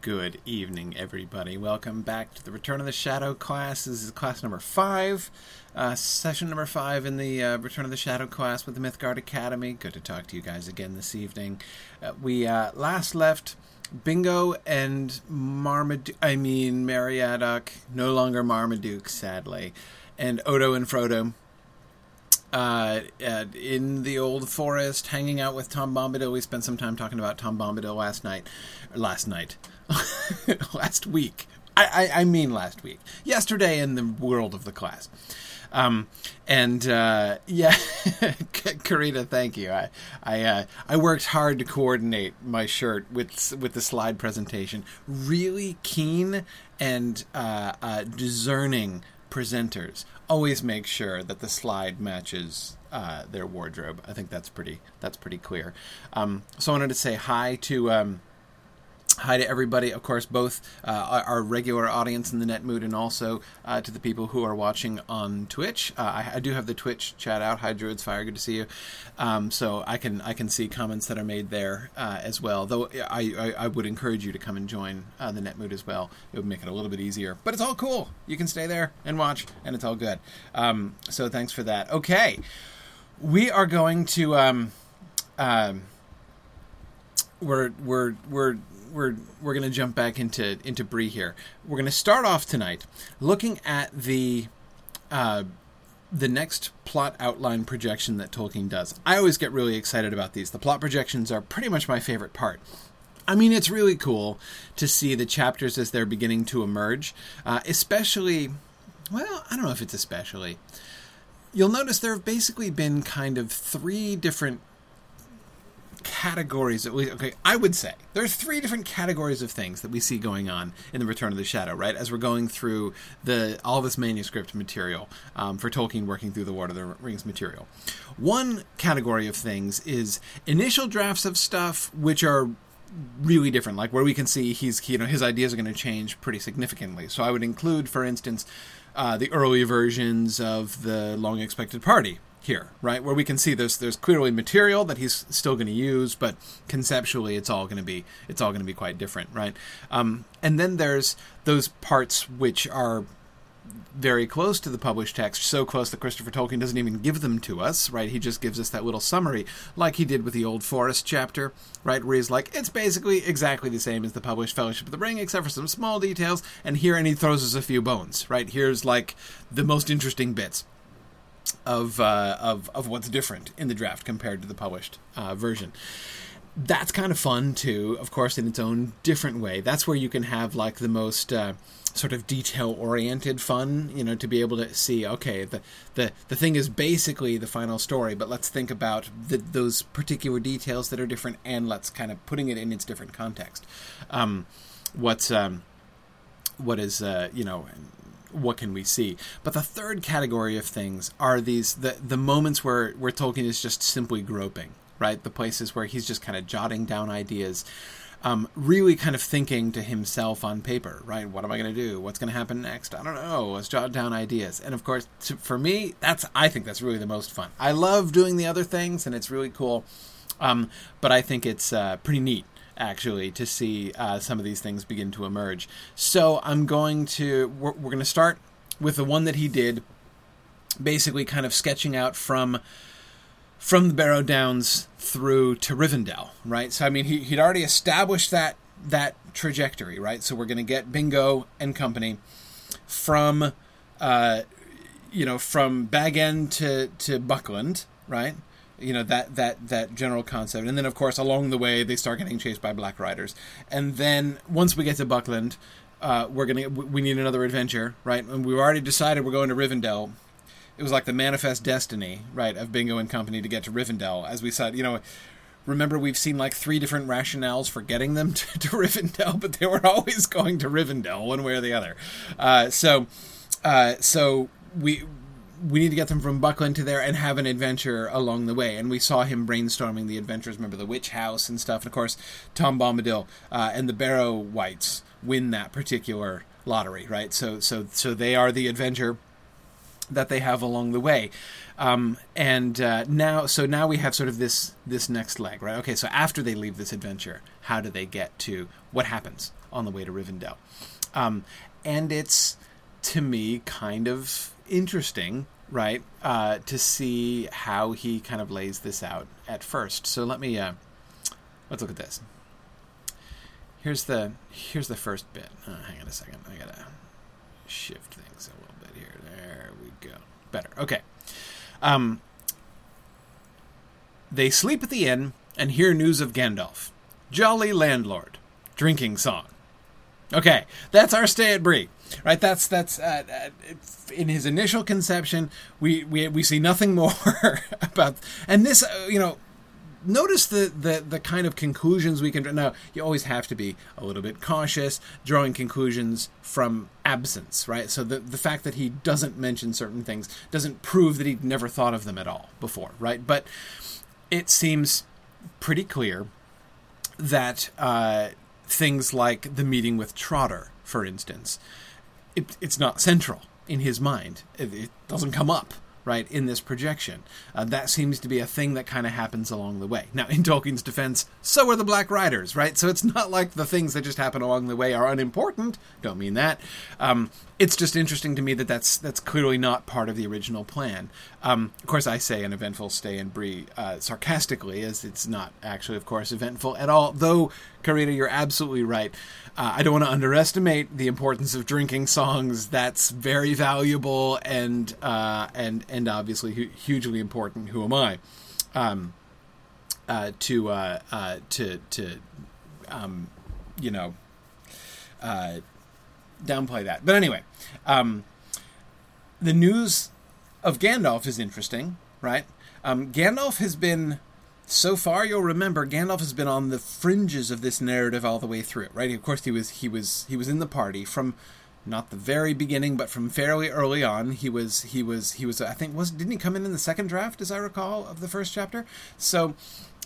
Good evening, everybody. Welcome back to the Return of the Shadow class. This is class number five, uh, session number five in the uh, Return of the Shadow class with the Mythgard Academy. Good to talk to you guys again this evening. Uh, we uh, last left Bingo and Marmaduke, I mean, Meriadoc, no longer Marmaduke, sadly, and Odo and Frodo uh, in the old forest, hanging out with Tom Bombadil. We spent some time talking about Tom Bombadil last night. Last night. last week. I, I, I, mean last week. Yesterday in the world of the class. Um, and uh, yeah, Karita, thank you. I I uh, I worked hard to coordinate my shirt with with the slide presentation. Really keen and uh, uh discerning presenters always make sure that the slide matches uh, their wardrobe. I think that's pretty that's pretty clear. Um, so I wanted to say hi to. Um, hi to everybody, of course, both uh, our regular audience in the net mood and also uh, to the people who are watching on Twitch. Uh, I, I, do have the Twitch chat out. Hi, Druids Fire, good to see you. Um, so I can I can see comments that are made there uh, as well. Though I, I, I, would encourage you to come and join uh, the net mood as well. It would make it a little bit easier. But it's all cool. You can stay there and watch, and it's all good. Um, so thanks for that. Okay, we are going to. Um, um we're we're we're we're we're going to jump back into into Bree here. We're going to start off tonight looking at the uh, the next plot outline projection that Tolkien does. I always get really excited about these. The plot projections are pretty much my favorite part. I mean, it's really cool to see the chapters as they're beginning to emerge, uh, especially. Well, I don't know if it's especially. You'll notice there have basically been kind of three different categories at least okay i would say there are three different categories of things that we see going on in the return of the shadow right? As we're going through the all this manuscript material um, for tolkien working through the lord of the rings material. One category of things is initial drafts of stuff which are really different like where we can see he's you know his ideas are going to change pretty significantly. So i would include for instance uh, the early versions of the long expected party here, right? Where we can see there's there's clearly material that he's still going to use, but conceptually it's all going to be it's all going to be quite different, right? Um, and then there's those parts which are very close to the published text, so close that Christopher Tolkien doesn't even give them to us, right? He just gives us that little summary, like he did with the Old Forest chapter, right? Where he's like, it's basically exactly the same as the published Fellowship of the Ring, except for some small details, and here, and he throws us a few bones, right? Here's like the most interesting bits of uh, of of what's different in the draft compared to the published uh, version. That's kind of fun too, of course, in its own different way. That's where you can have like the most uh, sort of detail oriented fun, you know, to be able to see, okay, the the the thing is basically the final story, but let's think about the, those particular details that are different, and let's kind of putting it in its different context. Um, what's um, what is uh, you know what can we see? But the third category of things are these the the moments where where Tolkien is just simply groping, right? The places where he's just kind of jotting down ideas. Um, really kind of thinking to himself on paper, right? What am I going to do? What's going to happen next? I don't know. Let's jot down ideas. And of course, to, for me, that's I think that's really the most fun. I love doing the other things, and it's really cool. Um, but I think it's uh, pretty neat actually to see uh, some of these things begin to emerge. So I'm going to we're, we're going to start with the one that he did, basically kind of sketching out from from the Barrow Downs through to Rivendell, right? So I mean, he, he'd already established that that trajectory, right? So we're going to get Bingo and company from, uh, you know, from Bag End to to Buckland, right? You know that that that general concept. And then of course along the way they start getting chased by black riders. And then once we get to buckland uh, we're gonna we need another adventure right? And we've already decided we're going to rivendell. It was like the manifest destiny right of bingo and company to get to rivendell. As we said you know remember we've seen like three different rationales for getting them to, to rivendell but they were always going to rivendell one way or the other. Uh, so uh, so we we need to get them from Buckland to there and have an adventure along the way. And we saw him brainstorming the adventures. Remember the witch house and stuff. And of course, Tom Bombadil uh, and the Barrow Wights win that particular lottery, right? So, so, so they are the adventure. that they have along the way. Um, and uh, now, so now we have sort of this this next leg, right? Okay, so after they leave this adventure, how do they get to what happens on the way to Rivendell? Um, and it's to me kind of interesting, right, uh, to see how he kind of lays this out at first. So let me uh, let's look at this. Here's the here's the first bit. Uh, hang on a second. I gotta shift things a little bit here. There we go. Better. Okay. Um, they sleep at the inn and hear news of Gandalf. Jolly landlord. Drinking song. Okay, that's our stay at Bree. Right, that's that's uh, uh, in his initial conception. We we we see nothing more about, and this uh, you know notice the, the the kind of conclusions we can draw. Now, you always have to be a little bit cautious drawing conclusions from absence, right? So the the fact that he doesn't mention certain things doesn't prove that he'd never thought of them at all before, right? But it seems pretty clear that uh, things like the meeting with Trotter, for instance, it, it's not central in his mind. It, it doesn't come up right, in this projection. Uh, that seems to be a thing that kind of happens along the way. Now, in Tolkien's defense, so are the Black Riders, right? So it's not like the things that just happen along the way are unimportant. Don't mean that. Um, it's just interesting to me that that's that's clearly not part of the original plan. Um, of course, I say an eventful stay in Bree uh, sarcastically, as it's not actually, of course, eventful at all. Though, Karina, you're absolutely right. Uh, I don't want to underestimate the importance of drinking songs. That's very valuable and uh, and and obviously hu- hugely important. Who am I? Um, uh, to uh, uh, to to um, you know downplay that. But anyway, um, the news of Gandalf is interesting, right? Um, Gandalf has been so far you'll remember Gandalf has been on the fringes of this narrative all the way through right? Of course he was he was he was in the party from not the very beginning, but from fairly early on. He was he was he was I think was didn't he come in in the second draft as I recall of the first chapter? So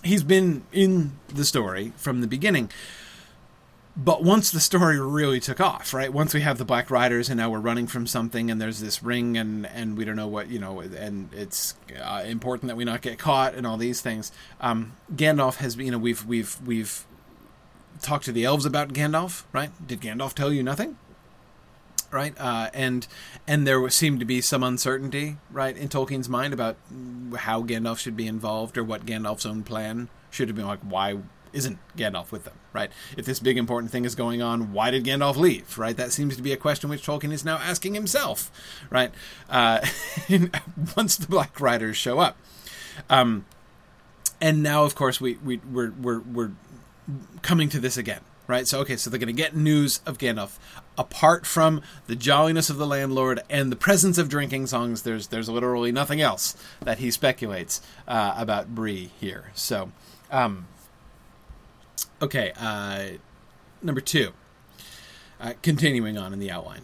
he's been in the story from the beginning. But once the story really took off, right? Once we have the Black Riders and now we're running from something and there's this ring and and we don't know what you know and it's uh, important that we not get caught and all these things. Um, Gandalf has you know we've we've we've talked to the elves about Gandalf, right? Did Gandalf tell you nothing? Right, uh, and and there seemed to be some uncertainty, right, in Tolkien's mind about how Gandalf should be involved or what Gandalf's own plan should have been. Like, why isn't Gandalf with them, right? If this big important thing is going on, why did Gandalf leave, right? That seems to be a question which Tolkien is now asking himself, right? Uh, once the Black Riders show up. Um, and now, of course, we, we, we're, we're, we're coming to this again, right? So, okay, so they're going to get news of Gandalf. Apart from the jolliness of the landlord and the presence of drinking songs, there's there's literally nothing else that he speculates uh, about Bree here. So, um, Okay, uh, number two. Uh, continuing on in the outline.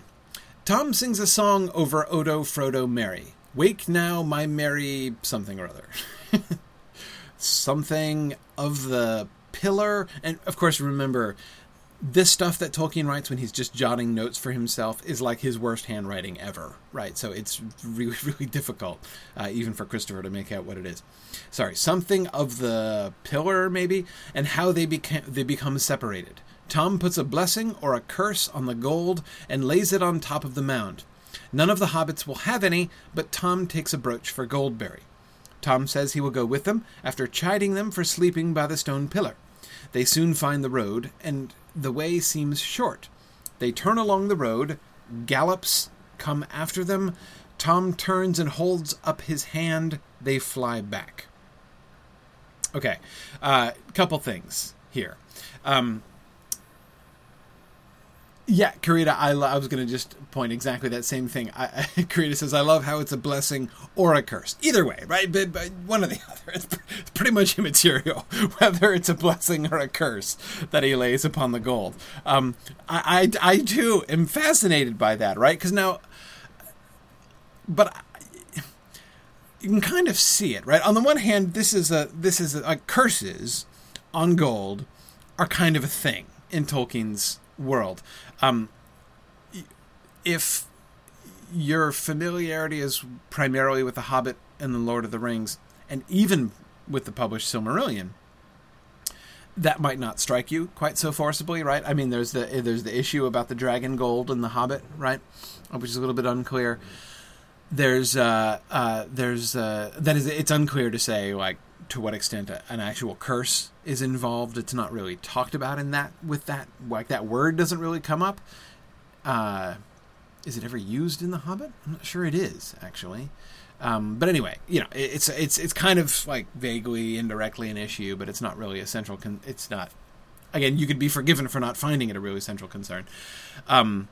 Tom sings a song over Odo, Frodo, Merry. Wake now, my Merry, something or other. something of the pillar. And of course, remember, this stuff that Tolkien writes when he's just jotting notes for himself is like his worst handwriting ever, right? So it's really, really difficult, uh, even for Christopher to make out what it is. Sorry, something of the pillar, maybe, and how they became they become separated. Tom puts a blessing or a curse on the gold and lays it on top of the mound. None of the hobbits will have any, but Tom takes a brooch for Goldberry. Tom says he will go with them after chiding them for sleeping by the stone pillar. They soon find the road, and the way seems short. They turn along the road, gallops come after them. Tom turns and holds up his hand. They fly back. Okay, a uh, couple things here. Um, yeah, Karita, I, lo- I was going to just point exactly that same thing. I, I, Karita says, I love how it's a blessing or a curse. Either way, right? But, but one or the other. It's, pr- it's pretty much immaterial whether it's a blessing or a curse that he lays upon the gold. Um, I, I, I, too, am fascinated by that, right? Because now, but you can kind of see it, right? On the one hand, this is a, this is a, curses on gold are kind of a thing in Tolkien's world. Um, if your familiarity is primarily with The Hobbit and The Lord of the Rings, and even with the published Silmarillion, that might not strike you quite so forcibly, right? I mean, there's the there's the issue about the dragon gold and the Hobbit, right, which is a little bit unclear. There's uh, uh, there's uh, that is it's unclear to say like to what extent an actual curse is involved. It's not really talked about in that with that like that word doesn't really come up. Uh, is it ever used in the Hobbit? I'm not sure it is actually. Um, but anyway, you know, it's it's it's kind of like vaguely, indirectly an issue, but it's not really a central. Con- it's not. Again, you could be forgiven for not finding it a really central concern. Um,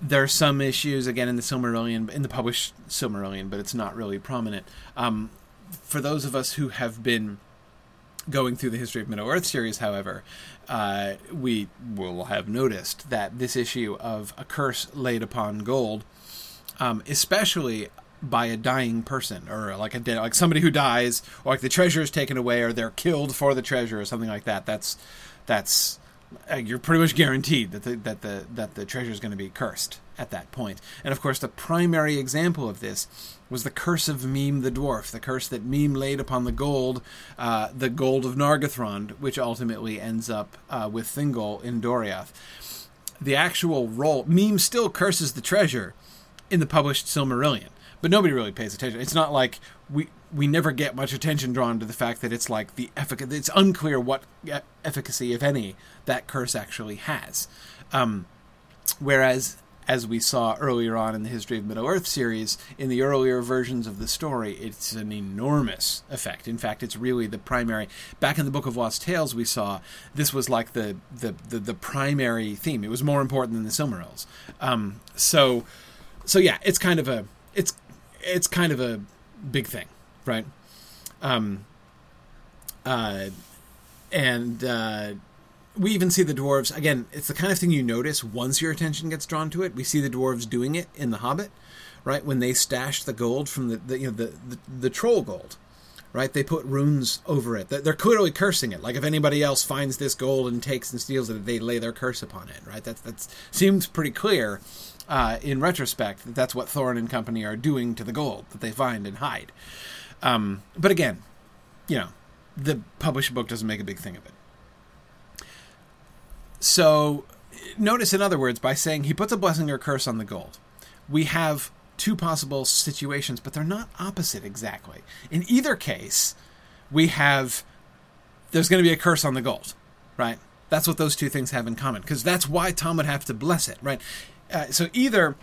there are some issues again in the Silmarillion, in the published Silmarillion, but it's not really prominent. Um, for those of us who have been going through the history of Middle Earth series, however, uh, we will have noticed that this issue of a curse laid upon gold, um, especially by a dying person or like a dead, like somebody who dies or like the treasure is taken away or they're killed for the treasure or something like that that's that's uh, you're pretty much guaranteed that the that the that the treasure is going to be cursed at that point. point and of course the primary example of this was the curse of Mîm the dwarf the curse that Mîm laid upon the gold uh, the gold of Nargothrond which ultimately ends up uh, with Thingol in Doriath the actual role Mîm still curses the treasure in the published Silmarillion but nobody really pays attention. It's not like we we never get much attention drawn to the fact that it's like the efficacy. It's unclear what efficacy, if any, that curse actually has. Um, whereas, as we saw earlier on in the History of Middle Earth series, in the earlier versions of the story, it's an enormous effect. In fact, it's really the primary. Back in the Book of Lost Tales, we saw this was like the the the, the primary theme. It was more important than the Silmarils. Um, so, so yeah, it's kind of a it's it's kind of a big thing, right? Um, uh, and uh, we even see the dwarves again. It's the kind of thing you notice once your attention gets drawn to it. We see the dwarves doing it in The Hobbit, right? When they stashed the gold from the, the you know the, the, the troll gold, right? They put runes over it. They're clearly cursing it. Like if anybody else finds this gold and takes and steals it, they lay their curse upon it, right? That's that seems pretty clear uh, in retrospect, that that's what Thorin and company are doing to the gold that they find and hide. Um, but again, you know, the published book doesn't make a big thing of it. So, notice, in other words, by saying he puts a blessing or curse on the gold, we have two possible situations, but they're not opposite exactly. In either case, we have there's going to be a curse on the gold, right? That's what those two things have in common, because that's why Tom would have to bless it, right? Uh, so either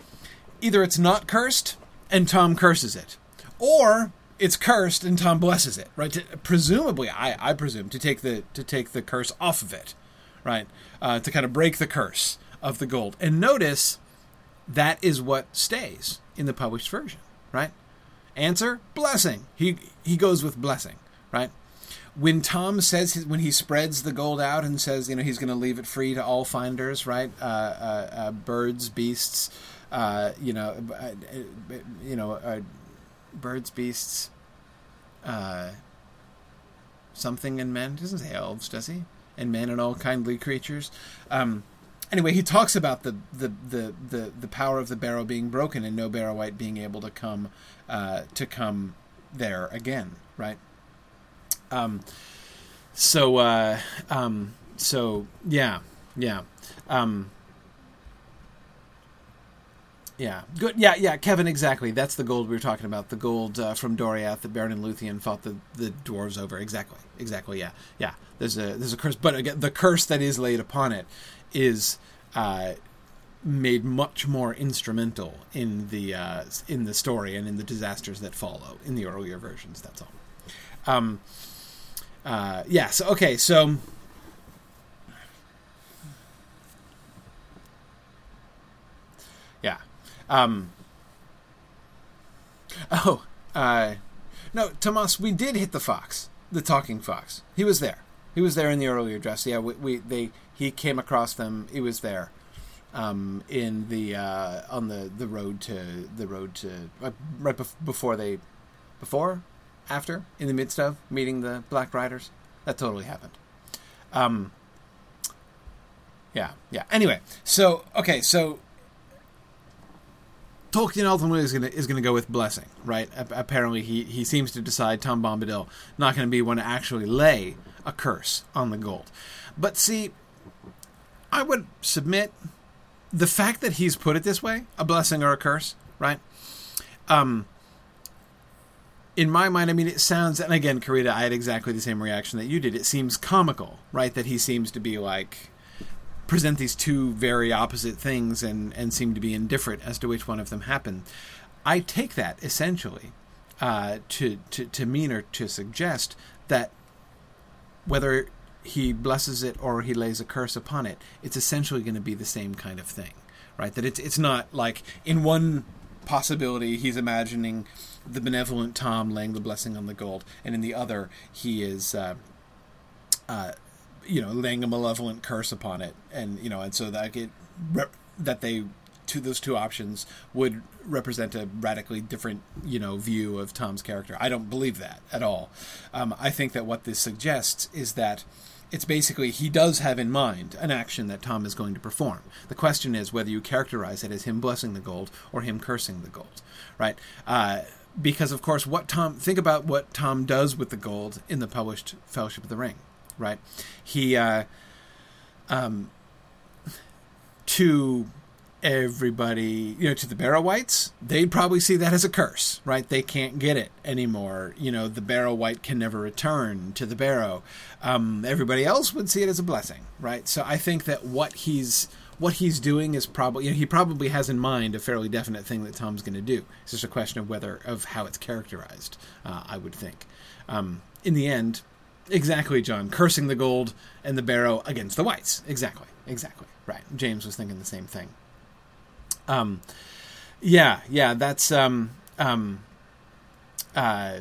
either it's not cursed and Tom curses it, or it's cursed and Tom blesses it. Right? To, presumably, I I presume to take the to take the curse off of it, right? Uh, to kind of break the curse of the gold. And notice that is what stays in the published version, right? Answer: blessing. He he goes with blessing, right? when Tom says his, when he spreads the gold out and says you know he's going to leave it free to all finders, right? Uh, uh, uh, birds, beasts, uh, you know, uh, you know, birds, beasts, something and men. He doesn't say elves, does he? And men and all kindly creatures. Um, anyway, he talks about the, the, the, the, the power of the barrow being broken and no Barrow-wight being able to come to come there again, right? Um, so, uh, um, so yeah, yeah, um, yeah, good. Yeah, yeah, Kevin. Exactly. That's the gold we were talking about. The gold uh, from Doriath that Beren and Luthien fought the, the dwarves over. Exactly. Exactly. Yeah. Yeah. There's a there's a curse, but again, the curse that is laid upon it is uh, made much more instrumental in the uh, in the story and in the disasters that follow in the earlier versions. That's all. Um, uh, yes. Okay. So. Yeah. Um. Oh. Uh. No, Tomas. We did hit the fox, the talking fox. He was there. He was there in the earlier dress. Yeah. We, we they he came across them. He was there. Um, in the uh, on the, the road to the road to uh, right bef- before they before after, in the midst of meeting the Black Riders. That totally happened. Um, yeah, yeah. Anyway, so okay, so Tolkien ultimately is going to is to go with blessing, right? A- apparently, he he seems to decide Tom Bombadil not going to be one to actually lay a curse on the gold. But see, I would submit the fact that he's put it this way, a blessing or a curse, right? Um, in my mind, I mean, it sounds, and again, Karita, I had exactly the same reaction that you did. It seems comical, right? That he seems to be like, present these two very opposite things and, and seem to be indifferent as to which one of them happened. I take that essentially uh, to, to, to mean or to suggest that whether he blesses it or he lays a curse upon it, it's essentially going to be the same kind of thing, right? That it's it's not like in one possibility he's imagining the benevolent Tom laying the blessing on the gold, and in the other he is, uh, uh, you know, laying a malevolent curse upon it, and you know, and so that it that they to those two options would represent a radically different, you know, view of Tom's character. I don't believe that at all. Um, I think that what this suggests is that it's basically he does have in mind an action that Tom is going to perform. The question is whether you characterize it as him blessing the gold or him cursing the gold, right? Uh, because of course, what Tom think about what Tom does with the gold in the published Fellowship of the Ring, right? He, uh, um, to everybody, you know, to the Barrow-wights, they'd probably see that as a curse, right? They can't get it anymore. You know, the Barrow-wight can never return to the Barrow. Um, everybody else would see it as a blessing, right? So I think that what he's what he's doing is probably you know, he probably has in mind a fairly definite thing that Tom's going to do. It's just a question of whether of how it's characterized. Uh, I would think. Um, in the end, exactly, John, cursing the gold and the Barrow against the wights. Exactly, exactly. Right. James was thinking the same thing. Um, yeah, yeah, that's um, um, uh,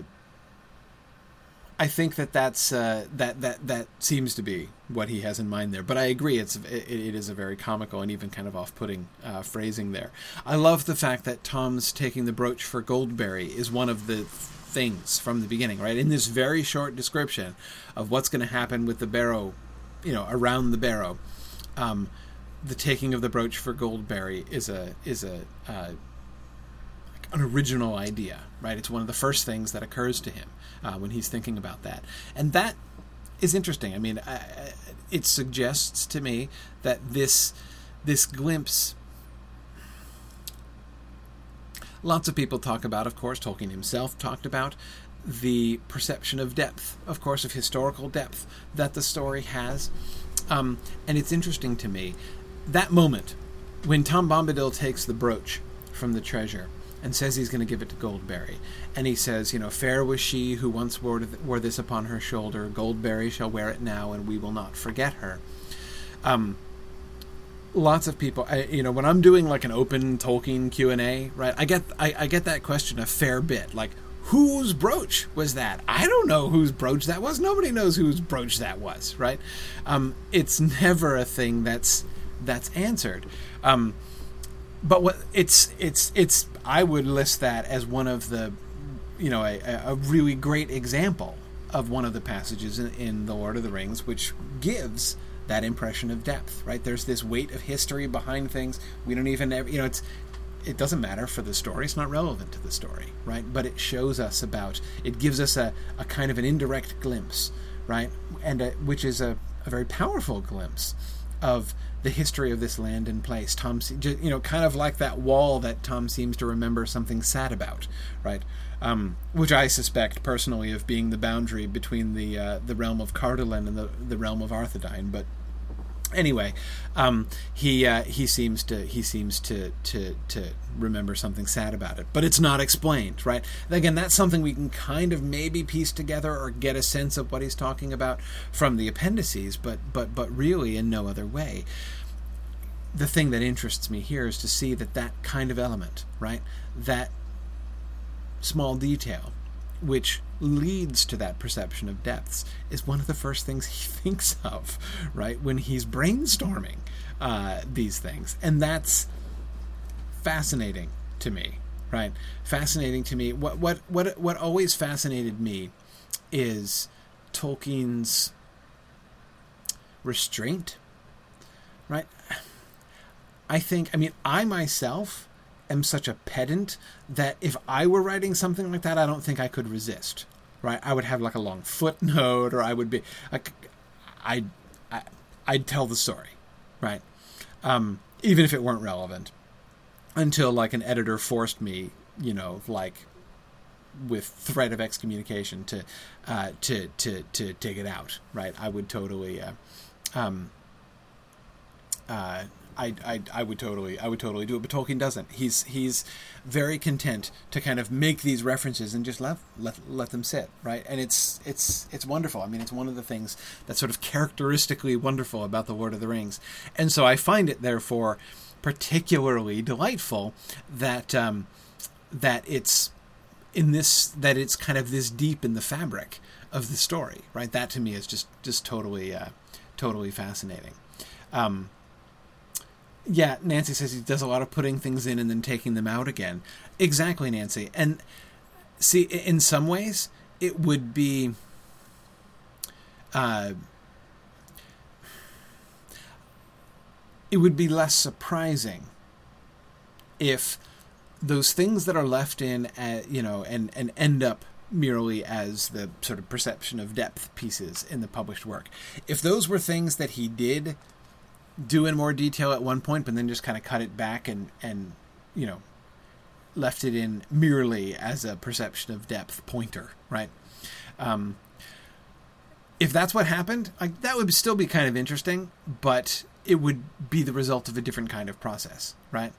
I think that that's uh, that that that seems to be what he has in mind there. But I agree, it's it, it is a very comical and even kind of off-putting uh, phrasing there. I love the fact that Tom's taking the brooch for Goldberry is one of the things from the beginning, right? In this very short description of what's going to happen with the barrow, you know, around the barrow. Um, the taking of the brooch for Goldberry is a is a uh, an original idea, right? It's one of the first things that occurs to him uh, when he's thinking about that, and that is interesting. I mean, I, it suggests to me that this this glimpse. Lots of people talk about, of course, Tolkien himself talked about the perception of depth, of course, of historical depth that the story has. Um, and it's interesting to me that moment when Tom Bombadil takes the brooch from the treasure and says he's going to give it to Goldberry, and he says, you know, fair was she who once wore, th- wore this upon her shoulder. Goldberry shall wear it now, and we will not forget her. Um, lots of people, I, you know, when I'm doing like an open Tolkien Q and A, right? I get I, I get that question a fair bit, like whose brooch was that? I don't know whose brooch that was. Nobody knows whose brooch that was, right? Um, it's never a thing that's that's answered. Um, but what it's it's it's I would list that as one of the you know a, a really great example of one of the passages in, in the Lord of the Rings which gives that impression of depth right? There's this weight of history behind things. We don't even you know it's it doesn't matter for the story. It's not relevant to the story right? But it shows us about it gives us a, a kind of an indirect glimpse right? And a, which is a, a very powerful glimpse of the history of this land and place. Tom, you know, kind of like that wall that Tom seems to remember something sad about, right? Um, which I suspect personally of being the boundary between the uh, the realm of Cardolan and the the realm of Arthedain, but anyway, um, he uh, he seems to he seems to to to remember something sad about it, but it's not explained, right? Again, that's something we can kind of maybe piece together or get a sense of what he's talking about from the appendices, but but but really in no other way. The thing that interests me here is to see that that kind of element, right, that small detail, which leads to that perception of depths is one of the first things he thinks of, right, when he's brainstorming uh, these things. And that's fascinating to me, right? Fascinating to me. What, what, what, what always fascinated me is Tolkien's restraint, right? I think, I mean, I myself am such a pedant that if I were writing something like that, I don't think I could resist. Right? I would have like a long footnote, or I would be like, I, I I'd tell the story, right? Um, even if it weren't relevant, until like an editor forced me, you know, like with threat of excommunication to uh, to to to take it out. Right? I would totally. Uh, um, uh, I, I, I would totally I would totally do it, but Tolkien doesn't. He's he's very content to kind of make these references and just let let let them sit, right? And it's it's it's wonderful. I mean, it's one of the things that's sort of characteristically wonderful about the Lord of the Rings, and so I find it therefore particularly delightful that um, that it's in this that it's kind of this deep in the fabric of the story, right? That to me is just just totally uh, totally fascinating. Um, yeah, Nancy says he does a lot of putting things in and then taking them out again. Exactly, Nancy. And see, in some ways, it would be. Uh, it would be less surprising if those things that are left in, uh, you know, and, and end up merely as the sort of perception of depth pieces in the published work, if those were things that he did do in more detail at one point, but then just kind of cut it back and and you know left it in merely as a perception of depth pointer, right? Um, if that's what happened, that would still be kind of interesting, but it would be the result of a different kind of process, right?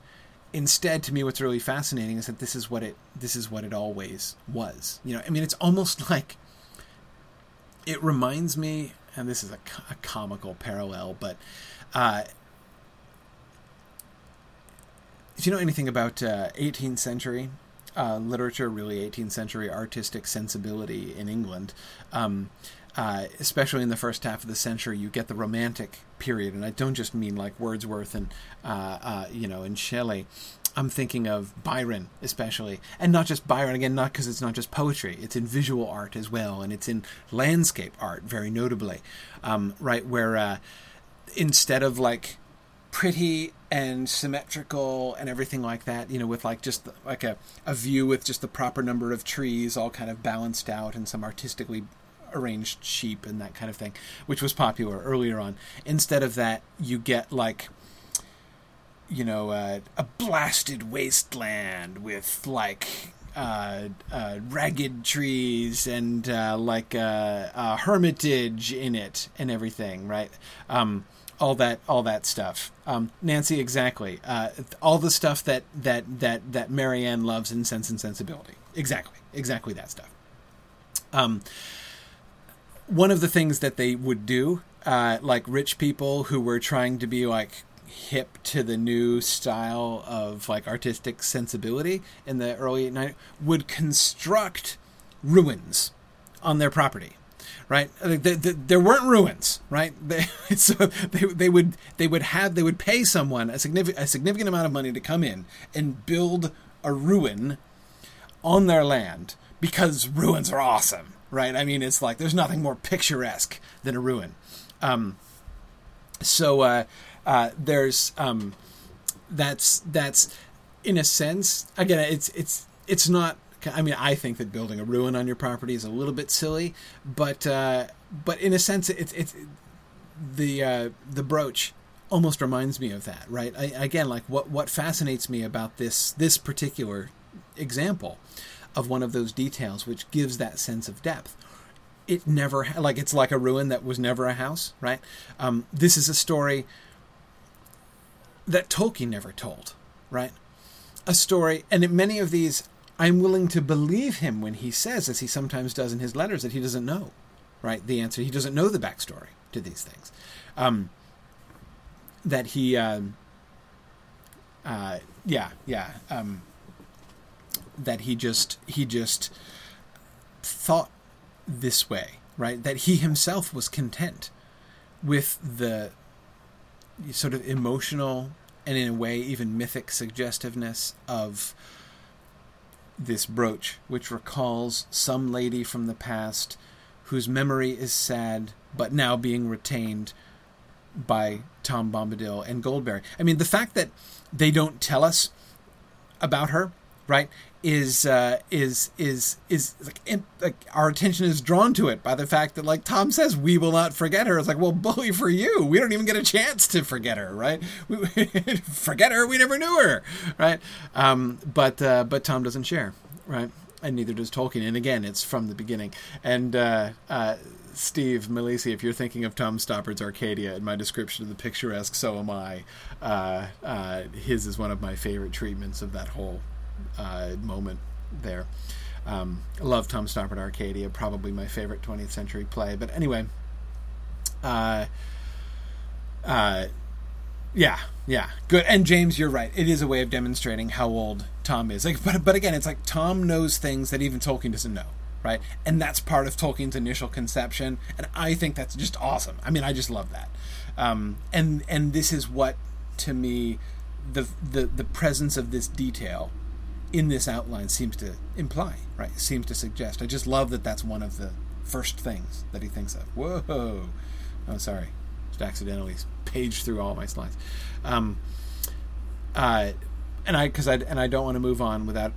Instead, to me, what's really fascinating is that this is what it this is what it always was. You know, I mean, it's almost like it reminds me, and this is a, a comical parallel, but uh, if you know anything about uh, 18th century uh, literature, really 18th century artistic sensibility in England, um, uh, especially in the first half of the century, you get the Romantic period, and I don't just mean like Wordsworth and uh, uh, you know and Shelley. I'm thinking of Byron, especially, and not just Byron again, not because it's not just poetry; it's in visual art as well, and it's in landscape art, very notably, um, right where uh, instead of like pretty and symmetrical and everything like that you know with like just like a, a view with just the proper number of trees all kind of balanced out and some artistically arranged sheep and that kind of thing which was popular earlier on instead of that you get like you know uh, a blasted wasteland with like uh, uh, ragged trees and uh, like a, a, hermitage in it and everything, right? Um, all that all that stuff. Um, Nancy, exactly. Uh, all the stuff that that that that Marianne loves in Sense and Sensibility. Exactly, exactly that stuff. Um, one of the things that they would do, uh, like rich people who were trying to be like hip to the new style of like artistic sensibility in the early 90s, would construct ruins on their property right? The, the, there weren't ruins, right? They, so they, they would they would have they would pay someone a significant a significant amount of money to come in and build a ruin on their land because ruins are awesome, right? I mean, it's like there's nothing more picturesque than a ruin. Um, so uh, uh, there's um, that's that's in a sense again it's it's it's not I mean, I think that building a ruin on your property is a little bit silly, but uh, but in a sense, it's it's the uh, the brooch almost reminds me of that, right? I, again, like what what fascinates me about this this particular example of one of those details, which gives that sense of depth. It never like it's like a ruin that was never a house, right? Um, this is a story that Tolkien never told, right? A story, and in many of these I'm willing to believe him when he says, as he sometimes does in his letters, that he doesn't know, right? The answer, he doesn't know the backstory to these things. Um, that he, um, uh, yeah, yeah, um, that he just, he just thought this way, right? That he himself was content with the sort of emotional and in a way even mythic suggestiveness of this brooch, which recalls some lady from the past whose memory is sad, but now being retained by Tom Bombadil and Goldberry. I mean, the fact that they don't tell us about her, right, is uh, is is is like, in, like our attention is drawn to it by the fact that like Tom says we will not forget her. It's like well, bully for you. We don't even get a chance to forget her, right? We, forget her. We never knew her, right? Um, but uh, but Tom doesn't share, right? And neither does Tolkien. And again, it's from the beginning. And uh, uh Steve Malisi, if you're thinking of Tom Stoppard's Arcadia in my description of the picturesque, so am I. Uh, uh, his is one of my favorite treatments of that whole uh, moment there. Um, I love Tom Stoppard Arcadia, probably my favorite 20th century play. But anyway, uh, uh, yeah, yeah, good. And James, you're right. It is a way of demonstrating how old Tom is. Like, but but again, it's like Tom knows things that even Tolkien doesn't know, right? And that's part of Tolkien's initial conception. And I think that's just awesome. I mean, I just love that. Um, and and this is what, to me, the the the presence of this detail in this outline seems to imply, right? Seems to suggest. I just love that that's one of the first things that he thinks of. Whoa! Oh, sorry, just accidentally paged through all my slides. Um, uh, and I because I and I don't want to move on without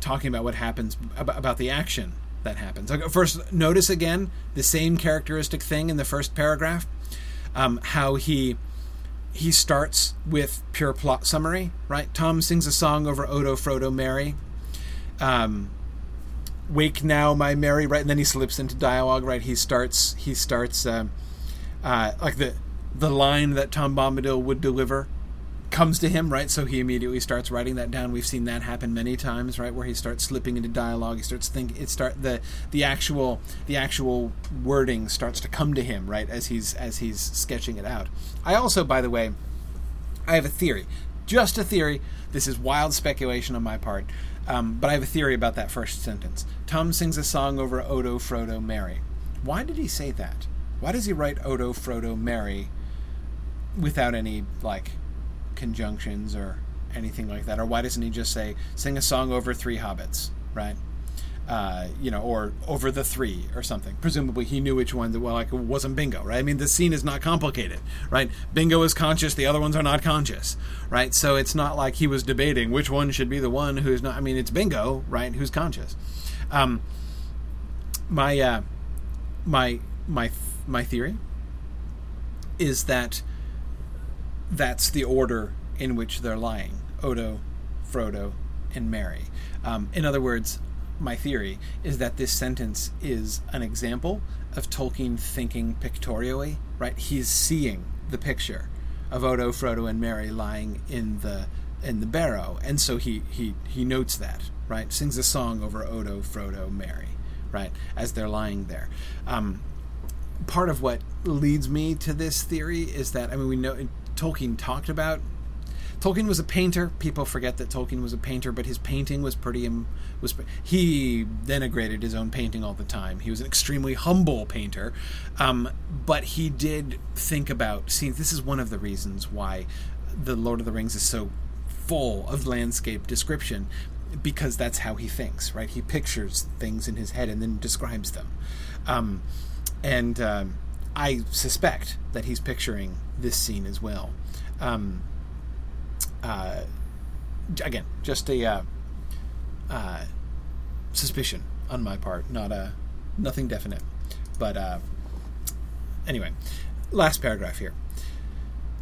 talking about what happens about, about the action that happens. Okay, first, notice again the same characteristic thing in the first paragraph. Um, how he he starts with pure plot summary, right? Tom sings a song over Odo, Frodo, Merry. Um, Wake now, my Merry, right? And then he slips into dialogue, right? He starts, he starts, uh, uh, like the the line that Tom Bombadil would deliver comes to him, right? So he immediately starts writing that down. We've seen that happen many times, right? Where he starts slipping into dialogue. He starts think it start the the actual the actual wording starts to come to him, right? As he's as he's sketching it out. I also, by the way, I have a theory, just a theory. This is wild speculation on my part, um, but I have a theory about that first sentence. Tom sings a song over Odo, Frodo, Merry. Why did he say that? Why does he write Odo, Frodo, Merry without any like conjunctions or anything like that? Or why doesn't he just say, sing a song over three hobbits, right? Uh, you know, or over the three or something. Presumably, he knew which one. Well, like it wasn't Bingo, right? I mean, the scene is not complicated, right? Bingo is conscious; the other ones are not conscious, right? So it's not like he was debating which one should be the one who's not. I mean, it's Bingo, right? Who's conscious? Um, my uh, my my my theory is that that's the order in which they're lying Odo, Frodo, and Merry. Um, in other words, my theory is that this sentence is an example of Tolkien thinking pictorially, right? He's seeing the picture of Odo, Frodo, and Merry lying in the in the barrow, and so he he he notes that, right? Sings a song over Odo, Frodo, Merry, right? As they're lying there. Um, part of what leads me to this theory is that I mean we know Tolkien talked about. Tolkien was a painter. People forget that Tolkien was a painter, but his painting was pretty. Was he denigrated his own painting all the time. He was an extremely humble painter, um, but he did think about. See, this is one of the reasons why the Lord of the Rings is so full of landscape description because that's how he thinks, right? He pictures things in his head and then describes them. Um, and um, I suspect that he's picturing this scene as well. Um, uh, again, just a uh, uh, suspicion on my part, not a nothing definite. But uh, anyway, last paragraph here.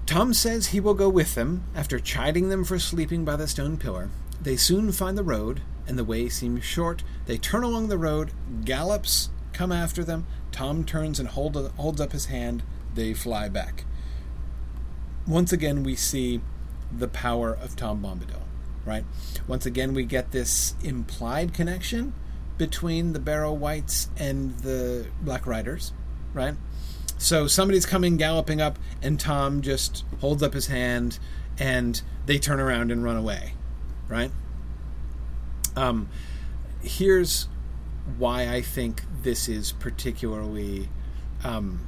Tom says he will go with them after chiding them for sleeping by the stone pillar. They soon find the road, and the way seems short. They turn along the road, gallops come after them. Tom turns and hold, holds up his hand. They fly back once again we see the power of Tom Bombadil, right? Once again we get this implied connection between the Barrow Wights and the Black Riders, right? So somebody's coming galloping up, and Tom just holds up his hand, and they turn around and run away, right? Um, here's why I think this is particularly um,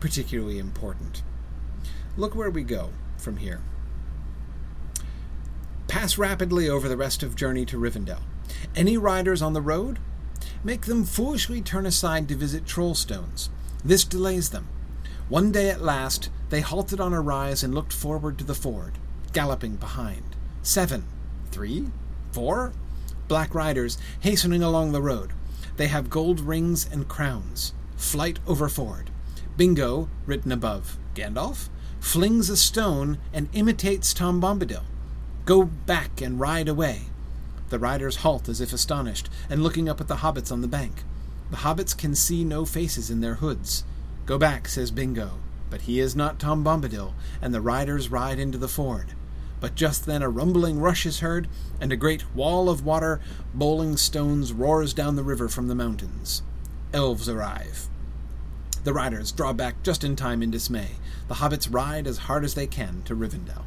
particularly important. Look where we go from here. Pass rapidly over the rest of journey to Rivendell. Any riders on the road? Make them foolishly turn aside to visit Trollstones. This delays them. One day at last, they halted on a rise and looked forward to the ford, galloping behind. seven, three, four. Black riders hastening along the road. They have gold rings and crowns. Flight over ford. Bingo, written above. Gandalf flings a stone and imitates Tom Bombadil. Go back and ride away. The riders halt as if astonished, and looking up at the hobbits on the bank. The hobbits can see no faces in their hoods. Go back, says Bingo, but he is not Tom Bombadil, and the riders ride into the ford. But just then a rumbling rush is heard, and a great wall of water, bowling stones, roars down the river from the mountains. Elves arrive. The riders draw back just in time in dismay. The hobbits ride as hard as they can to Rivendell.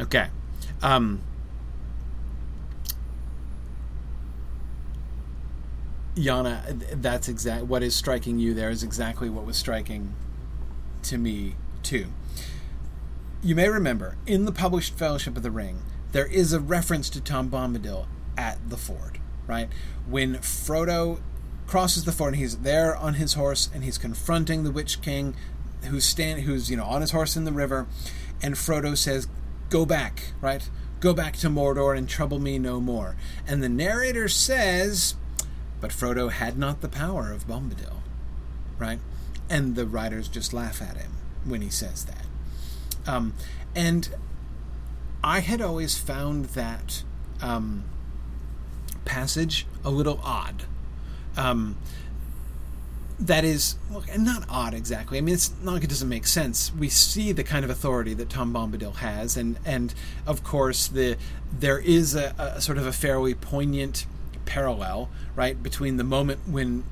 Okay. Um, Yana, that's exact. What is striking you there is exactly what was striking to me too. You may remember in the published Fellowship of the Ring, there is a reference to Tom Bombadil at the ford, right? When Frodo crosses the ford and he's there on his horse and he's confronting the Witch King, who's stand, who's you know on his horse in the river, and Frodo says, "Go back, right? Go back to Mordor and trouble me no more." And the narrator says but Frodo had not the power of Bombadil, right? And the writers just laugh at him when he says that. Um, and I had always found that um, passage a little odd. Um, that is well, not odd exactly. I mean, it's not like it doesn't make sense. We see the kind of authority that Tom Bombadil has, and and of course the there is a, a sort of a fairly poignant parallel, right, between the moment when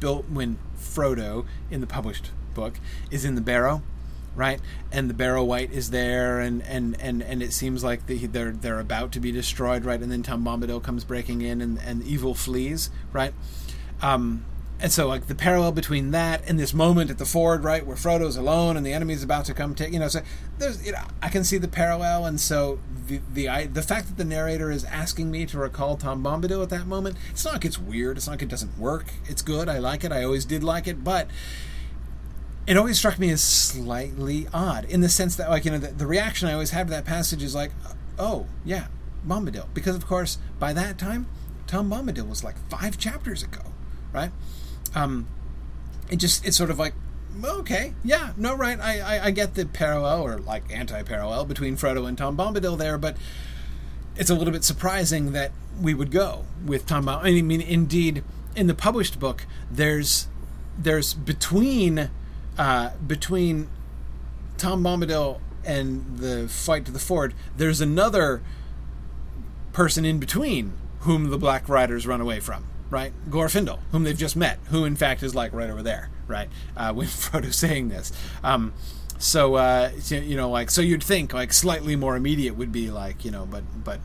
built when Frodo in the published book is in the barrow, right, and the barrow Wight is there, and and and, and it seems like the, they're they're about to be destroyed, right, and then Tom Bombadil comes breaking in, and and evil flees, right. Um, and so, like the parallel between that and this moment at the ford, right, where Frodo's alone and the enemy's about to come take, you know, so there's, you know, I can see the parallel, and so the the I, the fact that the narrator is asking me to recall Tom Bombadil at that moment, it's not like it's weird, it's not like it doesn't work. It's good. I like it. I always did like it, but it always struck me as slightly odd in the sense that, like, you know, the, the reaction I always have to that passage is like, oh yeah, Bombadil, because of course by that time, Tom Bombadil was like five chapters ago, right? Um, it just it's sort of like okay, yeah, no, right. I, I, I get the parallel or like anti-parallel between Frodo and Tom Bombadil there, but it's a little bit surprising that we would go with Tom Bombadil. I mean, indeed, in the published book, there's there's between uh, between Tom Bombadil and the fight to the ford, there's another person in between whom the Black Riders run away from right? Glorfindel, whom they've just met, who in fact is like right over there, right? Uh, when Frodo's saying this. Um, so uh, you know, like, so you'd think like slightly more immediate would be like, you know, but but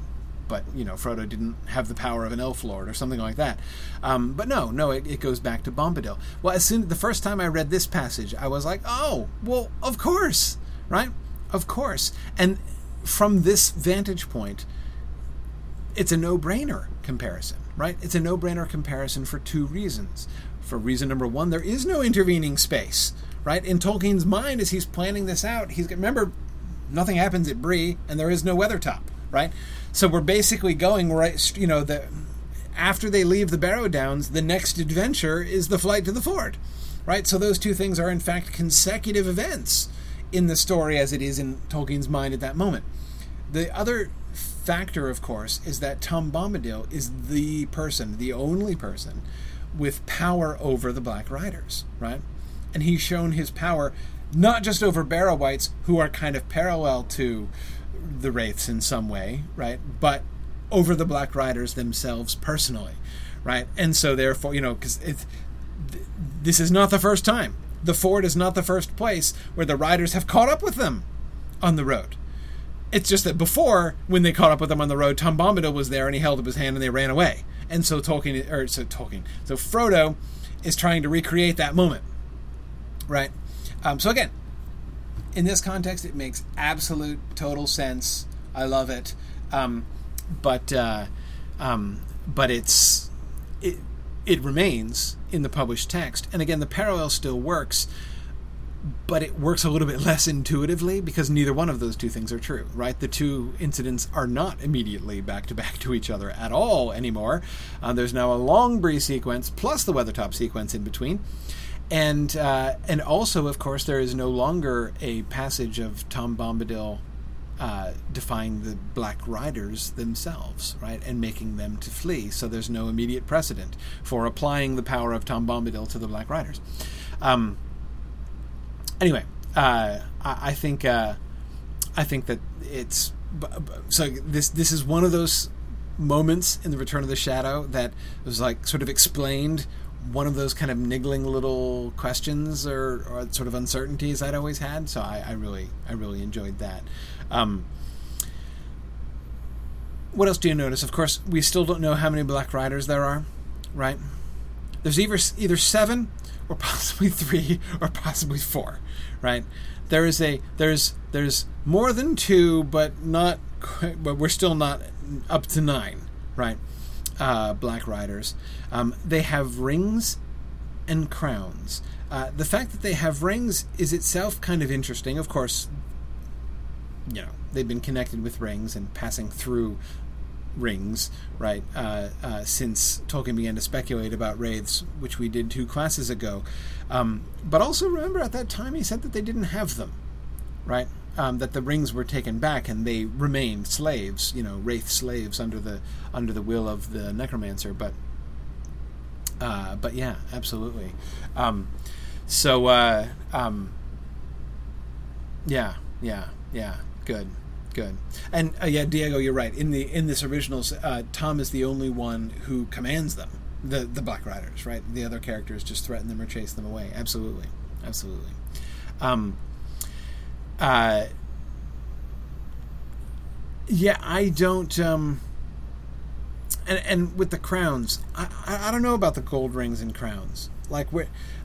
but you know, Frodo didn't have the power of an elf lord or something like that. Um, but no, no, it, it, goes back to Bombadil. Well, as soon the first time I read this passage, I was like, oh, well, of course, right? Of course. And from this vantage point, it's a no-brainer comparison right? It's a no brainer comparison for two reasons. For reason number one, there is no intervening space, right? In Tolkien's mind, as he's planning this out, he's remember nothing happens at Bree, and there is no Weathertop, right? So we're basically going right, you know, the after they leave the Barrow Downs, the next adventure is the flight to the fort, right? So those two things are in fact consecutive events in the story as it is in Tolkien's mind at that moment. The other factor, of course, is that Tom Bombadil is the person, the only person, with power over the Black Riders, right? And he's shown his power not just over Barrow Wights, who are kind of parallel to the Wraiths in some way, right? But over the Black Riders themselves personally, right? And so, therefore, you know, because it's this is not the first time. The Ford is not the first place where the riders have caught up with them on the road. It's just that before, when they caught up with them on the road, Tom Bombadil was there and he held up his hand and they ran away. And so Tolkien, or so Tolkien, so Frodo is trying to recreate that moment, right? Um, so again, in this context, it makes absolute total sense. I love it, um, but uh, um, but it's it it remains in the published text, and again, the parallel still works but it works a little bit less intuitively because neither one of those two things are true, right? The two incidents are not immediately back to back to each other at all anymore. Uh, there's now a long Bree sequence plus the Weathertop sequence in between. And uh, and also, of course, there is no longer a passage of Tom Bombadil uh, defying the Black Riders themselves, right, and making them to flee. So there's no immediate precedent for applying the power of Tom Bombadil to the Black Riders. Um, anyway, uh, I, I, think uh, I think that it's so. This this is one of those moments in the Return of the Shadow that was like sort of explained one of those kind of niggling little questions or, or sort of uncertainties I'd always had. So I, I really I really enjoyed that. Um, what else do you notice? Of course, we still don't know how many Black Riders there are, right? There's either either seven or possibly three or possibly four, right? There is a there's there's more than two, but not but we're still not up to nine, right? Uh, Black Riders. Um, they have rings and crowns. Uh, the fact that they have rings is itself kind of interesting. Of course, you know they've been connected with rings and passing through rings, right? Uh, uh, since Tolkien began to speculate about wraiths, which we did two classes ago. Um, but also remember, at that time, he said that they didn't have them, right? Um, that the rings were taken back and they remained slaves, you know, wraith slaves under the under the will of the necromancer. But uh, but yeah, absolutely. Um, so uh, um, yeah, yeah, yeah, good. Good, and uh, yeah, Diego, you're right. In the in this originals, uh, Tom is the only one who commands them, the the Black Riders, right? The other characters just threaten them or chase them away. Absolutely, absolutely. Um, uh, yeah, I don't. Um, and and with the crowns, I, I, don't know about the gold rings and crowns. Like,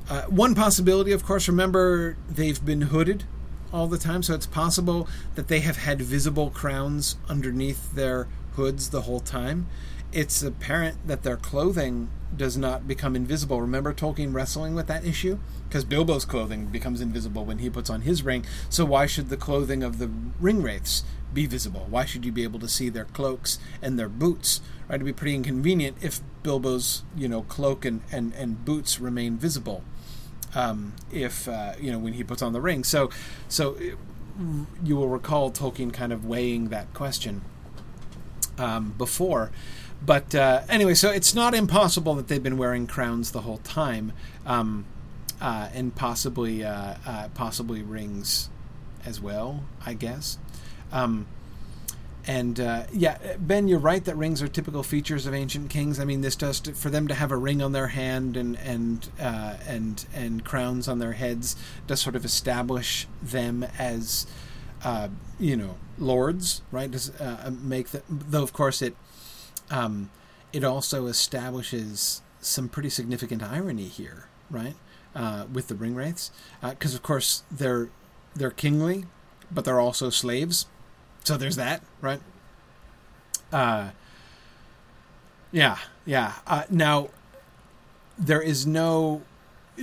uh, one possibility, of course. Remember, they've been hooded all the time, so it's possible that they have had visible crowns underneath their hoods the whole time. It's apparent that their clothing does not become invisible. Remember Tolkien wrestling with that issue? Because Bilbo's clothing becomes invisible when he puts on his ring, so why should the clothing of the ring wraiths be visible? Why should you be able to see their cloaks and their boots? Right, it'd be pretty inconvenient if Bilbo's, you know, cloak and, and, and boots remain visible um, if uh, you know when he puts on the ring. So, so you will recall Tolkien kind of weighing that question um, before. But uh, anyway, so it's not impossible that they've been wearing crowns the whole time, um, uh, and possibly uh, uh, possibly rings as well. I guess. Um, and uh, yeah, Ben, you're right that rings are typical features of ancient kings. I mean, this does to, for them to have a ring on their hand and and uh, and and crowns on their heads does sort of establish them as uh, you know lords, right? Does make the, though of course it um, it also establishes some pretty significant irony here, right? Uh, with the ring wraiths, because uh, of course they're they're kingly, but they're also slaves so there's that, right? Uh, yeah, yeah. Uh, now, there is no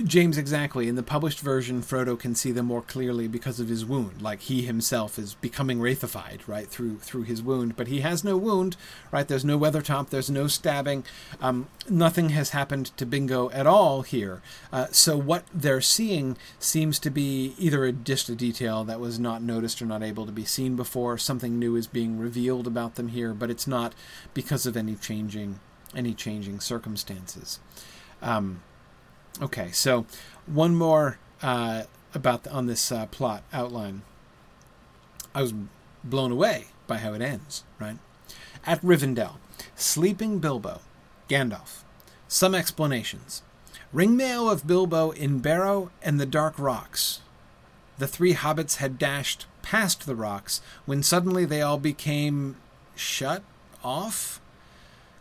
James, exactly. In the published version, Frodo can see them more clearly because of his wound. Like he himself is becoming wraithified, right, through through his wound. But he has no wound, right? There's no Weathertop. There's no stabbing. Um, nothing has happened to Bingo at all here. Uh, so what they're seeing seems to be either a, just a detail that was not noticed or not able to be seen before. Something new is being revealed about them here, but it's not because of any changing any changing circumstances. Um, Okay, so one more uh, about the, on this uh, plot outline. I was blown away by how it ends. Right at Rivendell, sleeping Bilbo, Gandalf. Some explanations. Ringmail of Bilbo in Barrow and the Dark Rocks. The three hobbits had dashed past the rocks when suddenly they all became shut off.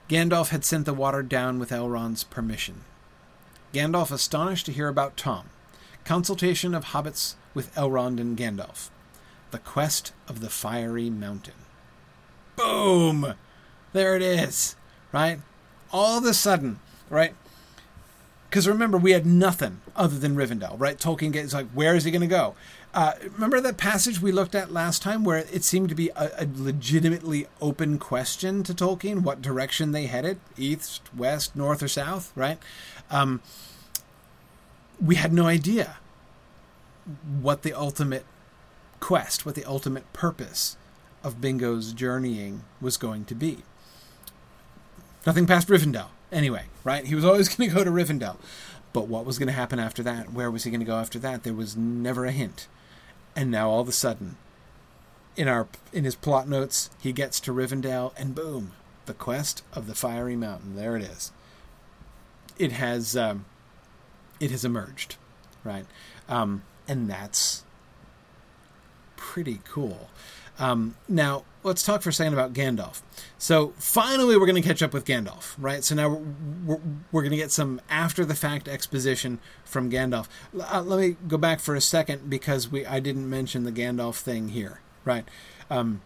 Gandalf had sent the water down with Elrond's permission. Gandalf astonished to hear about Tom. Consultation of hobbits with Elrond and Gandalf. The Quest of the Fiery Mountain. Boom! There it is, right? All of a sudden, right? Because remember, we had nothing other than Rivendell, right? Tolkien gets like, where is he going to go? Uh, remember that passage we looked at last time where it seemed to be a, a, legitimately open question to Tolkien what direction they headed east, west, north, or south, right? Um, we had no idea what the ultimate quest, what the ultimate purpose of Bingo's journeying was going to be. Nothing past Rivendell, anyway, right? He was always going to go to Rivendell. But what was going to happen after that? Where was he going to go after that? There was never a hint. And now all of a sudden, in our in his plot notes, he gets to Rivendell, and boom, the quest of the fiery mountain. There it is. It has um, it has emerged, right? Um, and that's pretty cool. Um, now, let's talk for a second about Gandalf. So, finally, we're going to catch up with Gandalf, right? So now we're, we're, we're going to get some after the fact exposition from Gandalf. Uh, let me go back for a second because we I didn't mention the Gandalf thing here, right? Um,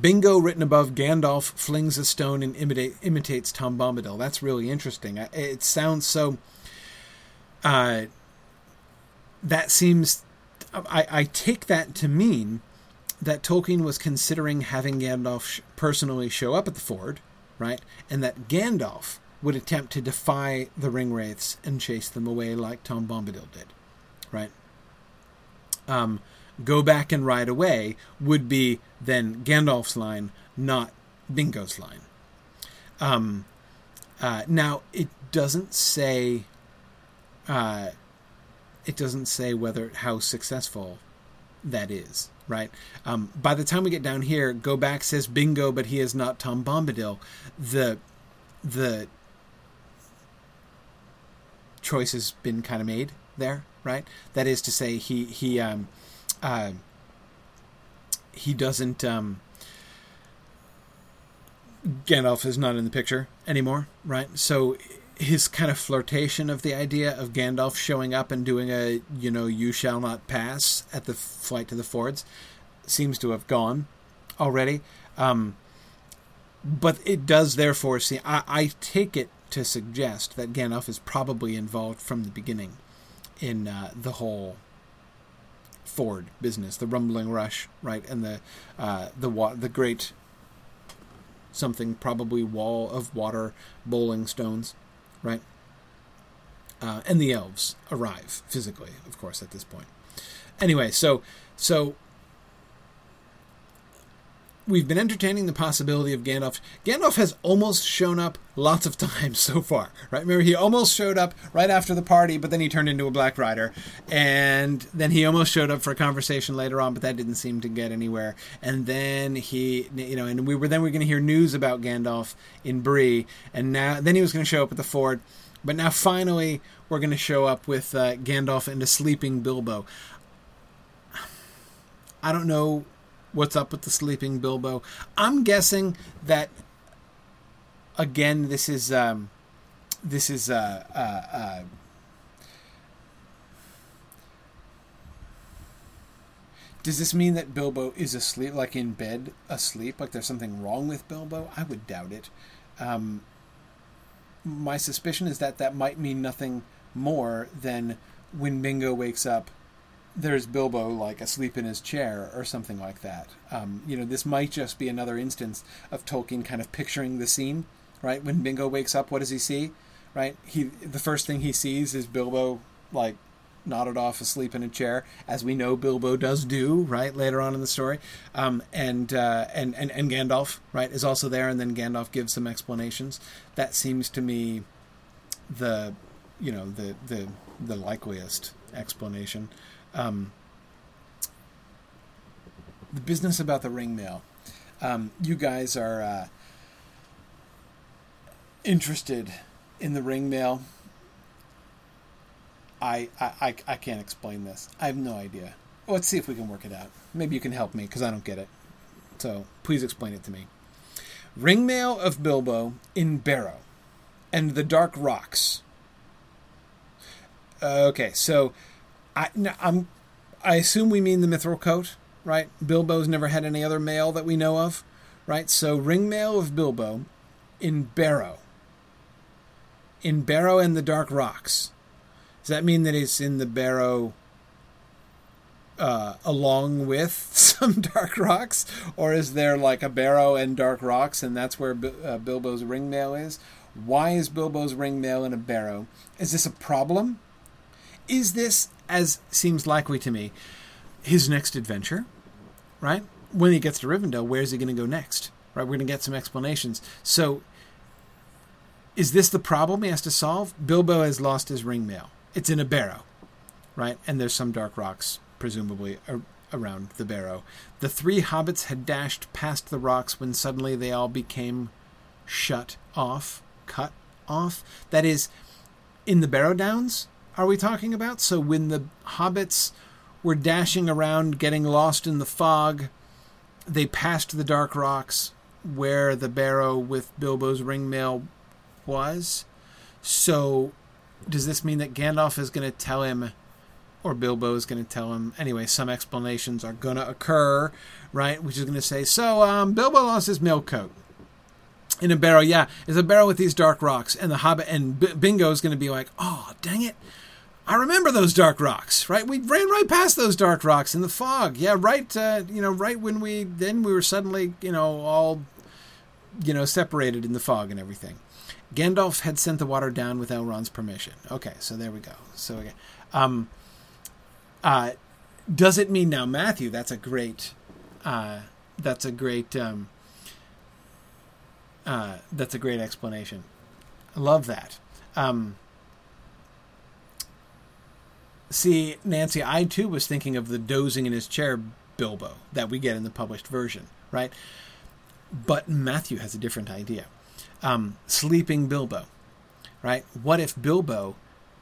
Bingo written above Gandalf flings a stone and imitate, imitates Tom Bombadil. That's really interesting. It sounds so. Uh, that seems. I, I take that to mean that Tolkien was considering having Gandalf personally show up at the Ford, right? And that Gandalf would attempt to defy the Ringwraiths and chase them away like Tom Bombadil did, right? Um, go back and ride away would be then Gandalf's line, not Bingo's line. Um, uh, now it doesn't say. Uh, it doesn't say whether how successful that is right? Um, by the time we get down here, go back says bingo, but he is not Tom Bombadil. The the choice has been kind of made there, right? That is to say, he he um, uh, he doesn't. Um, Gandalf is not in the picture anymore, right? So his kind of flirtation of the idea of Gandalf showing up and doing a, you know, you shall not pass at the flight to the Fords seems to have gone already. Um, but it does therefore see, I, I, take it to suggest that Gandalf is probably involved from the beginning in uh, the whole Ford business, the rumbling rush, right, and the uh, the the great something probably wall of water bowling stones right? Uh, and the elves arrive physically, of course, at this point. Anyway, so so we've been entertaining the possibility of Gandalf. Gandalf has almost shown up lots of times so far, right? Remember, he almost showed up right after the party, but then he turned into a Black Rider, and then he almost showed up for a conversation later on, but that didn't seem to get anywhere. And then he, you know, and we were then we are going to hear news about Gandalf in Bree, and now then he was going to show up at the Ford, but now finally we're going to show up with uh, Gandalf and a sleeping Bilbo. I don't know what's up with the sleeping Bilbo. I'm guessing that again. This is um, this is uh, uh, uh, Does this mean that Bilbo is asleep, like in bed, asleep? Like there's something wrong with Bilbo? I would doubt it. Um, my suspicion is that that might mean nothing more than when Bingo wakes up, there's Bilbo like asleep in his chair or something like that. Um, you know, this might just be another instance of Tolkien kind of picturing the scene, right? When Bingo wakes up, what does he see? Right? He the first thing he sees is Bilbo like nodded off asleep in a chair, as we know Bilbo does do, right, later on in the story. Um, and, uh, and, and, and Gandalf, right, is also there, and then Gandalf gives some explanations. That seems to me the, you know, the, the, the likeliest explanation. Um, the business about the ring mail. Um, you guys are uh, interested in the ring mail. I, I, I can't explain this. I have no idea. Let's see if we can work it out. Maybe you can help me because I don't get it. So please explain it to me. Ringmail of Bilbo in Barrow and the Dark Rocks. Okay, so I, I'm, I assume we mean the Mithril Coat, right? Bilbo's never had any other mail that we know of, right? So Ringmail of Bilbo in Barrow. in Barrow and the Dark Rocks. Does that mean that it's in the Barrow uh, along with some Dark Rocks, or is there like a Barrow and Dark Rocks, and that's where uh, Bilbo's ring mail is? Why is Bilbo's ring mail in a Barrow? Is this a problem? Is this, as seems likely to me, his next adventure? Right when he gets to Rivendell, where's he going to go next? Right, we're going to get some explanations. So, is this the problem he has to solve? Bilbo has lost his ring mail. It's in a barrow, right? And there's some dark rocks, presumably, ar- around the barrow. The three hobbits had dashed past the rocks when suddenly they all became shut off, cut off. That is, in the Barrow Downs, are we talking about? So when the hobbits were dashing around, getting lost in the fog, they passed the dark rocks where the barrow with Bilbo's ringmail was. So, does this mean that Gandalf is going to tell him, or Bilbo is going to tell him? Anyway, some explanations are going to occur, right? Which is going to say, so um, Bilbo lost his mail coat in a barrow. Yeah, it's a barrow with these dark rocks, and the Hobbit and B- Bingo is going to be like, oh, dang it. I remember those dark rocks, right? We ran right past those dark rocks in the fog. Yeah, right. Uh, you know, right when we then we were suddenly, you know, all, you know, separated in the fog and everything. Gandalf had sent the water down with Elrond's permission. Okay, so there we go. So again, um, uh, does it mean now, Matthew? That's a great, uh, that's a great, um, uh, that's a great explanation. I love that. Um, See, Nancy, I too was thinking of the dozing in his chair Bilbo that we get in the published version, right? But Matthew has a different idea. Um, sleeping Bilbo, right? What if Bilbo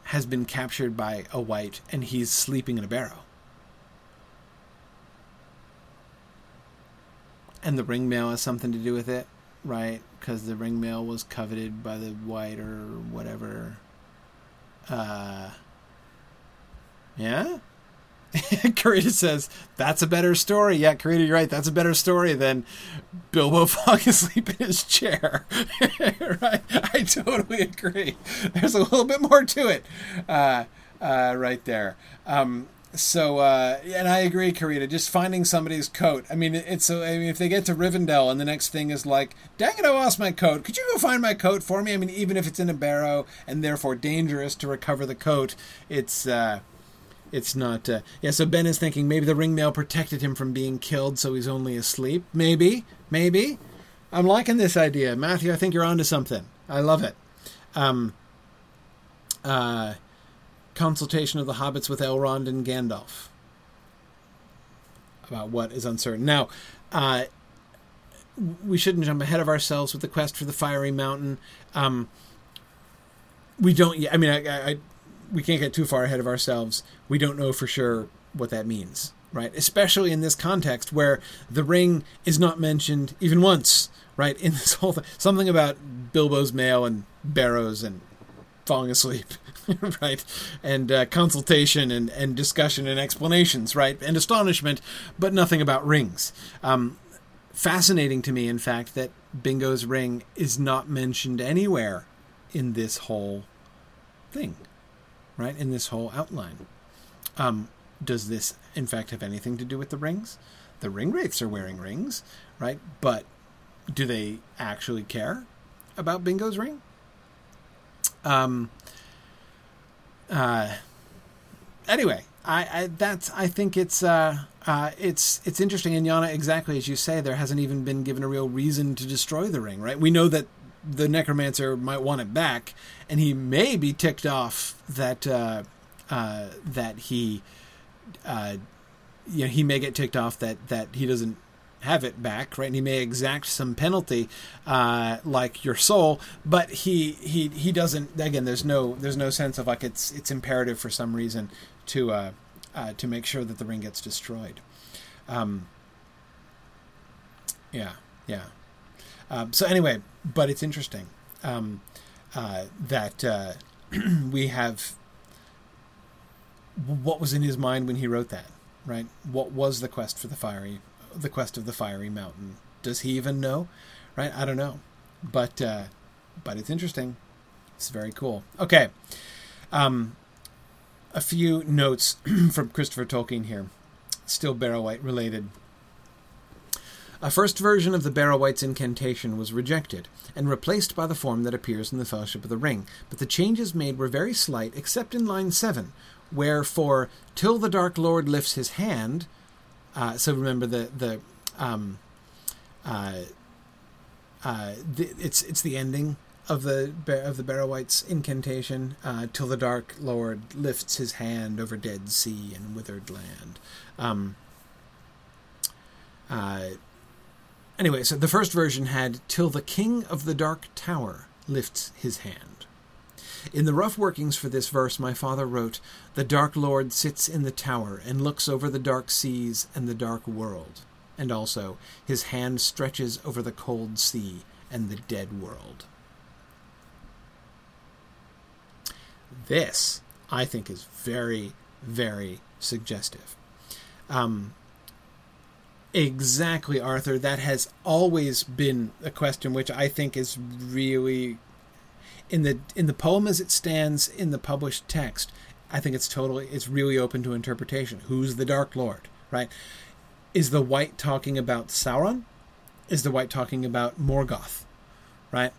has been captured by a wight and he's sleeping in a barrow? And the ring mail has something to do with it, right? Because the ring mail was coveted by the wight or whatever. Uh, yeah? Karita says, that's a better story. Yeah, Karita, you're right. That's a better story than Bilbo falling asleep in his chair. right? I totally agree. There's a little bit more to it uh, uh, right there. Um, so, uh, and I agree, Karita. Just finding somebody's coat. I mean, it's. I mean, if they get to Rivendell and the next thing is like, "Dang it, I lost my coat. Could you go find my coat for me?" I mean, even if it's in a barrow and therefore dangerous to recover the coat, it's. Uh, it's not. Uh, yeah, so Ben is thinking maybe the ring mail protected him from being killed, so he's only asleep. Maybe, maybe. I'm liking this idea, Matthew. I think you're onto something. I love it. Um, uh, consultation of the hobbits with Elrond and Gandalf about what is uncertain. Now, uh, we shouldn't jump ahead of ourselves with the quest for the fiery mountain. Um, we don't yet. I mean, I, I, we can't get too far ahead of ourselves. We don't know for sure what that means, right? Especially in this context where the ring is not mentioned even once, right? In this whole thing, something about Bilbo's mail and barrows and falling asleep, right? And uh, consultation and, and discussion and explanations, right? And astonishment, but nothing about rings. Um, fascinating to me, in fact, that Bingo's ring is not mentioned anywhere in this whole thing right, in this whole outline. Um, does this, in fact, have anything to do with the rings? The ring wraiths are wearing rings, right? But do they actually care about Bingo's ring? Um. Uh. Anyway, I, I that's I think it's uh, uh it's it's interesting, and Yana, exactly as you say, there hasn't even been given a real reason to destroy the ring, right? We know that the necromancer might want it back, and he may be ticked off that uh, uh, that he uh, you know he may get ticked off that that he doesn't have it back, right? And he may exact some penalty, uh, like your soul, but he he he doesn't. Again, there's no there's no sense of like it's it's imperative for some reason to uh, uh, to make sure that the ring gets destroyed. Um, yeah, yeah. Um, so anyway, but it's interesting um, uh, that uh, we have what was in his mind when he wrote that, right? What was the quest for the fiery, the quest of the fiery mountain? Does he even know? Right? I don't know, but uh, but it's interesting. It's very cool. Okay. Um, a few notes from Christopher Tolkien here, still Barrow-wight related. A first version of the Barrow-wight's incantation was rejected and replaced by the form that appears in the Fellowship of the Ring, but the changes made were very slight except in line 7, where for till the Dark Lord lifts his hand, uh, so remember the the um, uh, uh, the, it's it's the ending of the of the Barrow-wight's incantation uh, till the Dark Lord lifts his hand over dead sea and withered land. Um, uh, anyway, so the first version had till the King of the Dark Tower lifts his hand. In the rough workings for this verse, my father wrote, The Dark Lord sits in the tower and looks over the dark seas and the dark world. And also, his hand stretches over the cold sea and the dead world. This, I think, is very, very suggestive. Um, exactly, Arthur. That has always been a question which I think is really in the in the poem as it stands in the published text. I think it's totally it's really open to interpretation. Who's the Dark Lord, right? Is the wight talking about Sauron? Is the wight talking about Morgoth, right?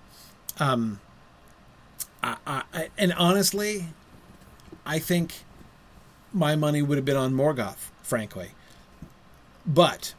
Um, I, I, and honestly, I think my money would have been on Morgoth, frankly. But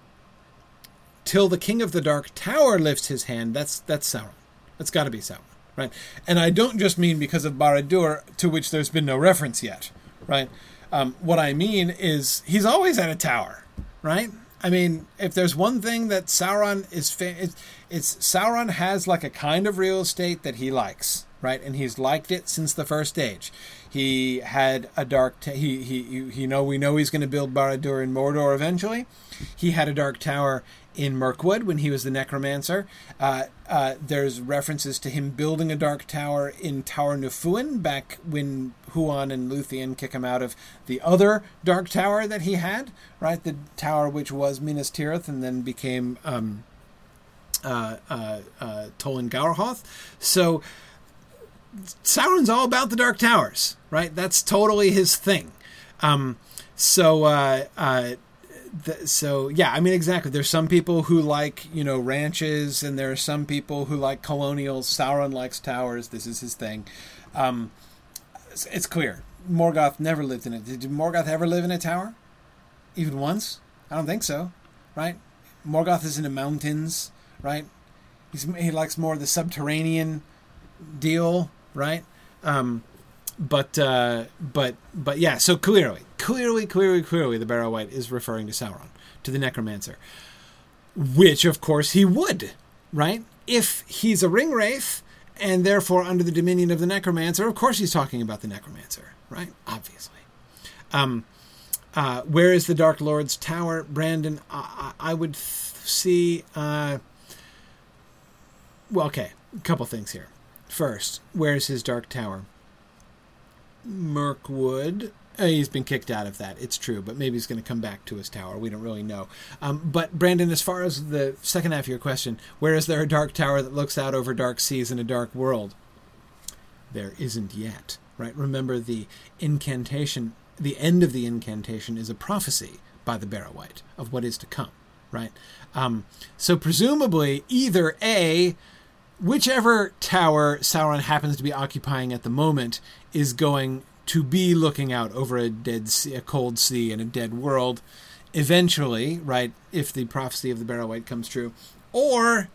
till the King of the Dark Tower lifts his hand, that's that's Sauron. That's got to be Sauron, right? And I don't just mean because of Barad-dûr, to which there's been no reference yet, right? Um, what I mean is he's always at a tower, right? I mean, if there's one thing that Sauron is, fa- it's, it's Sauron has like a kind of real estate that he likes, right? And he's liked it since the first age. He had a dark. T- he he he. know we know he's going to build Barad-dûr in Mordor eventually. He had a dark tower in Mirkwood when he was the necromancer. Uh, uh, there's references to him building a dark tower in Taur-nu-Fuin back when Huan and Luthien kick him out of the other dark tower that he had, right? The tower which was Minas Tirith and then became um, uh, uh, uh, Tolan. So Sauron's all about the Dark Towers, right? That's totally his thing. Um, so, uh, uh, th- so yeah, I mean, exactly. There's some people who like you know ranches, and there are some people who like colonials. Sauron likes towers. This is his thing. Um, it's, it's clear. Morgoth never lived in it. Did Morgoth ever live in a tower? Even once? I don't think so. Right? Morgoth is in the mountains. Right? He's, he likes more of the subterranean deal right? Um, but uh, but but yeah. So clearly, clearly, clearly, clearly, the Barrow Wight is referring to Sauron, to the Necromancer, which of course he would, right? If he's a ring wraith and therefore under the dominion of the Necromancer, of course he's talking about the Necromancer, right? Obviously. Um, uh, where is the Dark Lord's tower, Brandon? I, I would th- see. Uh, well, okay, a couple things here. First, where's his Dark Tower? Mirkwood. Uh, he's been kicked out of that. It's true, but maybe he's going to come back to his tower. We don't really know. Um, but Brandon, as far as the second half of your question, where is there a dark tower that looks out over dark seas and a dark world? There isn't yet, right? Remember the incantation. The end of the incantation is a prophecy by the Barrow-wight of what is to come, right? Um, so presumably, either a whichever tower Sauron happens to be occupying at the moment is going to be looking out over a dead sea, a cold sea and a dead world eventually, right, if the prophecy of the Barrow Wight comes true, or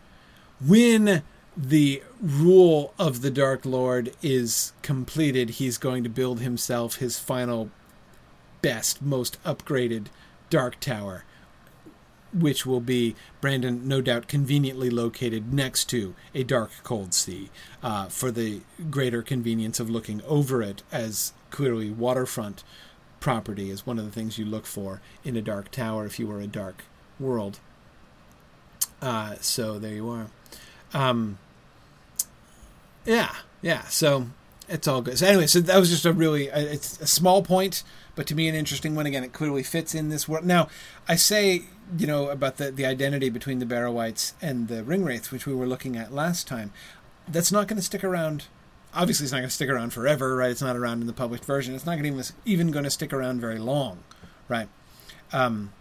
when the rule of the Dark Lord is completed, he's going to build himself his final best, most upgraded Dark Tower which will be Brandon, no doubt, conveniently located next to a dark, cold sea uh, for the greater convenience of looking over it, as clearly waterfront property is one of the things you look for in a dark tower if you were a dark world. Uh, so there you are. Um, yeah, yeah. So it's all good. So anyway, so that was just a really it's a small point, but to me an interesting one. Again, it clearly fits in this world. Now, I say you know about the the identity between the Barrow-wights and the Ringwraiths, which we were looking at last time. That's not going to stick around obviously it's not going to stick around forever, right? It's not around in the published version. It's not to even going to stick around very long, right? Um,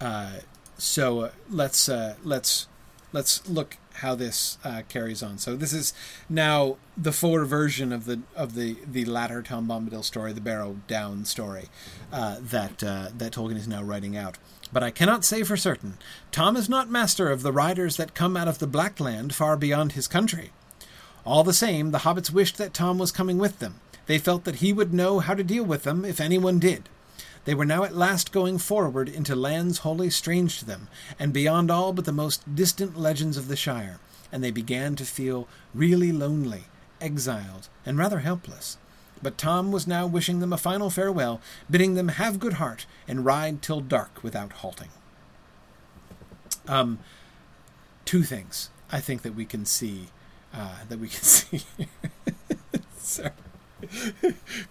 uh, so uh, let's uh, let's let's look how this uh, carries on. So this is now the fuller version of the of the the latter Tom Bombadil story, the Barrow Down story, uh, that uh, that Tolkien is now writing out. But I cannot say for certain. Tom is not master of the riders that come out of the Black Land far beyond his country. All the same, the hobbits wished that Tom was coming with them. They felt that he would know how to deal with them if anyone did. They were now at last going forward into lands wholly strange to them, and beyond all but the most distant legends of the Shire, and they began to feel really lonely, exiled, and rather helpless. But Tom was now wishing them a final farewell, bidding them have good heart and ride till dark without halting. Um, two things I think that we can see uh, that we can see. Sorry.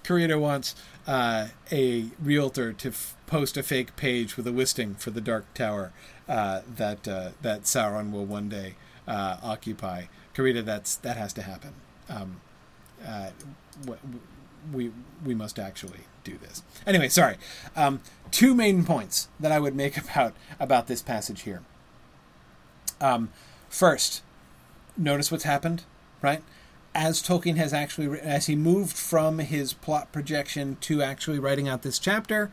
Karina wants uh, a realtor to f- post a fake page with a listing for the Dark Tower uh, that uh, that Sauron will one day uh, occupy. Karina, that's that has to happen. Um, uh, we we must actually do this. Anyway, sorry. Um, two main points that I would make about about this passage here. Um, first, notice what's happened, right? As Tolkien has actually, as he moved from his plot projection to actually writing out this chapter,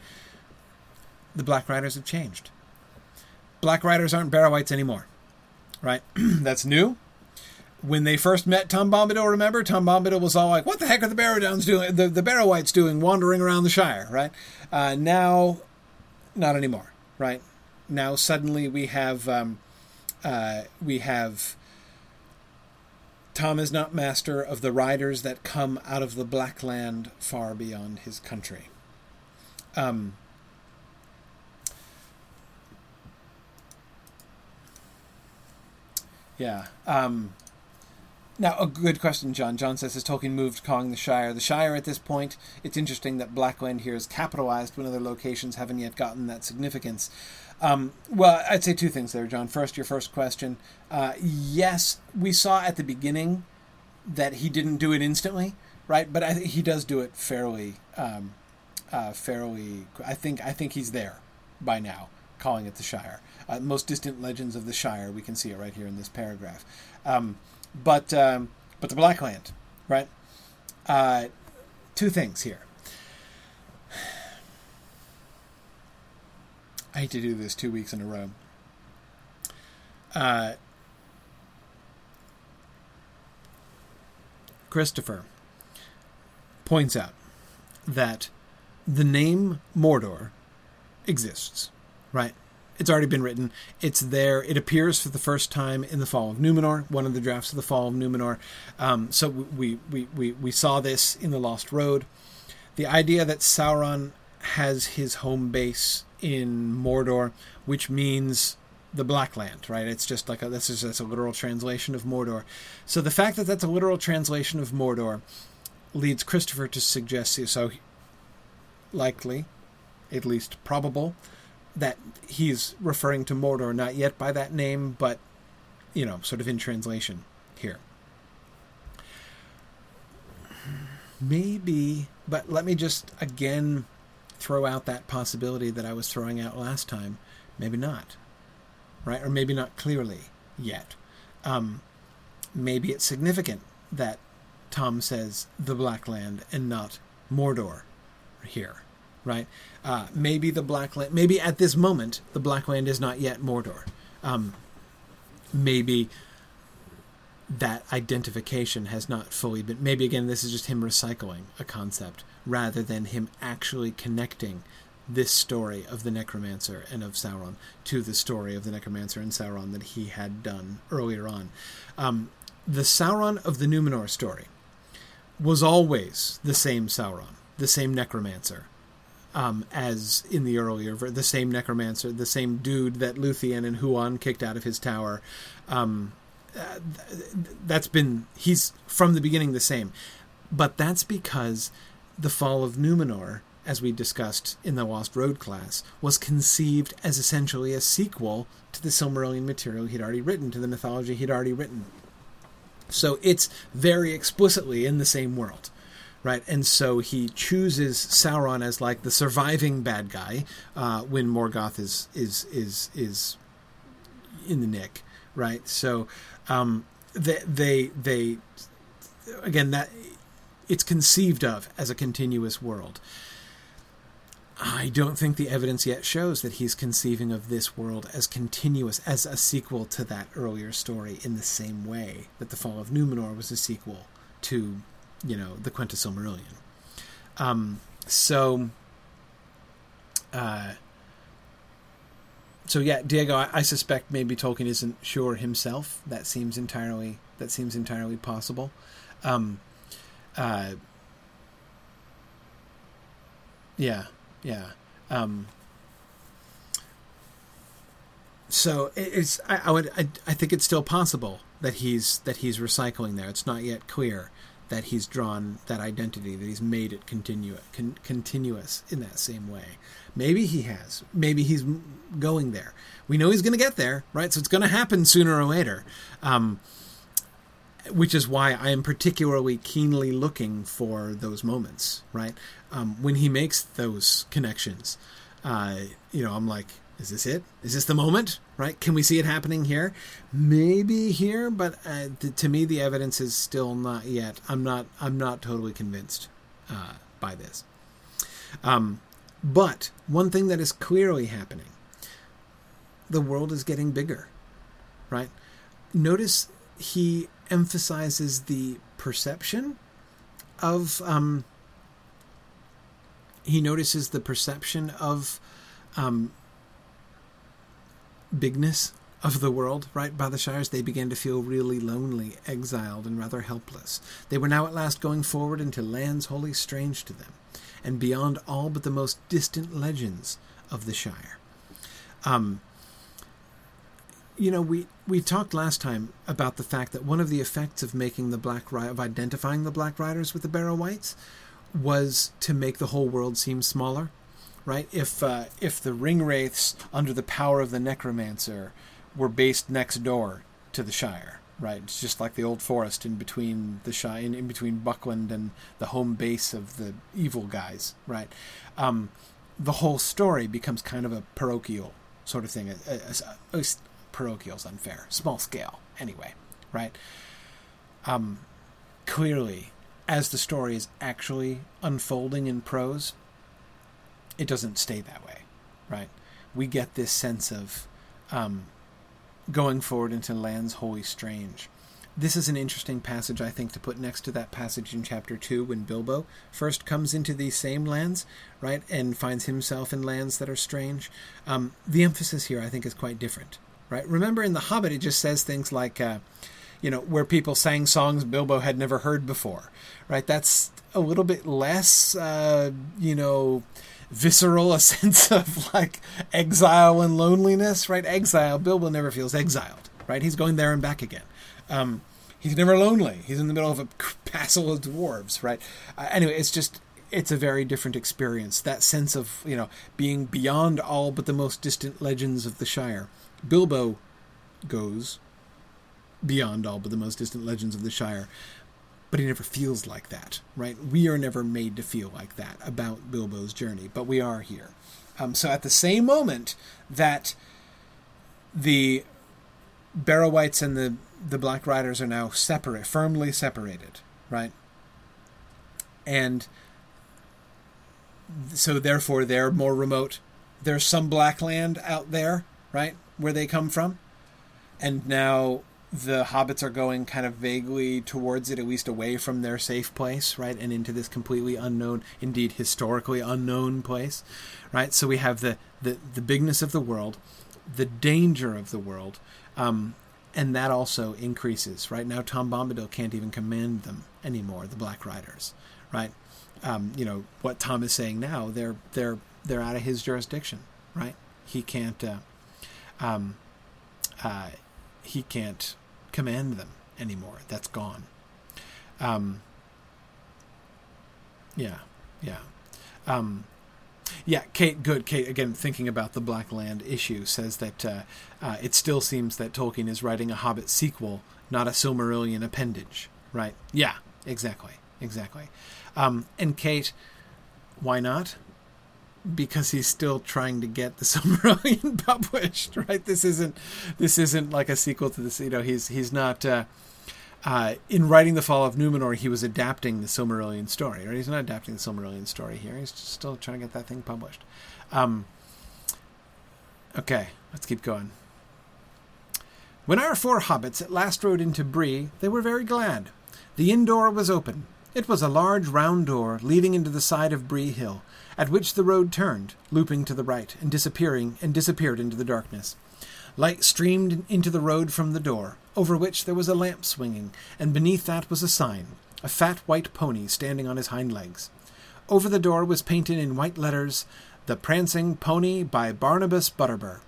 the Black Riders have changed. Black Riders aren't Barrow-wights anymore, right? That's new when they first met Tom Bombadil, remember Tom Bombadil was all like, "What the heck are the Barrow Downs doing? The the Barrow-wights doing, wandering around the Shire?" Right? Uh, now, not anymore. Right? Now suddenly we have um, uh, we have Tom is not master of the riders that come out of the Black Land far beyond his country. Um, yeah. Um, now, a good question, John. John says, has Tolkien moved calling the Shire the Shire at this point? It's interesting that Blackland here is capitalized when other locations haven't yet gotten that significance. Um, well, I'd say two things there, John. First, your first question. Uh, yes, we saw at the beginning that he didn't do it instantly, right? But I think he does do it fairly, um, uh, fairly. I think I think he's there by now, calling it the Shire. Uh, most distant legends of the Shire. We can see it right here in this paragraph. Um, but um, but the Blackland, right? Uh, two things here. I hate to do this two weeks in a row. Uh, Christopher points out that the name Mordor exists, right? It's already been written. It's there. It appears for the first time in the Fall of Numenor, one of the drafts of the Fall of Numenor. Um, so we, we, we, we saw this in the Lost Road. The idea that Sauron has his home base in Mordor, which means the Black Land, right? It's just like a, this is just a literal translation of Mordor. So the fact that that's a literal translation of Mordor leads Christopher to suggest so likely, at least probable, that he's referring to Mordor not yet by that name, but you know, sort of in translation here. Maybe, but let me just again throw out that possibility that I was throwing out last time. Maybe not, right? Or maybe not clearly yet. Um, maybe it's significant that Tom says the Black Land and not Mordor here right? Uh, maybe the Black Land, maybe at this moment, the Black Land is not yet Mordor. Um, maybe that identification has not fully been. Maybe again, this is just him recycling a concept rather than him actually connecting this story of the Necromancer and of Sauron to the story of the Necromancer and Sauron that he had done earlier on. Um, the Sauron of the Numenor story was always the same Sauron, the same Necromancer, um, as in the earlier, the same necromancer, the same dude that Luthien and Huan kicked out of his tower. Um, uh, that's been he's from the beginning the same, but that's because the fall of Numenor, as we discussed in the Lost Road class, was conceived as essentially a sequel to the Silmarillion material he'd already written, to the mythology he'd already written. So it's very explicitly in the same world, right? And so he chooses Sauron as like the surviving bad guy uh, when Morgoth is is is is in the nick, right? So um, they they they again that it's conceived of as a continuous world. I don't think the evidence yet shows that he's conceiving of this world as continuous, as a sequel to that earlier story, in the same way that the Fall of Numenor was a sequel to, you know, the Quenta Silmarillion. Um, so, uh, so yeah, Diego, I, I, suspect maybe Tolkien isn't sure himself. That seems entirely that seems entirely possible. Um, uh, yeah. Yeah. Um, so it's I, I would I, I, think it's still possible that he's that he's recycling there. It's not yet clear that he's drawn that identity that he's made it continue con, continuous in that same way. Maybe he has. Maybe he's going there. We know he's going to get there, right? So it's going to happen sooner or later. Um, which is why I am particularly keenly looking for those moments, right? Um, when he makes those connections, uh, you know, I'm like, is this it? Is this the moment? Right? Can we see it happening here? Maybe here, but uh, th- to me, the evidence is still not yet. I'm not. I'm not totally convinced uh, by this. Um, but one thing that is clearly happening: the world is getting bigger. Right? Notice he emphasizes the perception of um, he notices the perception of um, bigness of the world, right? By the Shires, they began to feel really lonely, exiled, and rather helpless. They were now at last going forward into lands wholly strange to them, and beyond all but the most distant legends of the Shire. Um, you know, we we talked last time about the fact that one of the effects of making the black of identifying the black riders with the barrow Wights was to make the whole world seem smaller, right? If uh, if the ring wraiths under the power of the necromancer were based next door to the Shire, right? It's just like the old forest in between the Shire, in, in between Buckland and the home base of the evil guys, right? Um, the whole story becomes kind of a parochial sort of thing, a, a, a, parochial's unfair. Small scale, anyway, right? Um, clearly, as the story is actually unfolding in prose, it doesn't stay that way, right? We get this sense of um, going forward into lands wholly strange. This is an interesting passage, I think, to put next to that passage in chapter 2 when Bilbo first comes into these same lands, right, and finds himself in lands that are strange. Um, the emphasis here, I think, is quite different, right? Remember in The Hobbit, it just says things like, uh, you know, where people sang songs Bilbo had never heard before, right? That's a little bit less, uh, you know, visceral a sense of like exile and loneliness, right? Exile, Bilbo never feels exiled, right? He's going there and back again. Um, he's never lonely. He's in the middle of a castle of dwarves, right? Uh, anyway, it's just it's a very different experience. That sense of you know being beyond all but the most distant legends of the Shire. Bilbo goes beyond all but the most distant legends of the Shire, but he never feels like that, right? We are never made to feel like that about Bilbo's journey, but we are here. Um, so at the same moment that the Barrow Wights and the the Black Riders are now separate, firmly separated, right? And so therefore they're more remote. There's some black land out there, right? Where they come from. And now the hobbits are going kind of vaguely towards it, at least away from their safe place, right? And into this completely unknown, indeed historically unknown place, right? So we have the, the, the bigness of the world, the danger of the world, um, and that also increases. Right now, Tom Bombadil can't even command them anymore, the Black Riders, right? Um, you know what Tom is saying now. They're they're they're out of his jurisdiction, right? He can't. Uh, um, uh, he can't command them anymore. That's gone. Um, yeah, yeah. Um, yeah, Kate. Good, Kate. Again, thinking about the Black Land issue, says that uh, uh, it still seems that Tolkien is writing a Hobbit sequel, not a Silmarillion appendage. Right? Yeah, exactly, exactly. Um, and Kate, why not? Because he's still trying to get the Silmarillion published, right? This isn't this isn't like a sequel to this. You know, he's he's not. Uh, uh, in writing the Fall of Numenor, he was adapting the Silmarillion story, or he's not adapting the Silmarillion story here. He's still trying to get that thing published. Um, okay, let's keep going. When our four hobbits at last rode into Bree, they were very glad. The inn door was open. It was a large round door leading into the side of Bree Hill, at which the road turned, looping to the right, and disappearing and disappeared into the darkness. Light streamed into the road from the door, over which there was a lamp swinging, and beneath that was a sign a fat white pony standing on his hind legs. Over the door was painted in white letters, The Prancing Pony by Barnabas Butterbur.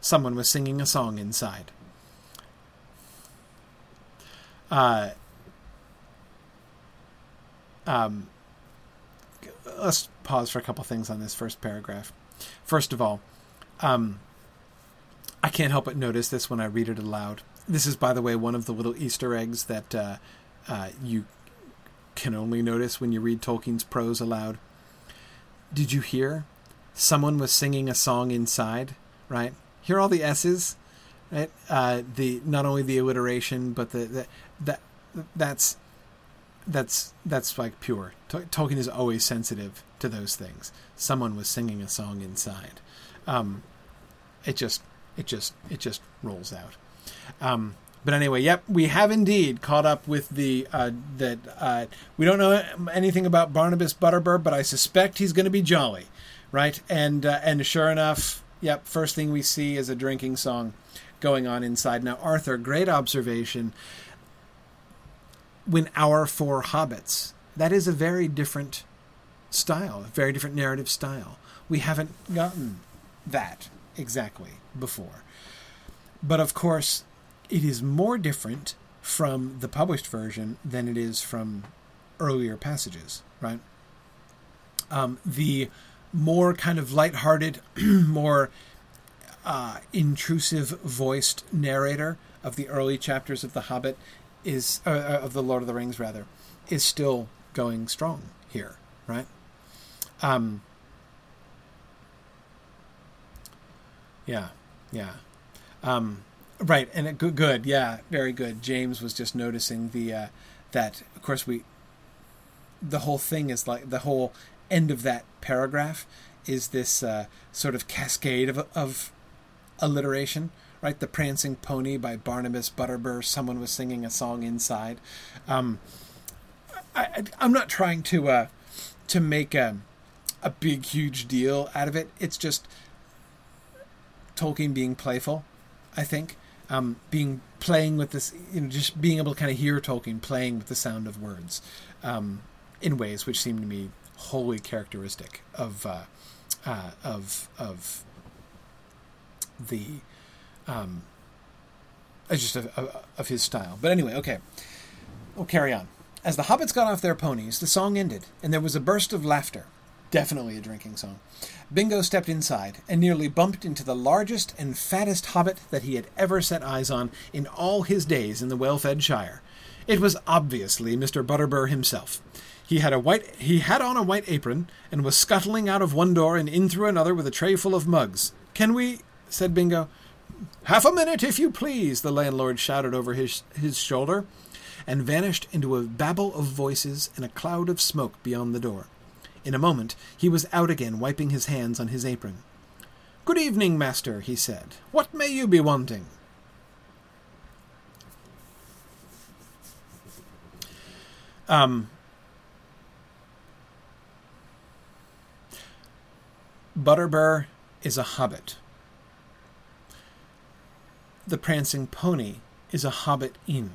Someone was singing a song inside. Uh, um, let's pause for a couple things on this first paragraph. First of all, um, I can't help but notice this when I read it aloud. This is, by the way, one of the little Easter eggs that uh, uh, you can only notice when you read Tolkien's prose aloud. Did you hear? Someone was singing a song inside, right? Hear all the S's, right? Uh, the not only the alliteration, but the, the that that's that's that's like pure. Tolkien is always sensitive to those things. Someone was singing a song inside. Um, it just it just it just rolls out. Um, but anyway, yep, we have indeed caught up with the uh, that uh, we don't know anything about Barnabas Butterbur, but I suspect he's going to be jolly, right? And uh, and sure enough, yep, first thing we see is a drinking song going on inside. Now, Arthur, great observation. When our four hobbits, that is a very different style, a very different narrative style. We haven't gotten that exactly before. But of course, it is more different from the published version than it is from earlier passages, right? Um, the more kind of lighthearted, more uh, intrusive voiced narrator of the early chapters of The Hobbit is, uh, uh of the Lord of the Rings rather, is still going strong here, right? Um, Yeah, yeah. Um, right, and good, good, yeah, very good. James was just noticing the uh, that, of course, we the whole thing is like the whole end of that paragraph is this uh, sort of cascade of, of alliteration, right? The Prancing Pony by Barnabas Butterbur. Someone was singing a song inside. Um, I, am not trying to uh, to make a, a big, huge deal out of it. It's just Tolkien being playful, I think. Um, being playing with this, you know, just being able to kind of hear Tolkien playing with the sound of words um, in ways which seem to me wholly characteristic of uh, uh, of of the um, just of, of, his style. But anyway, okay, we'll carry on. As the hobbits got off their ponies, the song ended, and there was a burst of laughter. Definitely a drinking song. Bingo stepped inside and nearly bumped into the largest and fattest hobbit that he had ever set eyes on in all his days in the well-fed Shire. It was obviously Mr. Butterbur himself. He had a white he had on a white apron and was scuttling out of one door and in through another with a tray full of mugs. Can we said Bingo. Half a minute, if you please, the landlord shouted over his his shoulder, and vanished into a babel of voices and a cloud of smoke beyond the door. In a moment he was out again, wiping his hands on his apron. Good evening, master, he said. What may you be wanting? Um, Butterbur is a hobbit. The Prancing Pony is a hobbit inn.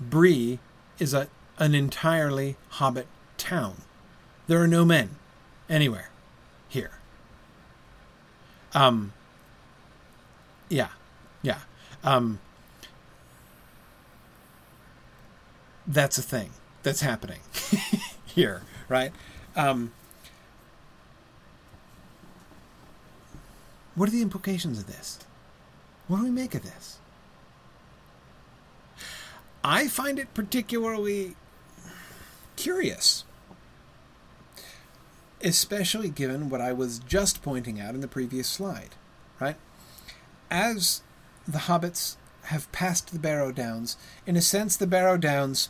Bree is a, an entirely hobbit town. There are no men anywhere here. Um, yeah, yeah. Um, that's a thing that's happening here, right? Um, What are the implications of this? What do we make of this? I find it particularly curious, especially given what I was just pointing out in the previous slide, right? As the hobbits have passed the Barrow Downs, in a sense, the Barrow Downs,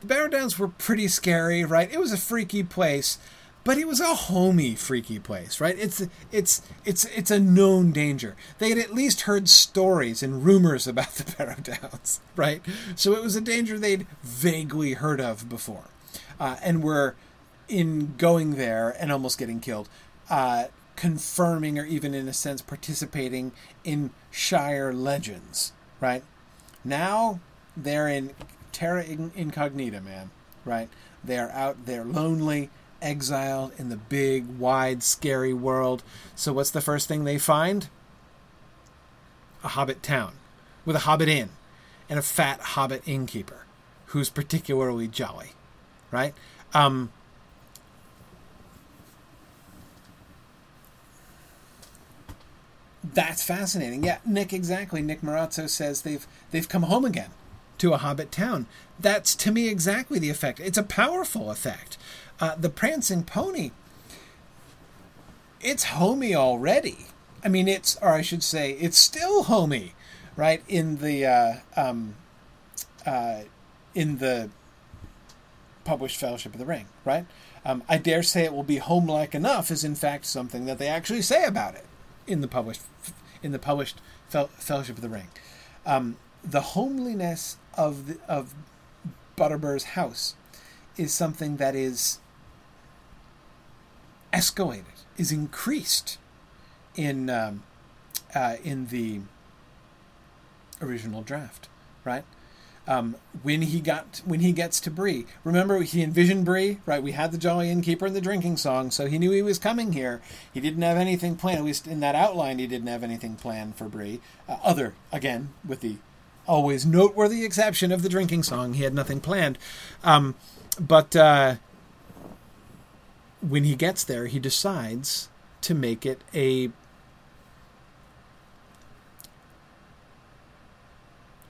the Barrow Downs were pretty scary, right? It was a freaky place, but it was a homey freaky place right? It's it's it's it's a known danger. They had at least heard stories and rumors about the barrow downs right? So it was a danger they'd vaguely heard of before uh, and were in going there and almost getting killed uh, confirming or even in a sense participating in shire legends right? Now they're in terra incognita man right? They're out there lonely exiled in the big, wide, scary world. So, what's the first thing they find? A hobbit town with a hobbit inn and a fat hobbit innkeeper who's particularly jolly, right? Um, that's fascinating. Yeah, Nick, exactly. Nick Marazzo says they've they've come home again to a hobbit town. That's to me exactly the effect. It's a powerful effect. Uh, the Prancing Pony, it's homey already. I mean, it's, or I should say, it's still homey, right? In the, uh, um, uh, in the published Fellowship of the Ring, right? Um, I dare say it will be home-like enough is in fact something that they actually say about it in the published, in the published Fellowship of the Ring. Um, the homeliness of the, of Butterbur's house is something that is escalated, is increased in um, uh, in the original draft, right? Um, when he got when he gets to Bree, remember he envisioned Bree, right? We had the Jolly Innkeeper and the drinking song, so he knew he was coming here. He didn't have anything planned, at least in that outline. He didn't have anything planned for Bree, uh, other again with the always noteworthy exception of the drinking song. He had nothing planned, um, but. Uh, when he gets there, he decides to make it a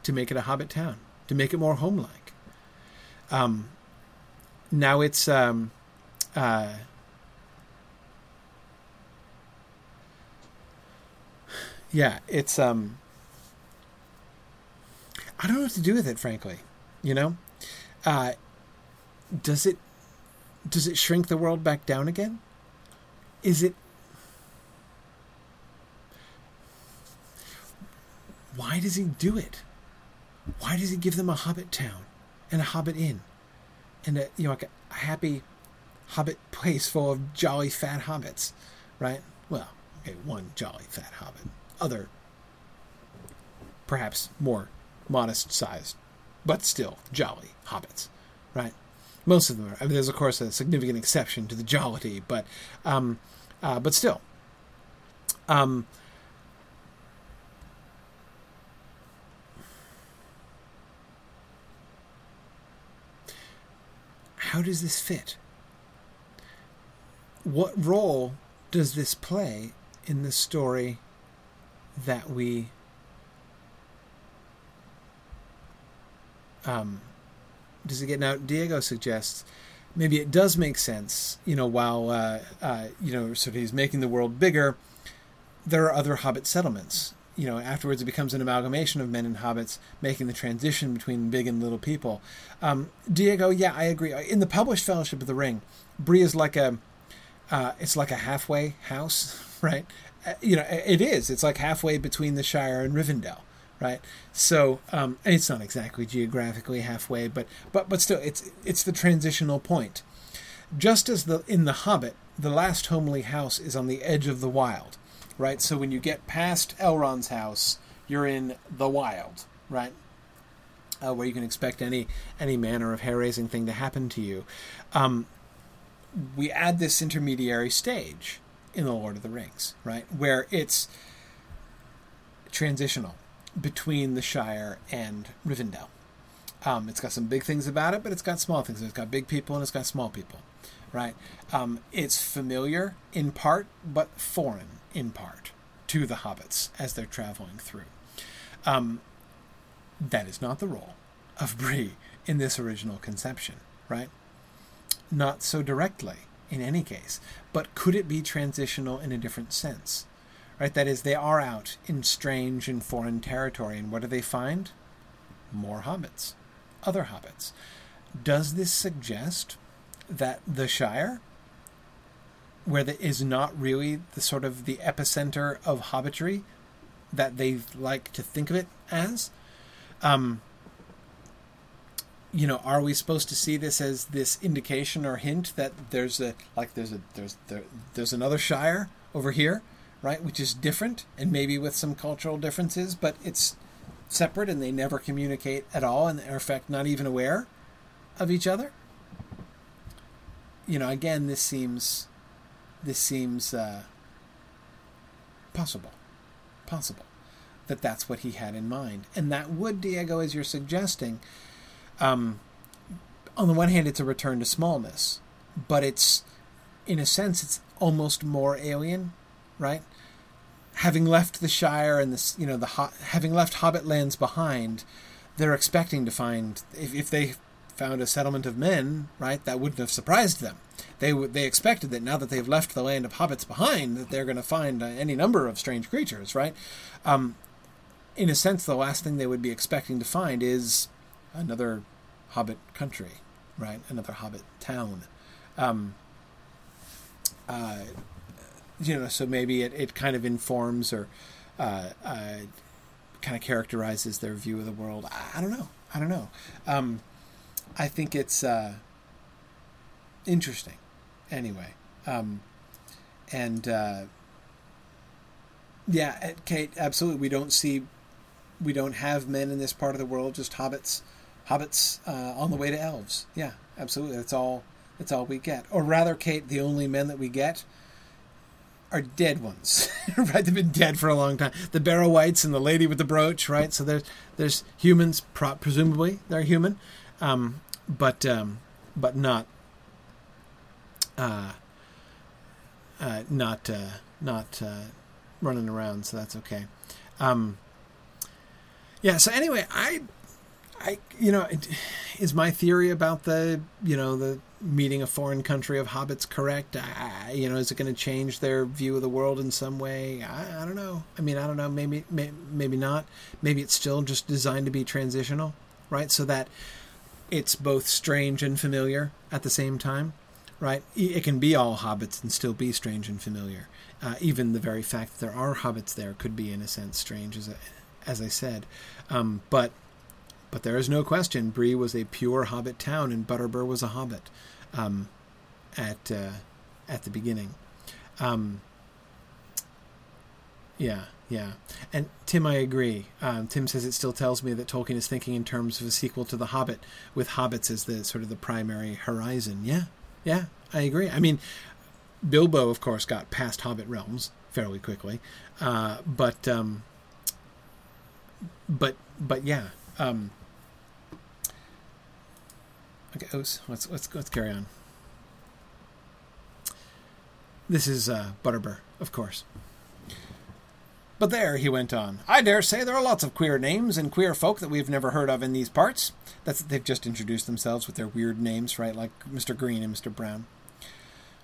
to make it a hobbit town, to make it more homelike. Um, now it's um, uh, yeah, it's um, I don't know what to do with it, frankly. You know, uh, does it does it shrink the world back down again? Is it. Why does he do it? Why does he give them a hobbit town and a hobbit inn and a, you know, like a, happy hobbit place full of jolly fat hobbits, right? Well, okay, one jolly fat hobbit. Other, perhaps more modest sized, but still jolly hobbits, right? Most of them are. I mean, there's of course a significant exception to the jollity, but um, uh, but still. Um, how does this fit? What role does this play in the story that we um, does it get now? Diego suggests maybe it does make sense. You know, while uh, uh, you know, sort of he's making the world bigger, there are other Hobbit settlements. You know, afterwards it becomes an amalgamation of men and hobbits, making the transition between big and little people. Um, Diego, yeah, I agree. In the published Fellowship of the Ring, Bree is like a, uh, it's like a halfway house, right? Uh, you know, it is. It's like halfway between the Shire and Rivendell right? So um, it's not exactly geographically halfway, but but but still, it's it's the transitional point. Just as the in the Hobbit, the last homely house is on the edge of the wild, right? So when you get past Elrond's house, you're in the wild, right? Uh, where you can expect any any manner of hair raising thing to happen to you. Um, we add this intermediary stage in the Lord of the Rings, right, where it's transitional between the Shire and Rivendell. Um, it's got some big things about it, but it's got small things. It's got big people and it's got small people, right? Um, it's familiar in part, but foreign in part to the hobbits as they're traveling through. Um, that is not the role of Bree in this original conception, right? Not so directly in any case, but could it be transitional in a different sense? Right? That is, they are out in strange and foreign territory, and what do they find? More hobbits, other hobbits. Does this suggest that the Shire, where there is not really the sort of the epicenter of hobbitry that they like to think of it as, um, you know, are we supposed to see this as this indication or hint that there's a like there's a there's there, there's another Shire over here, right, which is different and maybe with some cultural differences, but it's separate and they never communicate at all and are in fact not even aware of each other. You know, again, this seems this seems uh, possible, possible that that's what he had in mind, and that would Diego, as you're suggesting um, on the one hand, it's a return to smallness, but it's, in a sense, it's almost more alien, right? Having left the Shire and this, you know, the having left Hobbit lands behind, they're expecting to find if, if they found a settlement of men, right, that wouldn't have surprised them. They they expected that now that they've left the land of hobbits behind, that they're going to find uh, any number of strange creatures, right? Um, in a sense, the last thing they would be expecting to find is another Hobbit country, right? Another Hobbit town. Um, uh, you know, so maybe it, it kind of informs or uh, uh, kind of characterizes their view of the world. I, I don't know. I don't know. Um, I think it's uh, interesting. Anyway, um, and uh, yeah, Kate, absolutely. We don't see, we don't have men in this part of the world, just hobbits hobbits uh, on the way to elves. Yeah, absolutely. That's all. That's all we get. Or rather, Kate, the only men that we get are dead ones. right? They've been dead for a long time. The Barrow Wights and the lady with the brooch. Right. So there's there's humans. Presumably they're human, um, but um, but not. Uh, uh, not uh, not uh, running around, so that's okay. Um, yeah. So anyway, I I, you know, is my theory about the, you know, the meeting a foreign country of hobbits correct? I, you know, is it going to change their view of the world in some way? I, I don't know. I mean, I don't know. Maybe, may, maybe not. Maybe it's still just designed to be transitional, right? So that it's both strange and familiar at the same time, right? It can be all hobbits and still be strange and familiar. Uh, even the very fact that there are hobbits there could be, in a sense, strange, as I, as I said. Um, but but there is no question Bree was a pure hobbit town and Butterbur was a hobbit um, at uh, at the beginning. Um, yeah, yeah. And Tim, I agree. Um, Tim says it still tells me that Tolkien is thinking in terms of a sequel to The Hobbit, with hobbits as the sort of the primary horizon. Yeah, yeah, I agree. I mean, Bilbo, of course, got past Hobbit realms fairly quickly, uh, but um, but but yeah. Um, Okay, let's let's let's, let's carry on. This is uh, Butterbur, of course. But there, he went on. I dare say there are lots of queer names and queer folk that we've never heard of in these parts. That's they've just introduced themselves with their weird names, right? Like Mr. Green and Mr. Brown.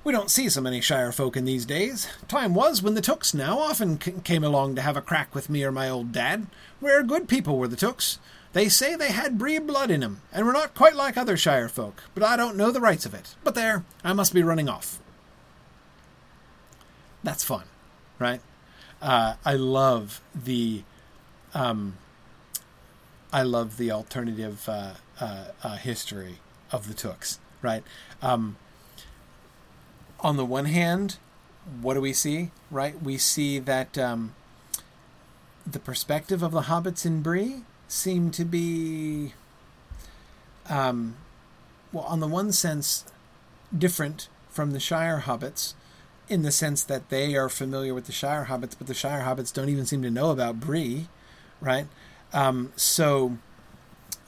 We don't see so many Shire folk in these days. Time was when the Tooks now often c- came along to have a crack with me or my old dad. Rare good people were the Tooks. They say they had Bree blood in 'em, and were not quite like other Shire folk, but I don't know the rights of it. But there, I must be running off. That's fun, right? Uh, I love the, um, I love the alternative uh, uh, uh history of the Tooks, right? Um, on the one hand, what do we see? Right, we see that um, the perspective of the hobbits in Bree seem to be, um, well, on the one sense, different from the Shire hobbits in the sense that they are familiar with the Shire hobbits, but the Shire hobbits don't even seem to know about Bree, right? Um, so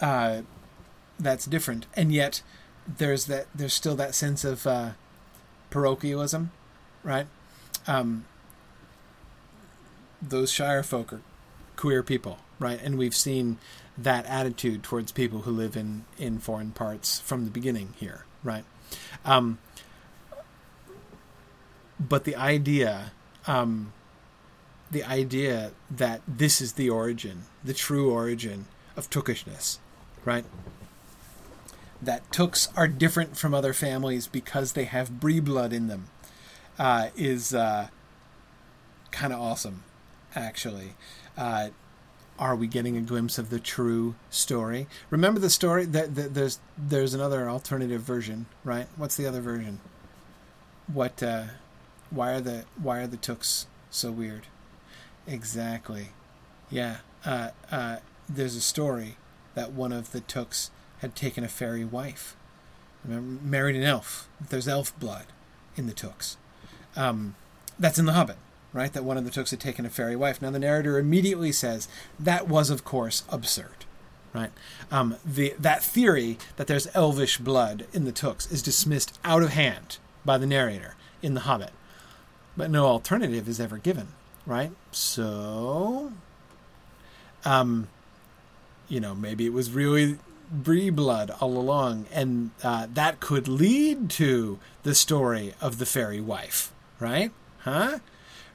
uh, that's different, and yet there's that there's still that sense of uh, parochialism, right? Um, those Shire folk are queer people, right? And we've seen that attitude towards people who live in in foreign parts from the beginning here, right? Um, but the idea, um, the idea that this is the origin, the true origin of Tookishness, right? That Tooks are different from other families because they have Bree blood in them, uh, is uh, kind of awesome, actually. Uh, are we getting a glimpse of the true story? Remember the story that the, there's there's another alternative version, right? What's the other version? What uh, why are the why are the Tooks so weird? Exactly. Yeah. Uh, uh, there's a story that one of the Tooks had taken a fairy wife, Remember, married an elf. There's elf blood in the Tooks. Um, that's in The Hobbit, right? That one of the Tooks had taken a fairy wife. Now the narrator immediately says that was, of course, absurd, right? Um, the that theory that there's elvish blood in the Tooks is dismissed out of hand by the narrator in The Hobbit but no alternative is ever given, right? So, um, you know, maybe it was really Bree blood all along, and uh, that could lead to the story of the fairy wife, right? Huh?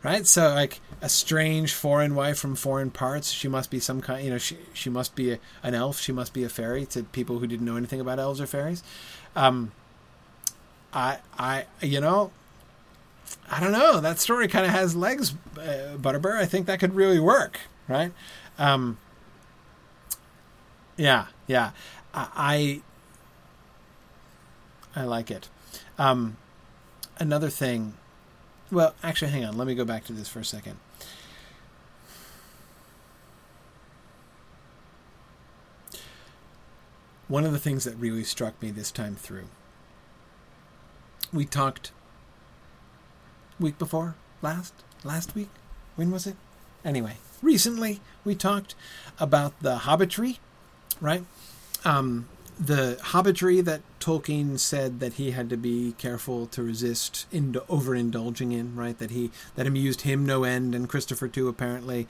Right? So, like a strange foreign wife from foreign parts, she must be some kind, you know, she, she must be a, an elf, she must be a fairy to people who didn't know anything about elves or fairies. Um, I, I, you know, I don't know. That story kind of has legs, uh, Butterbur. I think that could really work, right? Um, yeah, yeah. I, I, I like it. Um, another thing. Well, actually, hang on. Let me go back to this for a second. One of the things that really struck me this time through. We talked week before last last week when was it anyway recently we talked about the hobbitry right um, the hobbitry that tolkien said that he had to be careful to resist in, overindulging in right that he that amused him no end and christopher too apparently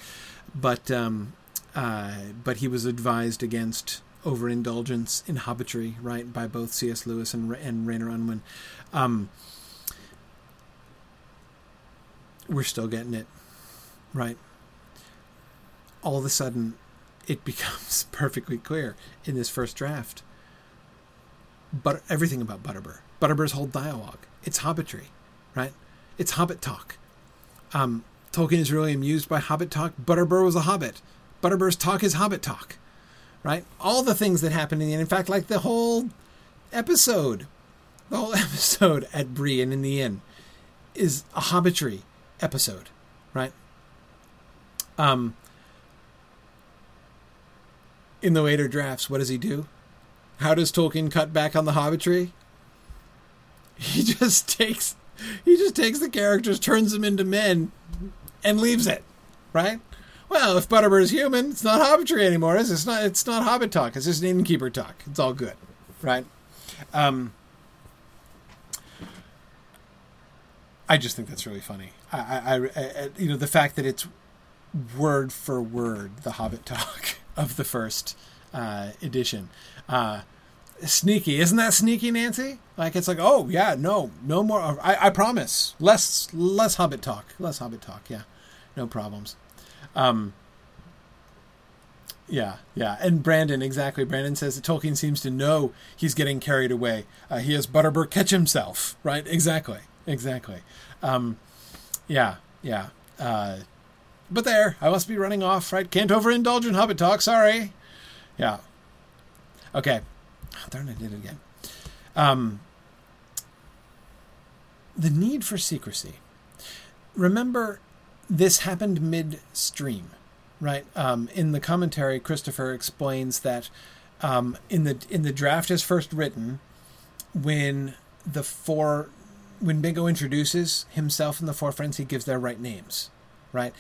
but um, uh, but he was advised against overindulgence in hobbitry right by both cs lewis and, and Rayner unwin um, we're still getting it right. All of a sudden, it becomes perfectly clear in this first draft. But everything about Butterbur, Butterbur's whole dialogue, it's hobbitry, right? It's hobbit talk. Um, Tolkien is really amused by hobbit talk. Butterbur was a hobbit. Butterbur's talk is hobbit talk, right? All the things that happen in the end. In fact, like the whole episode, the whole episode at Bree and in the inn is a hobbitry episode, right? Um, in the later drafts, what does he do? How does Tolkien cut back on the hobbitry? He just takes he just takes the characters, turns them into men, and leaves it. Right? Well, if Butterbur is human, it's not hobbitry anymore. Is it? It's not. It's not hobbit talk. It's just an innkeeper talk. It's all good, right? Um, I just think that's really funny. I, I, I, you know, the fact that it's word for word the Hobbit talk of the first uh, edition. Uh, sneaky, isn't that sneaky, Nancy? Like it's like, oh yeah, no, no more. I, I promise, less, less Hobbit talk, less Hobbit talk. Yeah, no problems. Um, yeah, yeah. And Brandon, exactly. Brandon says that Tolkien seems to know he's getting carried away. Uh, he has Butterbur catch himself, right? Exactly exactly. Um, yeah, yeah. Uh, but there, I must be running off, right? Can't overindulge in Hobbit talk, sorry. Yeah. Okay. Oh, darn, I did it again. Um, the need for secrecy. Remember, this happened midstream, right? Um, in the commentary, Christopher explains that um, in the in the draft as first written, when the four when Bingo introduces himself and the four friends, he gives their right names, right?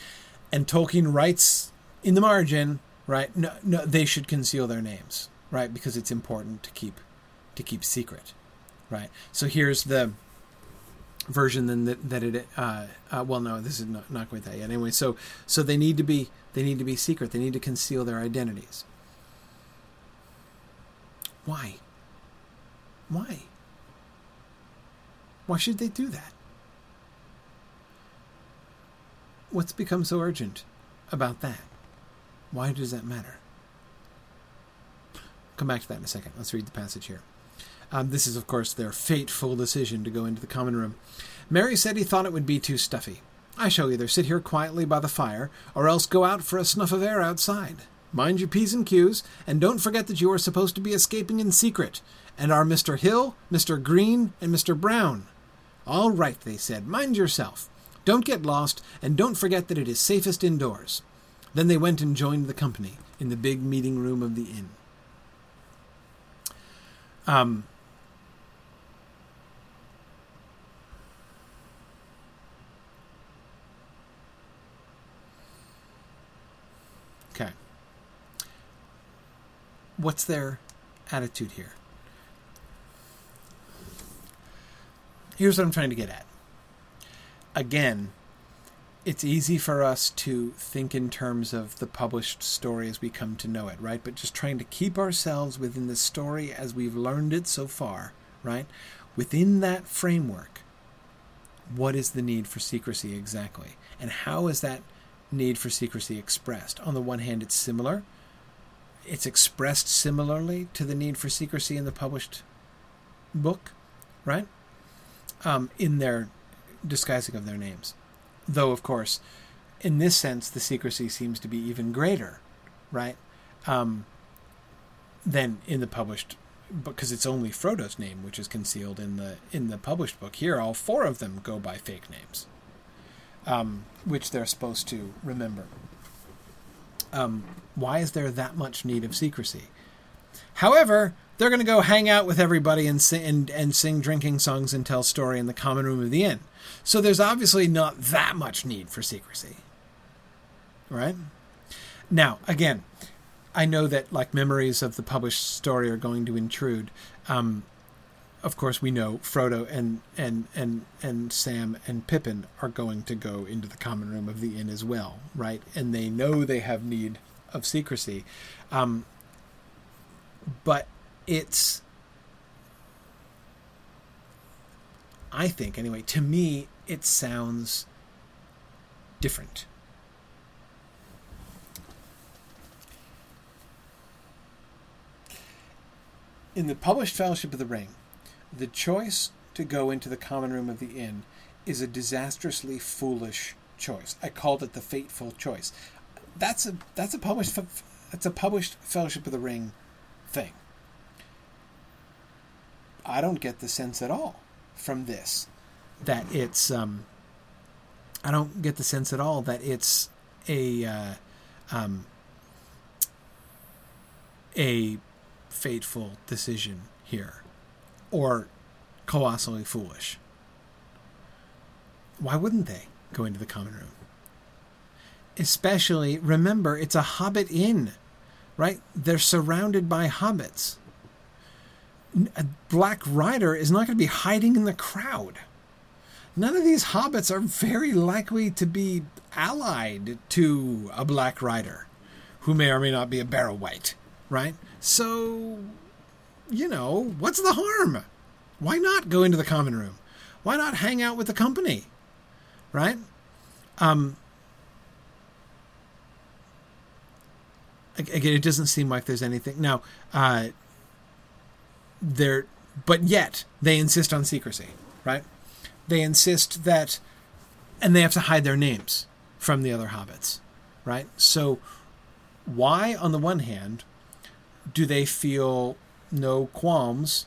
And Tolkien writes in the margin, right? No, no, they should conceal their names, right? Because it's important to keep to keep secret, right? So here's the version than that, that it. Uh, uh, well, no, this is not, not quite that yet. Anyway, so so they need to be they need to be secret. They need to conceal their identities. Why? Why? Why should they do that? What's become so urgent about that? Why does that matter? Come back to that in a second. Let's read the passage here. Um, this is, of course, their fateful decision to go into the common room. Merry said he thought it would be too stuffy. I shall either sit here quietly by the fire, or else go out for a snuff of air outside. Mind your P's and Q's, and don't forget that you are supposed to be escaping in secret, and are Mr. Hill, Mr. Green, and Mr. Brown. All right, they said, mind yourself. Don't get lost, and don't forget that it is safest indoors. Then they went and joined the company in the big meeting room of the inn. Um, okay. What's their attitude here? Here's what I'm trying to get at. Again, it's easy for us to think in terms of the published story as we come to know it, right? But just trying to keep ourselves within the story as we've learned it so far, right? Within that framework, what is the need for secrecy exactly? And how is that need for secrecy expressed? On the one hand, it's similar. It's expressed similarly to the need for secrecy in the published book, right? Um, in their disguising of their names though of course in this sense the secrecy seems to be even greater right um, than in the published because it's only Frodo's name which is concealed in the in the published book. Here all four of them go by fake names um, which they're supposed to remember. Um, why is there that much need of secrecy? However they're going to go hang out with everybody and sing, and, and sing drinking songs and tell story in the common room of the inn. So there's obviously not that much need for secrecy. Right? Now, again, I know that like memories of the published story are going to intrude. Um, of course, we know Frodo and and and and Sam and Pippin are going to go into the common room of the inn as well, right? And they know they have need of secrecy, um, but it's I think anyway, to me it sounds different. In the published Fellowship of the Ring, the choice to go into the common room of the inn is a disastrously foolish choice. I called it the fateful choice. That's a that's a published that's a published Fellowship of the Ring thing. I don't get the sense at all from this that it's. Um, I don't get the sense at all that it's a uh, um, a fateful decision here, or colossally foolish. Why wouldn't they go into the common room? Especially, remember, it's a hobbit inn, right? They're surrounded by hobbits a Black Rider is not going to be hiding in the crowd. None of these hobbits are very likely to be allied to a Black Rider, who may or may not be a Barrow wight, right? So, you know, what's the harm? Why not go into the common room? Why not hang out with the company, right? Um, again, it doesn't seem like there's anything now. Uh, they're but yet they insist on secrecy, right? They insist that and they have to hide their names from the other hobbits, right? So why on the one hand do they feel no qualms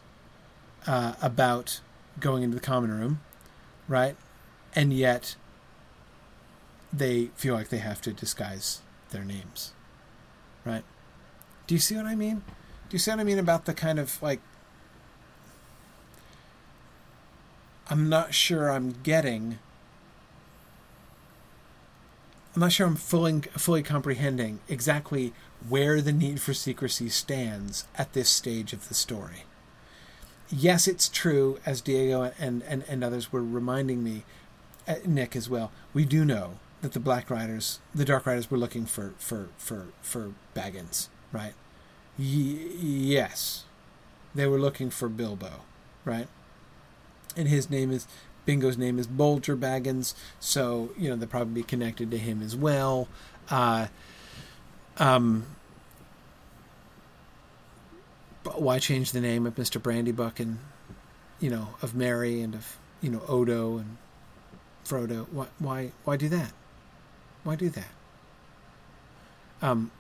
uh, about going into the common room, right? And yet they feel like they have to disguise their names, right? Do you see what I mean? Do you see what I mean about the kind of like I'm not sure I'm getting. I'm not sure I'm fully fully comprehending exactly where the need for secrecy stands at this stage of the story. yes, it's true, as Diego and, and, and others were reminding me, uh, Nick as well, we do know that the Black Riders, the Dark Riders, were looking for for for for Baggins, right? Y- yes, they were looking for Bilbo, right? And his name is Bingo's name is Bolger Baggins, so you know they'll probably be connected to him as well. Uh, um, but why change the name of Mister Brandybuck and you know of Merry and of you know Odo and Frodo? Why why why do that? Why do that? Um,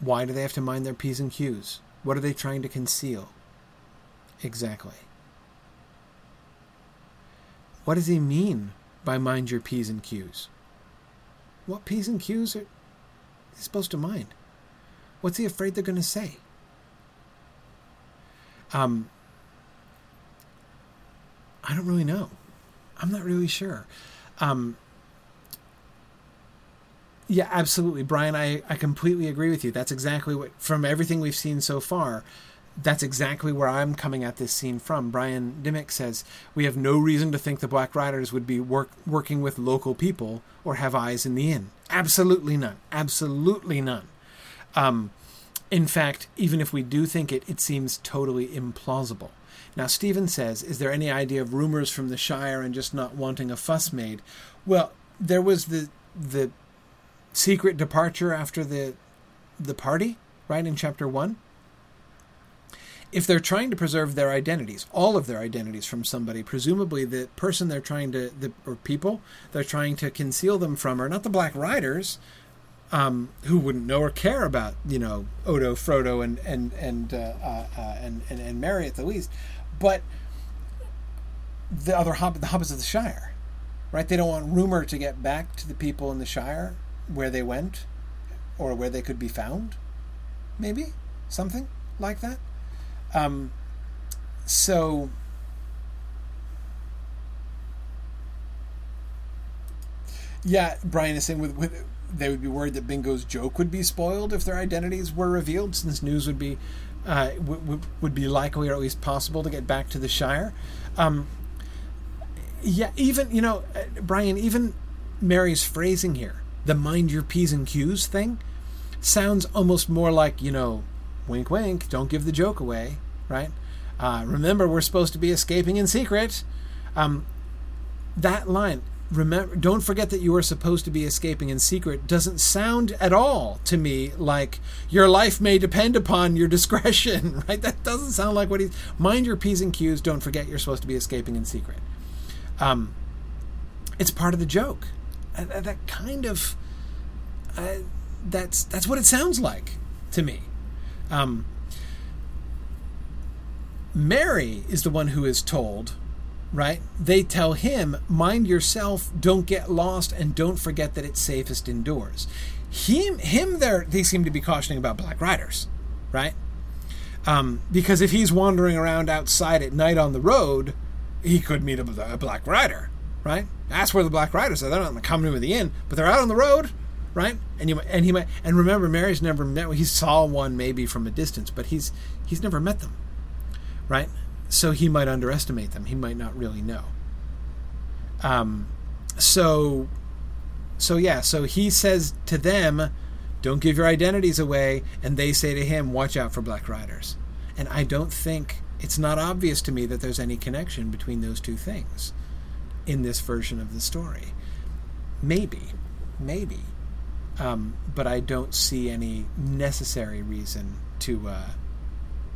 why do they have to mind their P's and Q's? What are they trying to conceal? Exactly. What does he mean by mind your P's and Q's? What P's and Q's are he supposed to mind? What's he afraid they're going to say? Um, I don't really know. I'm not really sure. Um, yeah, absolutely, Brian. I, I completely agree with you. That's exactly what, from everything we've seen so far, that's exactly where I'm coming at this scene from. Brian Dimmick says, We have no reason to think the Black Riders would be work, working with local people or have eyes in the inn. Absolutely none. Absolutely none. Um, in fact, even if we do think it, it seems totally implausible. Now, Stephen says, Is there any idea of rumors from the Shire and just not wanting a fuss made? Well, there was the the secret departure after the the party, right in chapter one. If they're trying to preserve their identities, all of their identities from somebody, presumably the person they're trying to, the or people they're trying to conceal them from are not the Black Riders, um, who wouldn't know or care about you know Odo, Frodo, and and and uh, uh, uh, and, and and Merry at the least, but the other hobbit, the hobbits of the Shire, right? They don't want rumor to get back to the people in the Shire where they went or where they could be found. Maybe something like that. Um, so yeah, Brian is saying with, with they would be worried that Bingo's joke would be spoiled if their identities were revealed, since news would be uh, w- would be likely or at least possible to get back to the Shire. Um, yeah, even you know, uh, Brian, even Merry's phrasing here, the mind your p's and q's thing, sounds almost more like you know, wink, wink, don't give the joke away, right? Uh, remember, we're supposed to be escaping in secret. Um, that line, remember don't forget that you are supposed to be escaping in secret doesn't sound at all to me like your life may depend upon your discretion right? That doesn't sound like what he's mind your p's and q's. Don't forget you're supposed to be escaping in secret. Um, it's part of the joke. Uh, that kind of uh, that's that's what it sounds like to me. Um, Merry is the one who is told right? They tell him, mind yourself, don't get lost, and don't forget that it's safest indoors. Him, him, there, they seem to be cautioning about black riders, right? Um, because if he's wandering around outside at night on the road, he could meet a, a black rider, right? That's where the black riders are. They're not in the common room of the inn, but they're out on the road, right? And you and he might and remember, Merry's never met. He saw one maybe from a distance, but he's he's never met them, right? so he might underestimate them. He might not really know. Um, so, so yeah, so he says to them, "Don't give your identities away," and they say to him, "Watch out for Black Riders." And I don't think it's not obvious to me that there's any connection between those two things in this version of the story. Maybe, maybe, um, but I don't see any necessary reason to uh,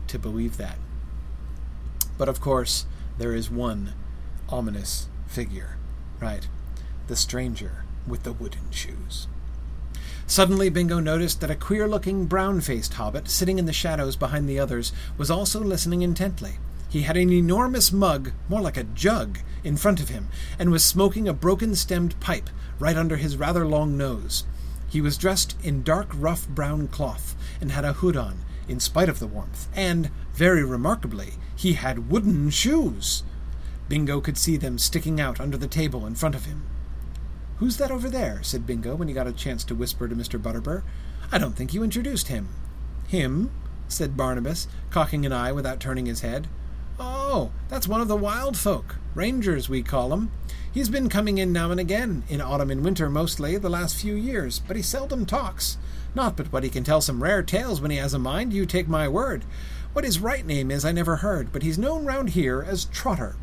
to believe that. But of course, there is one ominous figure, right? The stranger with the wooden shoes. Suddenly, Bingo noticed that a queer looking, brown faced hobbit, sitting in the shadows behind the others, was also listening intently. He had an enormous mug, more like a jug, in front of him, and was smoking a broken stemmed pipe right under his rather long nose. He was dressed in dark, rough brown cloth, and had a hood on, in spite of the warmth, and, very remarkably, he had wooden shoes. Bingo could see them sticking out under the table in front of him. Who's that over there? said Bingo when he got a chance to whisper to Mr. Butterbur. I don't think you introduced him. Him? said Barnabas, cocking an eye without turning his head. Oh, that's one of the wild folk. Rangers, we call 'em. He's been coming in now and again, in autumn and winter mostly, the last few years, but he seldom talks. Not but what he can tell some rare tales when he has a mind, you take my word. What his right name is I never heard, but he's known round here as Trotter.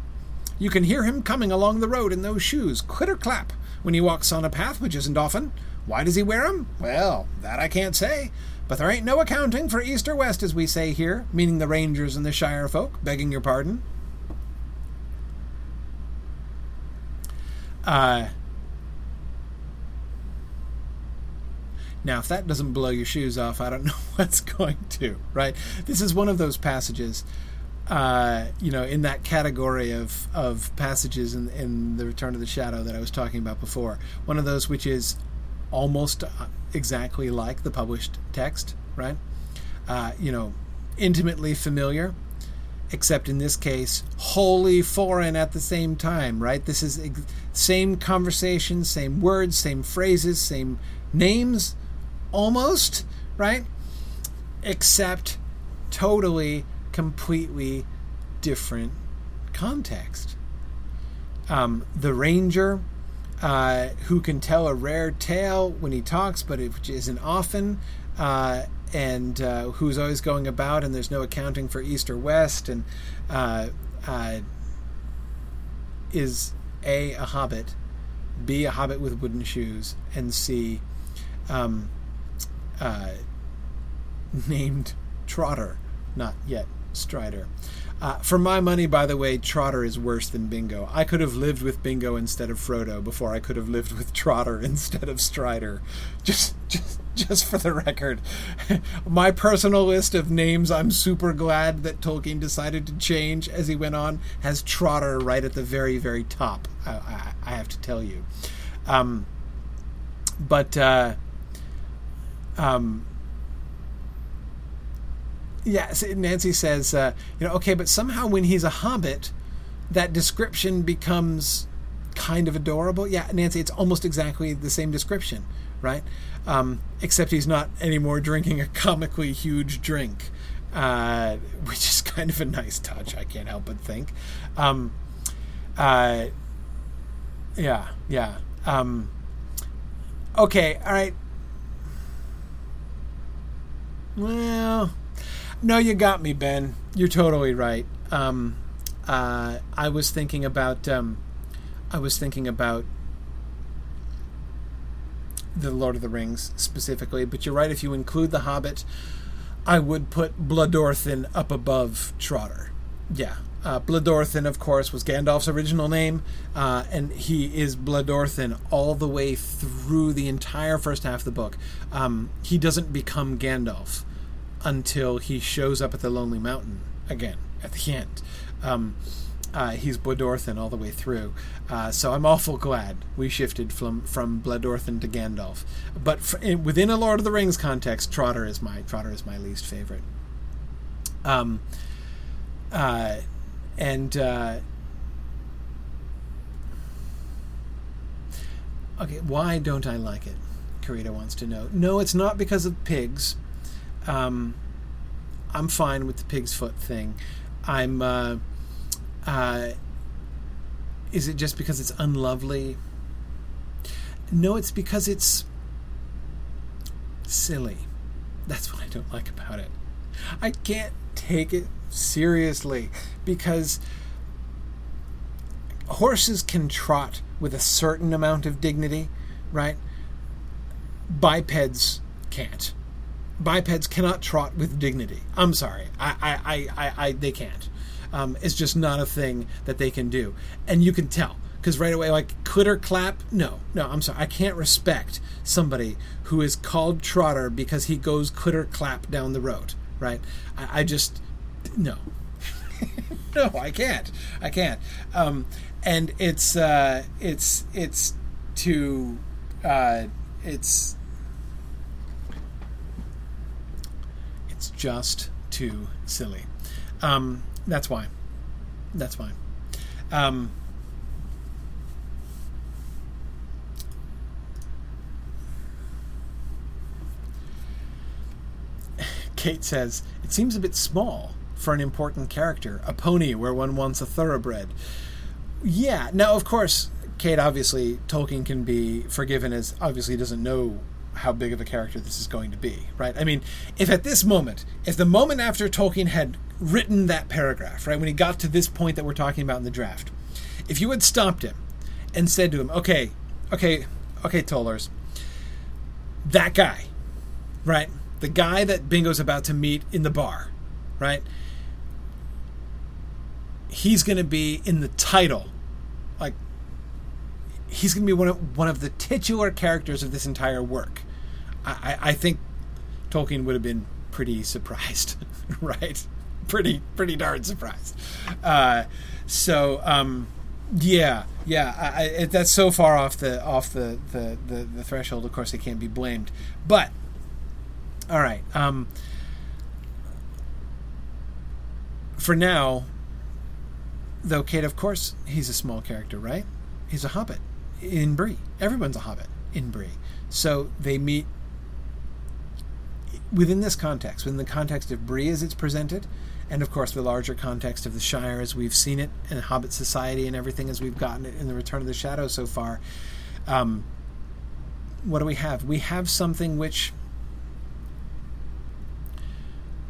You can hear him coming along the road in those shoes, clitter clap, when he walks on a path, which isn't often. Why does he wear 'em? Well, that I can't say. But there ain't no accounting for east or west, as we say here, meaning the rangers and the shire folk, begging your pardon. Uh, now, if that doesn't blow your shoes off, I don't know what's going to, right? This is one of those passages, uh, you know, in that category of, of passages in, in The Return of the Shadow that I was talking about before. One of those which is almost uh, exactly like the published text, right? Uh, you know, intimately familiar, except in this case, wholly foreign at the same time, right? This is ex- same conversation, same words, same phrases, same names, almost, right? Except totally, completely different context. Um, the ranger uh, who can tell a rare tale when he talks, but it isn't often, uh, and uh, who's always going about, and there's no accounting for east or west, and uh, uh, is a a hobbit, b a hobbit with wooden shoes, and c um, uh, named Trotter, not yet Strider. Uh, for my money, by the way, Trotter is worse than Bingo. I could have lived with Bingo instead of Frodo before I could have lived with Trotter instead of Strider. Just, just, just for the record, my personal list of names I'm super glad that Tolkien decided to change as he went on has Trotter right at the very, very top. I, I, I have to tell you. Um, but uh, um, yeah, Nancy says, uh, you know, okay, but somehow when he's a hobbit, that description becomes kind of adorable. Yeah, Nancy, it's almost exactly the same description, right? Um, except he's not anymore drinking a comically huge drink, uh, which is kind of a nice touch. I can't help but think. Um, uh, yeah, yeah. Um, okay, all right. Well, no, you got me, Ben. You're totally right. Um, uh, I was thinking about. Um, I was thinking about the Lord of the Rings specifically, but you're right. If you include the Hobbit, I would put Bladorthin up above Trotter. Yeah, uh, of course, was Gandalf's original name, uh, and he is Bladorthin all the way through the entire first half of the book. Um, he doesn't become Gandalf until he shows up at the Lonely Mountain again at the end. Um, uh, he's Bladorthin all the way through. Uh, so I'm awful glad we shifted from from Bladorthin to Gandalf. But for, in, within a Lord of the Rings context, Trotter is my Trotter is my least favorite. Um, uh, and uh, okay, why don't I like it? Karita wants to know. No, it's not because of pigs. Um, I'm fine with the pig's foot thing. I'm. Uh, uh, is it just because it's unlovely? No, it's because it's silly. That's what I don't like about it. I can't take it seriously because horses can trot with a certain amount of dignity, right? Bipeds can't. Bipeds cannot trot with dignity. I'm sorry. I, I, I, I, they can't. Um, it's just not a thing that they can do. And you can tell. Because right away, like, clitter clap? No, no, I'm sorry. I can't respect somebody who is called Trotter because he goes clitter clap down the road, right? I, I just, no. no, I can't. I can't. Um, and it's, uh, it's, it's to, uh, it's, it's just too silly. Um, that's why. That's why. Um, Kate says, It seems a bit small. For an important character, a pony where one wants a thoroughbred. Yeah. Now, of course, Kate obviously Tolkien can be forgiven as obviously doesn't know how big of a character this is going to be, right? I mean, if at this moment, if the moment after Tolkien had written that paragraph, right, when he got to this point that we're talking about in the draft, if you had stopped him and said to him, okay, okay, okay, Tollers, that guy, right? The guy that Bingo's about to meet in the bar, right? He's going to be in the title, like he's going to be one of one of the titular characters of this entire work. I, I think Tolkien would have been pretty surprised, right? Pretty pretty darn surprised. Uh, so um, yeah, yeah, I, that's so far off the off the, the, the, the, threshold. Of course, they can't be blamed. But all right, um, for now, though, Kate, of course, he's a small character, right? He's a hobbit in Bree. Everyone's a hobbit in Bree. So they meet within this context, within the context of Bree as it's presented, and of course the larger context of the Shire as we've seen it, and Hobbit society and everything as we've gotten it in the Return of the Shadow so far. Um, what do we have? We have something which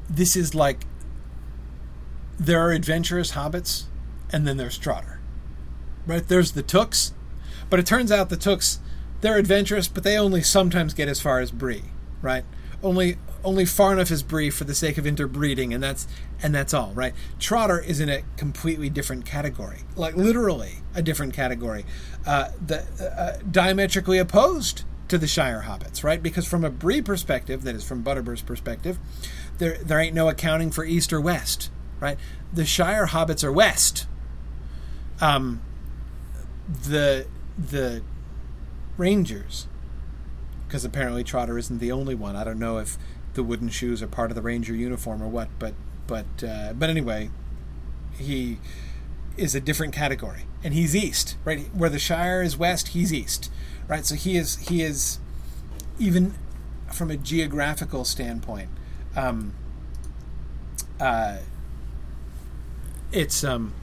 this is like there are adventurous hobbits, and then there's Trotter. Right? There's the Tooks, but it turns out the Tooks they're adventurous, but they only sometimes get as far as Bree. Right? Only only far enough as Bree for the sake of interbreeding, and that's and that's all, right? Trotter is in a completely different category, like literally a different category, uh, the uh, diametrically opposed to the Shire hobbits, right? Because from a Bree perspective, that is from Butterbur's perspective, there there ain't no accounting for east or west, right? The Shire hobbits are west. Um, the the Rangers, because apparently Trotter isn't the only one. I don't know if the wooden shoes are part of the ranger uniform or what, but but uh, but anyway, he is a different category, and he's east, right? Where the Shire is west, he's east, right? So he is he is even from a geographical standpoint. Um, uh, it's um,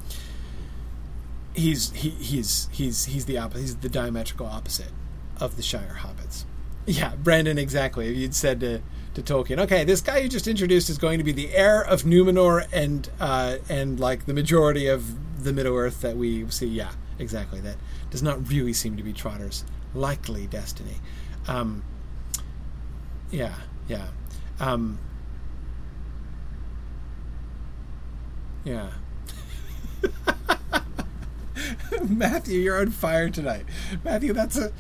he's he, he's he's he's the opposite. He's the diametrical opposite of the Shire hobbits. Yeah, Brandon, exactly. If you'd said to to Tolkien. Okay, this guy you just introduced is going to be the heir of Numenor and uh, and like the majority of the Middle Earth that we see. Yeah, exactly. That does not really seem to be Trotter's likely destiny. Um, yeah, yeah, um, yeah. Matthew, you're on fire tonight. Matthew, that's a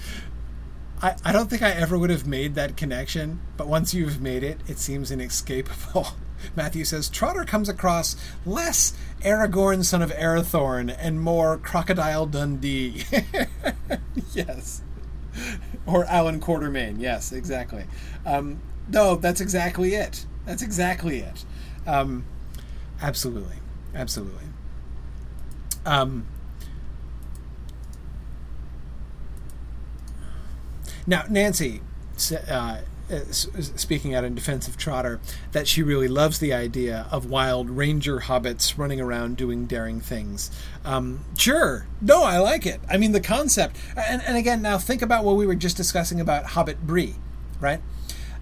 I, I don't think I ever would have made that connection, but once you've made it, it seems inescapable. Matthew says Trotter comes across less Aragorn, son of Arathorn, and more Crocodile Dundee. yes. Or Allan Quatermain. Yes, exactly. Um, no, that's exactly it. That's exactly it. Um, absolutely. Absolutely. Um, Now, Nancy, uh, speaking out in defense of Trotter, that she really loves the idea of wild ranger hobbits running around doing daring things. Um, sure, no, I like it. I mean, the concept, and, and again, now think about what we were just discussing about Hobbit Bree, right?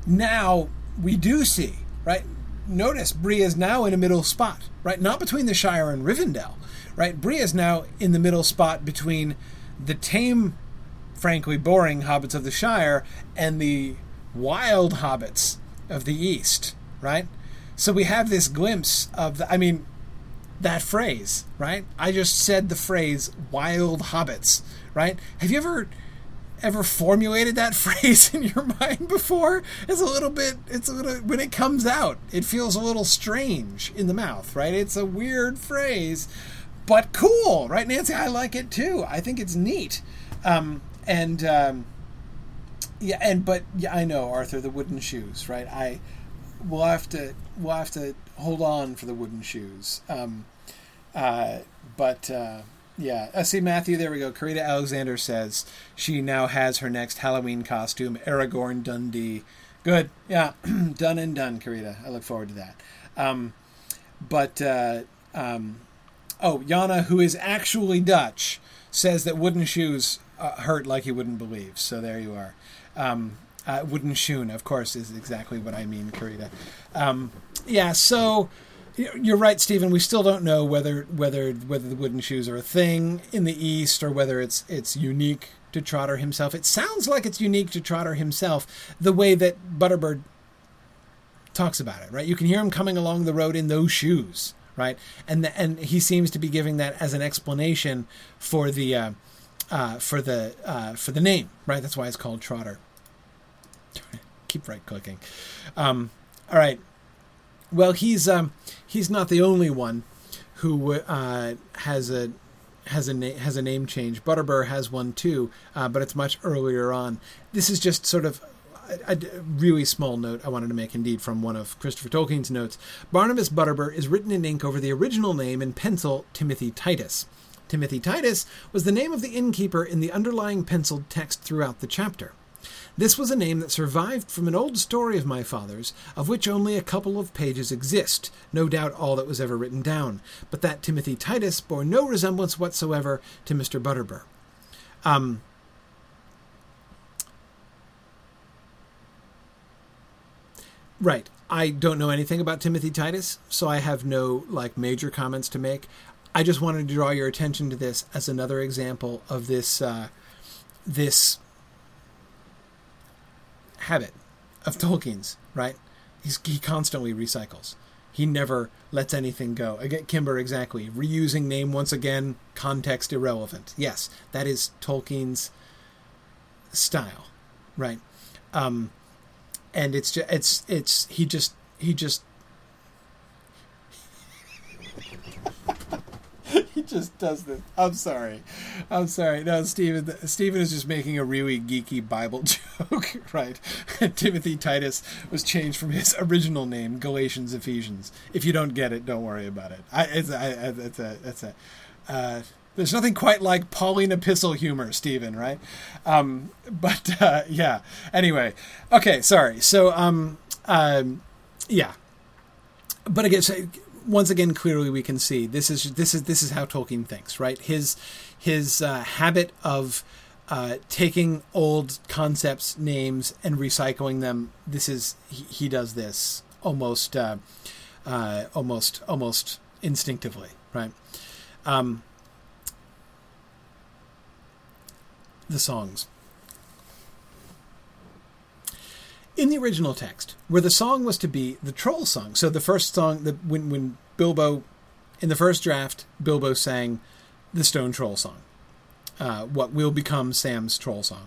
Now we do see, right? Notice Bree is now in a middle spot, right? Not between the Shire and Rivendell, right? Bree is now in the middle spot between the tame frankly boring hobbits of the Shire and the wild hobbits of the East, right? So we have this glimpse of the, I mean, that phrase, right? I just said the phrase wild hobbits, right? Have you ever ever formulated that phrase in your mind before? It's a little bit it's a little when it comes out, it feels a little strange in the mouth, right? It's a weird phrase, but cool, right, Nancy? I like it too. I think it's neat. Um, and um, yeah, and but yeah, I know Arthur the wooden shoes, right? I we'll have to we'll have to hold on for the wooden shoes. Um, uh, but uh, yeah, I uh, see Matthew. There we go. Karita Alexander says she now has her next Halloween costume, Aragorn Dundee. Good, yeah, done and done, Karita. I look forward to that. Um, but uh, um, oh, Yana, who is actually Dutch, says that wooden shoes uh, hurt like you wouldn't believe. So there you are. Um, uh, wooden shoon, of course, is exactly what I mean, Karita. Um, yeah, so you're right, Stephen. We still don't know whether whether whether the wooden shoes are a thing in the East or whether it's it's unique to Trotter himself. It sounds like it's unique to Trotter himself, the way that Butterbur talks about it. Right, you can hear him coming along the road in those shoes. Right, and the, and he seems to be giving that as an explanation for the uh, uh, for the uh, for the name. Right, that's why it's called Trotter. Keep right clicking. Um, all right. Well, he's um, he's not the only one who uh, has a has a na- has a name change. Butterbur has one too, uh, but it's much earlier on. This is just sort of a, a, really small note I wanted to make, indeed, from one of Christopher Tolkien's notes. Barnabas Butterbur is written in ink over the original name in pencil Timothy Titus. Timothy Titus was the name of the innkeeper in the underlying penciled text throughout the chapter. This was a name that survived from an old story of my father's, of which only a couple of pages exist, no doubt all that was ever written down, but that Timothy Titus bore no resemblance whatsoever to Mr. Butterbur. Um, right. I don't know anything about Timothy Titus, so I have no like major comments to make. I just wanted to draw your attention to this as another example of this uh, this habit of Tolkien's, right? He's, he constantly recycles. He never lets anything go. Again, Kimber, exactly. Reusing name once again, context irrelevant. Yes, that is Tolkien's style, right? Um, and it's just, it's it's he just he just just does this. I'm sorry. I'm sorry. No, Stephen. Stephen is just making a really geeky Bible joke, right? Timothy Titus was changed from his original name, Galatians Ephesians. If you don't get it, don't worry about it. I, it's, I, a, it's a. Uh, there's nothing quite like Pauline epistle humor, Stephen, right? Um, but uh, yeah. Anyway, okay. Sorry. So, um, um, yeah. But again, so once again, clearly we can see this is this is this is how Tolkien thinks, right? His his uh, habit of uh, taking old concepts, names, and recycling them. This is he, he does this almost uh, uh almost almost instinctively, right? Um, the songs. In the original text, where the song was to be the troll song. So the first song, the, when when Bilbo, in the first draft, Bilbo sang the Stone Troll song, uh, what will become Sam's troll song.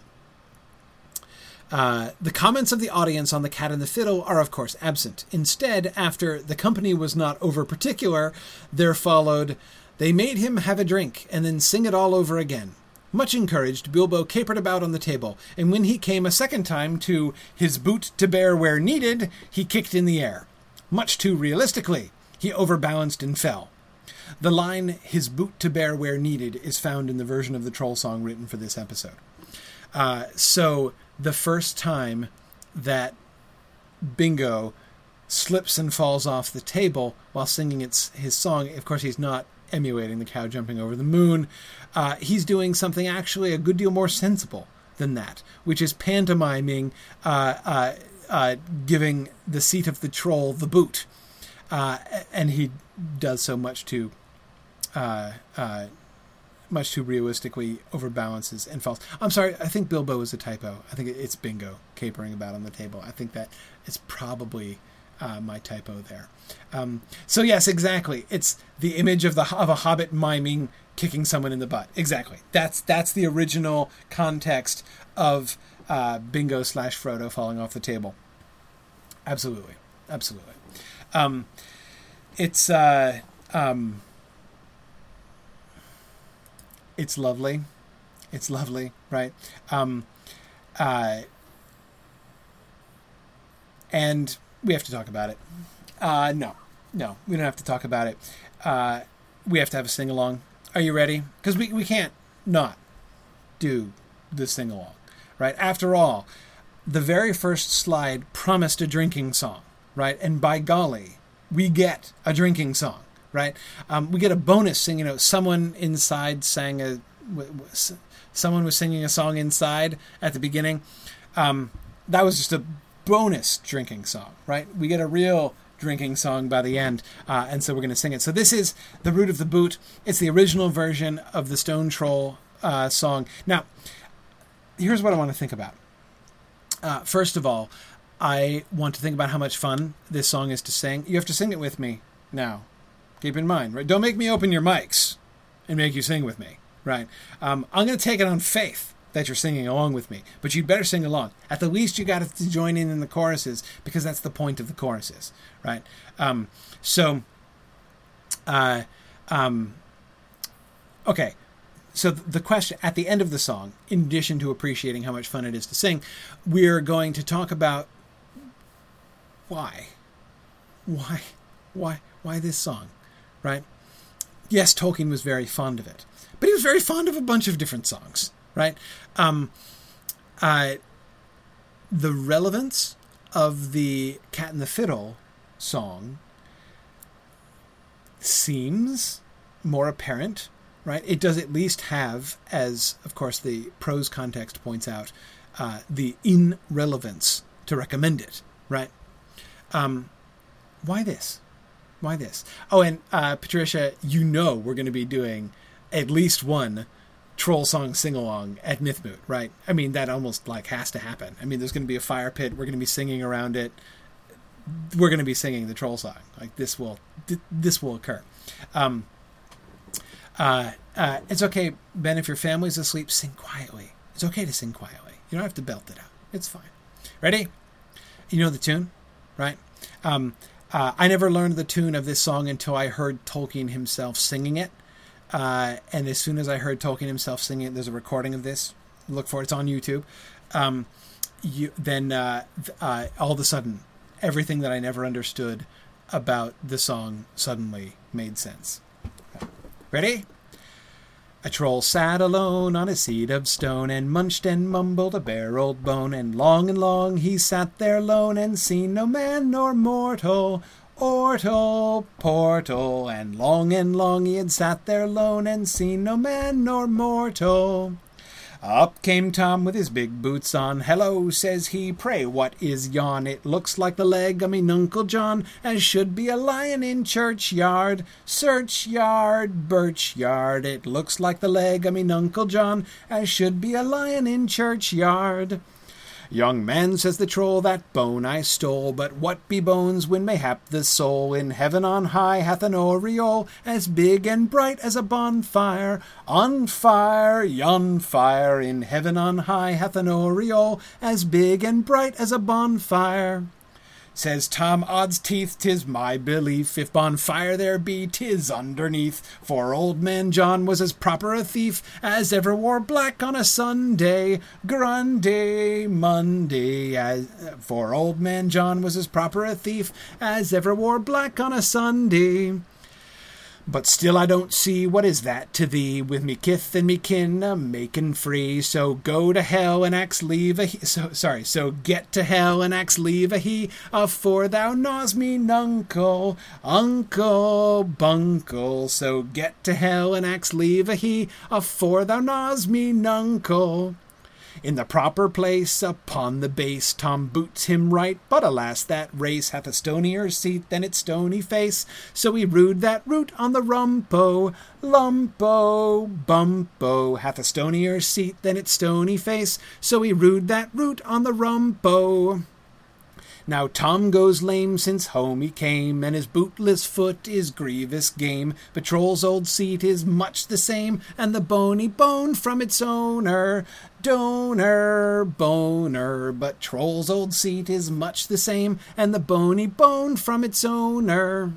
Uh, the comments of the audience on The Cat and the Fiddle are, of course, absent. Instead, after the company was not over particular, there followed, They made him have a drink and then sing it all over again. Much encouraged, Bilbo capered about on the table, and when he came a second time to his boot to bear where needed, he kicked in the air. Much too realistically, he overbalanced and fell. The line, his boot to bear where needed, is found in the version of the troll song written for this episode. Uh, so, the first time that Bingo slips and falls off the table while singing its, his song, of course, he's not emulating the cow jumping over the moon. Uh, he's doing something actually a good deal more sensible than that, which is pantomiming, uh, uh, uh giving the seat of the troll the boot. Uh, and he does so much to uh, much too realistically overbalances and falls. I'm sorry, I think Bilbo is a typo. I think it's Bingo capering about on the table. I think that it's probably uh, my typo there. Um, so yes, exactly. It's the image of the of a hobbit miming kicking someone in the butt. Exactly. That's that's the original context of uh, Bingo slash Frodo falling off the table. Absolutely, absolutely. Um, it's uh, um, it's lovely. It's lovely, right? Um, uh, and we have to talk about it. Uh, no, no, we don't have to talk about it. Uh, we have to have a sing along. Are you ready? Because we, we can't not do the sing along, right? After all, the very first slide promised a drinking song, right? And by golly, we get a drinking song, right? Um, we get a bonus sing. You know, someone inside sang a. W- w- someone was singing a song inside at the beginning. Um, that was just a bonus drinking song, right? We get a real drinking song by the end, uh, and so we're going to sing it. So this is the root of the boot. It's the original version of the Stone Troll uh, song. Now, here's what I want to think about. Uh, first of all, I want to think about how much fun this song is to sing. You have to sing it with me now. Keep in mind, right? Don't make me open your mics and make you sing with me, right? Um, I'm going to take it on faith that you're singing along with me, but you'd better sing along. At the least, you got to join in in the choruses because that's the point of the choruses, right? Um, so, uh, um, okay. So the question at the end of the song, in addition to appreciating how much fun it is to sing, we're going to talk about why, why, why, why this song, right? Yes, Tolkien was very fond of it, but he was very fond of a bunch of different songs, right? Um, uh, the relevance of the Cat and the Fiddle song seems more apparent, right? It does at least have, as of course the prose context points out, uh, the irrelevance to recommend it, right? Um, why this? Why this? Oh, and uh, Patricia, you know we're going to be doing at least one troll song sing along at Mythmoot, right? I mean, that almost like has to happen. I mean, there's going to be a fire pit. We're going to be singing around it. We're going to be singing the troll song. Like this will th- this will occur. Um, uh, uh, it's okay, Ben. If your family's asleep, sing quietly. It's okay to sing quietly. You don't have to belt it out. It's fine. Ready? You know the tune, right? Um, uh, I never learned the tune of this song until I heard Tolkien himself singing it. Uh, and as soon as I heard Tolkien himself singing it, there's a recording of this. Look for it. It's on YouTube. Um, you, then uh, uh, all of a sudden, everything that I never understood about the song suddenly made sense. Ready? A troll sat alone on a seat of stone, and munched and mumbled a bare old bone, and long and long he sat there lone, and seen no man nor mortal, ortal, portal, and long and long he had sat there lone, and seen no man nor mortal. Up came Tom with his big boots on. Hello, says he, pray what is yon? It looks like the leg of me Uncle John, as should be a lion in churchyard. Search yard, birch yard, it looks like the leg of me Uncle John, as should be a lion in churchyard. Young man, says the troll, that bone I stole, but what be bones when mayhap the soul in heaven on high hath an aureole as big and bright as a bonfire? On fire, yon fire, in heaven on high hath an aureole as big and bright as a bonfire. Says Tom, odds teeth, tis my belief, if bonfire there be, tis underneath. For old man John was as proper a thief as ever wore black on a Sunday, Grundy Monday. As, for old man John was as proper a thief as ever wore black on a Sunday. But still I don't see what is that to thee, with me kith and me kin uh, a makin' free. So go to hell and ax leave a he. So sorry. So get to hell and ax leave a he. Uh, Afore thou gnaws me nuncle, uncle, bunkle. So get to hell and ax leave a he. Uh, Afore thou gnaws me nuncle. In the proper place upon the base, Tom boots him right, but alas, that race hath a stonier seat than its stony face. So he rued that root on the rumpo, lumpo, bumpo, hath a stonier seat than its stony face. So he rued that root on the rumpo. Now Tom goes lame since home he came, and his bootless foot is grievous game. Patrol's old seat is much the same, and the bony bone from its owner. Donor, boner, but Troll's old seat is much the same, and the bony bone from its owner.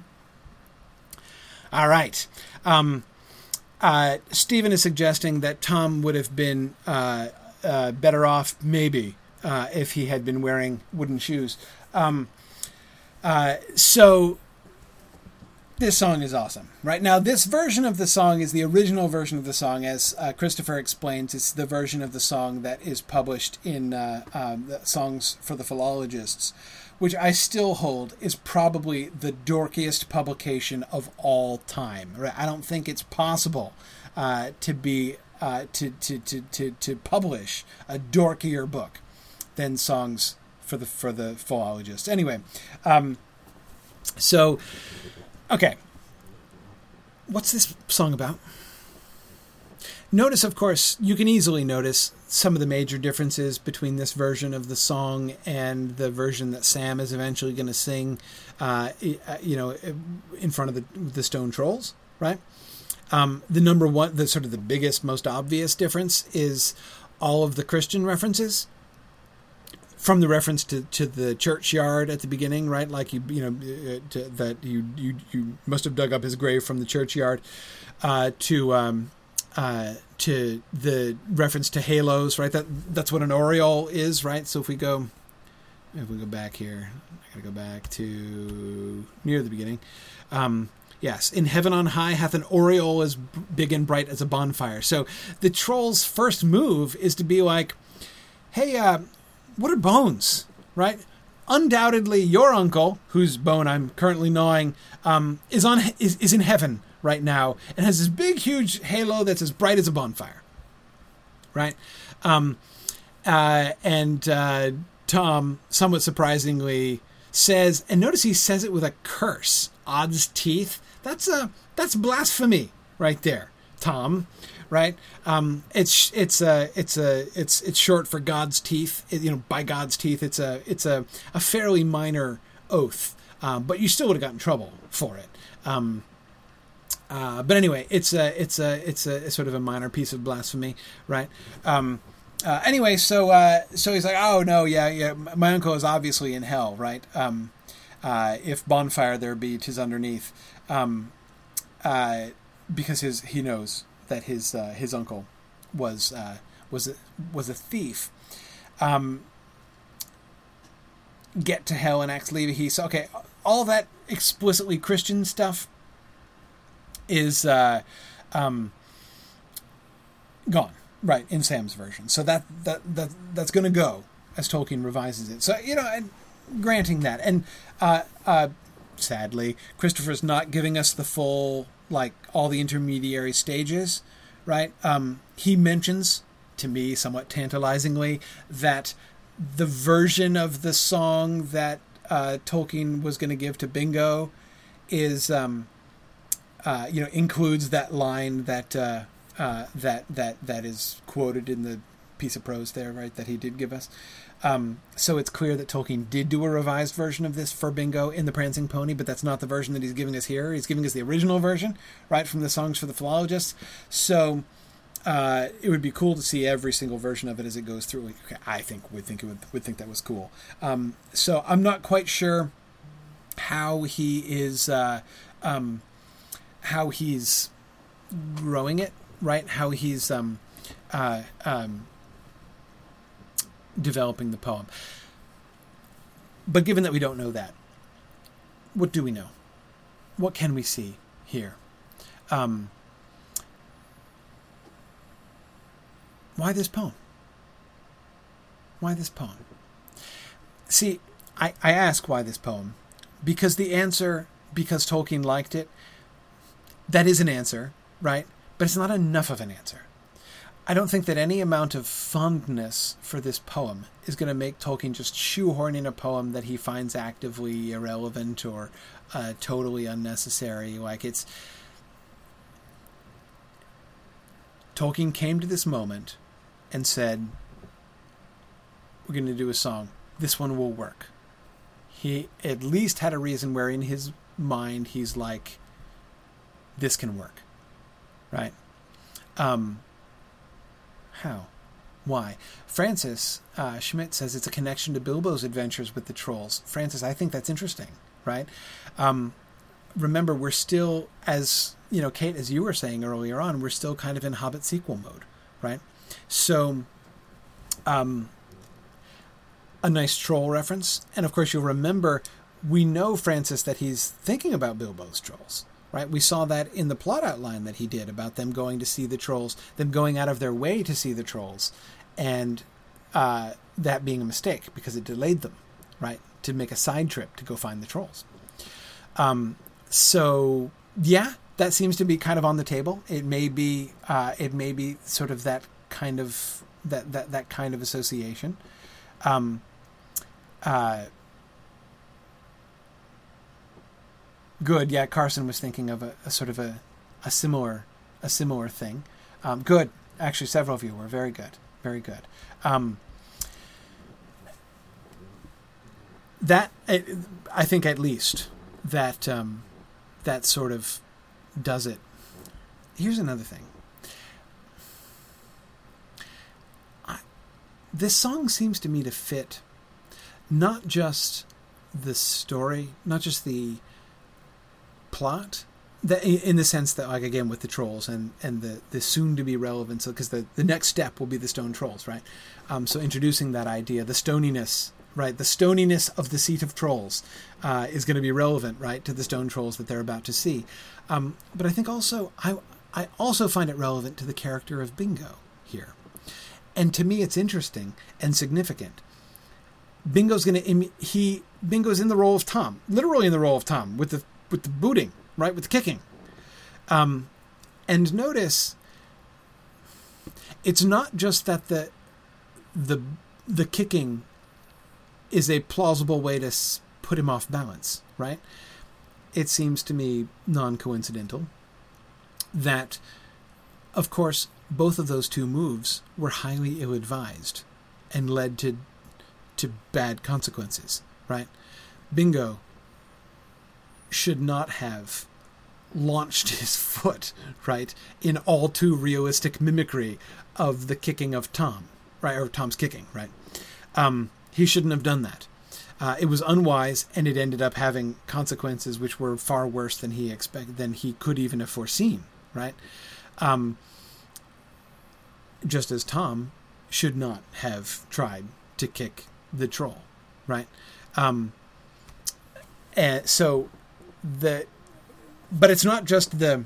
All right. Um, uh, Stephen is suggesting that Tom would have been uh, uh, better off, maybe, uh, if he had been wearing wooden shoes. Um, uh, so this song is awesome, right? Now, this version of the song is the original version of the song, as uh, Christopher explains. It's the version of the song that is published in uh, um, Songs for the Philologists, which I still hold is probably the dorkiest publication of all time. Right? I don't think it's possible uh, to be uh, to, to, to, to, to publish a dorkier book than songs for the for the philologist. Anyway, um, so okay, what's this song about? Notice, of course, you can easily notice some of the major differences between this version of the song and the version that Sam is eventually going to sing, uh, uh, you know, in front of the, the Stone Trolls, right? Um, the number one, the sort of the biggest, most obvious difference is all of the Christian references from the reference to, to the churchyard at the beginning, right? Like you, you know, uh, to, that you, you you must have dug up his grave from the churchyard, uh, to um, uh, to the reference to halos, right? That that's what an aureole is, right? So if we go, if we go back here, I gotta go back to near the beginning. Um, yes, in heaven on high hath an aureole as big and bright as a bonfire. So the troll's first move is to be like, hey, uh, what are bones, right? Undoubtedly, your uncle, whose bone I'm currently gnawing, um, is on is, is in heaven right now and has this big, huge halo that's as bright as a bonfire. Right? Um, uh, and uh, Tom, somewhat surprisingly, says, and notice he says it with a curse. Odds teeth. That's a that's blasphemy right there, Tom. Right? Um, it's it's a it's a it's it's short for God's teeth. It, you know, by God's teeth. It's a it's a a fairly minor oath, um, but you still would have gotten trouble for it. Um, uh, but anyway, it's a it's a it's a, sort of a minor piece of blasphemy, right? Um, uh, anyway, so uh, so he's like, oh no, yeah, yeah, my uncle is obviously in hell, right? Um, uh, if bonfire there be, tis underneath, um, uh, because his he knows that his uh, his uncle was was a, was a thief. Um, get to hell and act leave. So okay, all that explicitly Christian stuff is uh, um, gone, right, in Sam's version. So that that that that's going to go as Tolkien revises it. So you know, and granting that, and uh, uh, sadly, Christopher's not giving us the full like all the intermediary stages, right? Um, he mentions to me somewhat tantalizingly that the version of the song that uh, Tolkien was going to give to Bingo is um, uh, you know, includes that line that uh, uh, that that that is quoted in the piece of prose there, right? That he did give us. Um, so it's clear that Tolkien did do a revised version of this for Bingo in the Prancing Pony, but that's not the version that he's giving us here. He's giving us the original version, right, from the Songs for the Philologists. So uh, it would be cool to see every single version of it as it goes through. I think would think it would would think that was cool. Um, so I'm not quite sure how he is. Uh, um, how he's growing it, right? How he's um, uh, um, developing the poem. But given that we don't know that, what do we know? What can we see here? Um, why this poem? Why this poem? See, I, I ask why this poem because the answer, because Tolkien liked it, that is an answer, right? But it's not enough of an answer. I don't think that any amount of fondness for this poem is going to make Tolkien just shoehorn in a poem that he finds actively irrelevant or uh, totally unnecessary. Like it's. Tolkien came to this moment and said, We're going to do a song. This one will work. He at least had a reason where in his mind he's like, this can work, right? Um, how? Why? Francis uh, Schmidt says it's a connection to Bilbo's adventures with the trolls. Francis, I think that's interesting, right? Um, remember, we're still, as you know, Kate, as you were saying earlier on, we're still kind of in Hobbit sequel mode, right? So, um, a nice troll reference, and of course, you'll remember we know Francis that he's thinking about Bilbo's trolls right? We saw that in the plot outline that he did about them going to see the trolls, them going out of their way to see the trolls, and uh, that being a mistake because it delayed them, right? to make a side trip to go find the trolls. Um, so yeah, that seems to be kind of on the table. It may be uh, it may be sort of that kind of that that that kind of association. Um, uh, good. Yeah, Carson was thinking of a, a sort of a, a similar a similar thing. Um, good. Actually, several of you were very good. Very good. Um, that I think at least that um, that sort of does it. Here's another thing. I, this song seems to me to fit not just the story, not just the plot, that in the sense that like again with the trolls and and the the soon to be relevance because the the next step will be the stone trolls right? Um, so introducing that idea the stoniness right? The stoniness of the seat of trolls uh, is going to be relevant right to the stone trolls that they're about to see. Um, but i think also i i also find it relevant to the character of bingo here. And to me it's interesting and significant. Bingo's going to he bingo's in the role of tom literally in the role of tom with the with the booting, right, with the kicking. Um, and notice, it's not just that the the the kicking is a plausible way to put him off balance, right? It seems to me non coincidental that, of course, both of those two moves were highly ill advised and led to to bad consequences, right? Bingo should not have launched his foot, right, in all too realistic mimicry of the kicking of Tom, right, or Tom's kicking, right. Um, he shouldn't have done that. Uh, it was unwise, and it ended up having consequences which were far worse than he expected, than he could even have foreseen, right. Um, just as Tom should not have tried to kick the troll, right. Um, and so the but it's not just the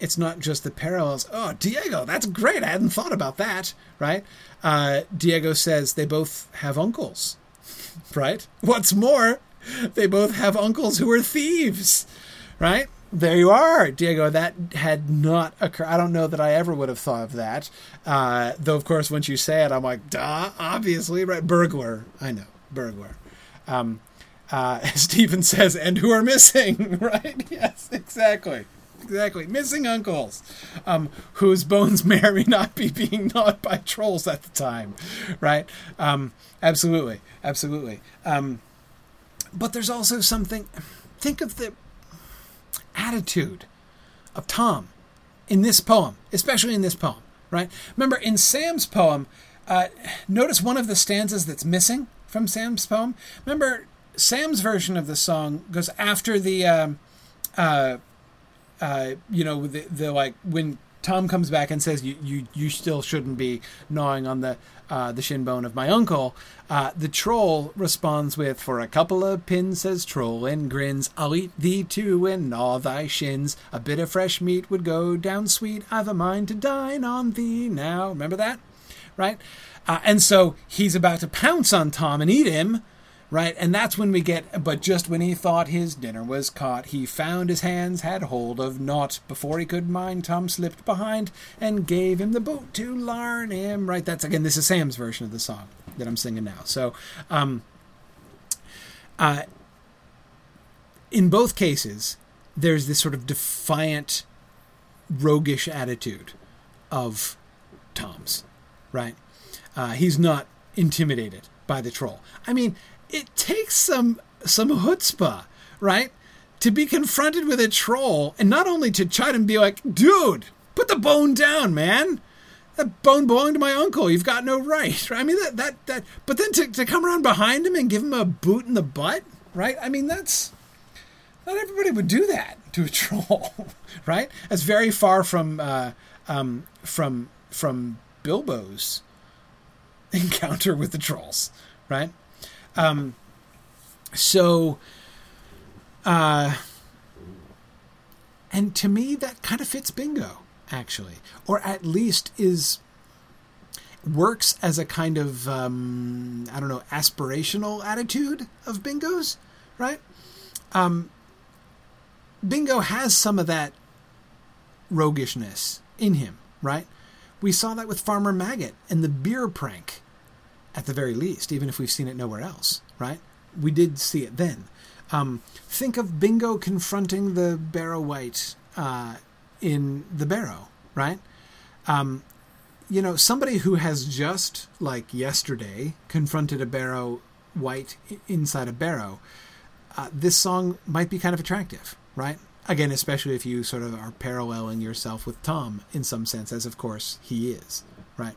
it's not just the parallels. Oh, Diego, that's great. I hadn't thought about that. Right? Uh, Diego says they both have uncles. Right? What's more, they both have uncles who are thieves. Right? There you are, Diego. That had not occurred. I don't know that I ever would have thought of that. Uh, though, of course, once you say it, I'm like, duh, obviously, right? Burglar. I know, burglar. Um, uh, Stephen says, and who are missing, right? Yes, exactly. Exactly. Missing uncles, um, whose bones may or may not be being gnawed by trolls at the time, right? Um, absolutely. Absolutely. Um, but there's also something, think of the attitude of Tom in this poem, especially in this poem, right? Remember, in Sam's poem, uh, notice one of the stanzas that's missing from Sam's poem. Remember, Sam's version of the song goes after the, um, uh, uh, you know, the, the like when Tom comes back and says you you, you still shouldn't be gnawing on the uh, the shin bone of my uncle. Uh, the troll responds with, "For a couple of pins," says troll and grins. "I'll eat thee too and gnaw thy shins. A bit of fresh meat would go down sweet. I've a mind to dine on thee now." Remember that, right? Uh, and so he's about to pounce on Tom and eat him right? And that's when we get, but just when he thought his dinner was caught, he found his hands had hold of naught. Before he could mind, Tom slipped behind and gave him the boot to larn him, right? That's again, this is Sam's version of the song that I'm singing now. So, um, uh, in both cases, there's this sort of defiant, roguish attitude of Tom's, right? Uh, he's not intimidated by the troll. I mean, it takes some some chutzpah, right? To be confronted with a troll and not only to chide to be like, dude, put the bone down, man. That bone belonged to my uncle. You've got no right. I mean that that that but then to, to come around behind him and give him a boot in the butt, right? I mean that's not everybody would do that to a troll, right? That's very far from uh, um, from from Bilbo's encounter with the trolls, right? Um, so, uh, and to me, that kind of fits bingo, actually, or at least is works as a kind of um, I don't know aspirational attitude of Bingo's, right? Um, Bingo has some of that roguishness in him, right? We saw that with Farmer Maggot and the beer prank, at the very least, even if we've seen it nowhere else, right? We did see it then. Um, think of Bingo confronting the Barrow Wight uh, in the Barrow, right? Um, you know, somebody who has just, like yesterday, confronted a Barrow Wight inside a Barrow, uh, this song might be kind of attractive, right? Again, especially if you sort of are paralleling yourself with Tom in some sense, as of course he is, right?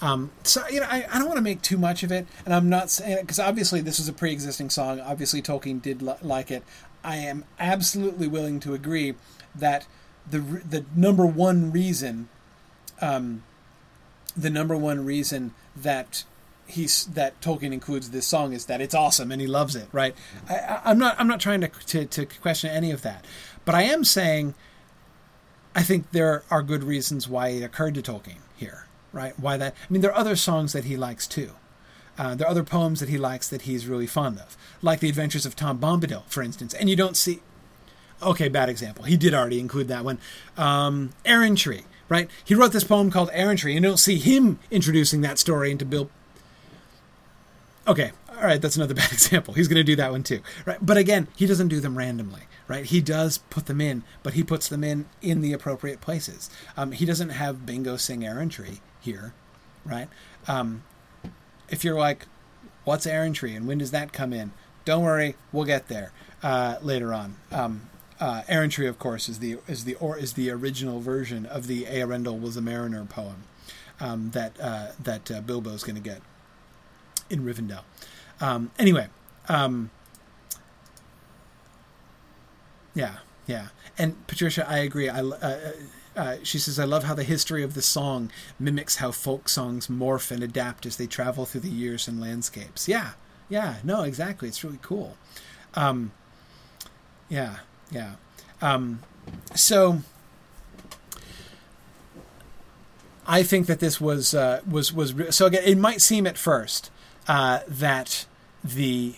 Um, so you know, I, I don't want to make too much of it, and I'm not saying because obviously this is a pre-existing song. Obviously, Tolkien did li- like it. I am absolutely willing to agree that the the number one reason, um, the number one reason that he's that Tolkien includes this song is that it's awesome and he loves it, right? I, am not I'm not trying to, to to question any of that, but I am saying I think there are good reasons why it occurred to Tolkien here, right? Why that? I mean, there are other songs that he likes too. Uh, there are other poems that he likes that he's really fond of, like The Adventures of Tom Bombadil, for instance. And you don't see. Okay, bad example. He did already include that one. Um, Errantry, right? He wrote this poem called Errantry, and you don't see him introducing that story into Bill Okay, all right, that's another bad example. He's going to do that one too, right? But again, he doesn't do them randomly, right? He does put them in, but he puts them in in the appropriate places. Um, he doesn't have Bingo sing errantry here, right? Um, if you're like, what's errantry and when does that come in? Don't worry, we'll get there uh, later on. Um, uh, errantry, of course, is the is the or is the original version of the Eärendil was a mariner poem um, that uh, that uh, Bilbo's going to get in Rivendell. Um, anyway, um, yeah, yeah. And Patricia, I agree. I, uh, uh, she says, I love how the history of the song mimics how folk songs morph and adapt as they travel through the years and landscapes. Yeah, yeah, no, exactly. It's really cool. Um, yeah, yeah. Um, so I think that this was uh, was was so again. It might seem at first uh, that the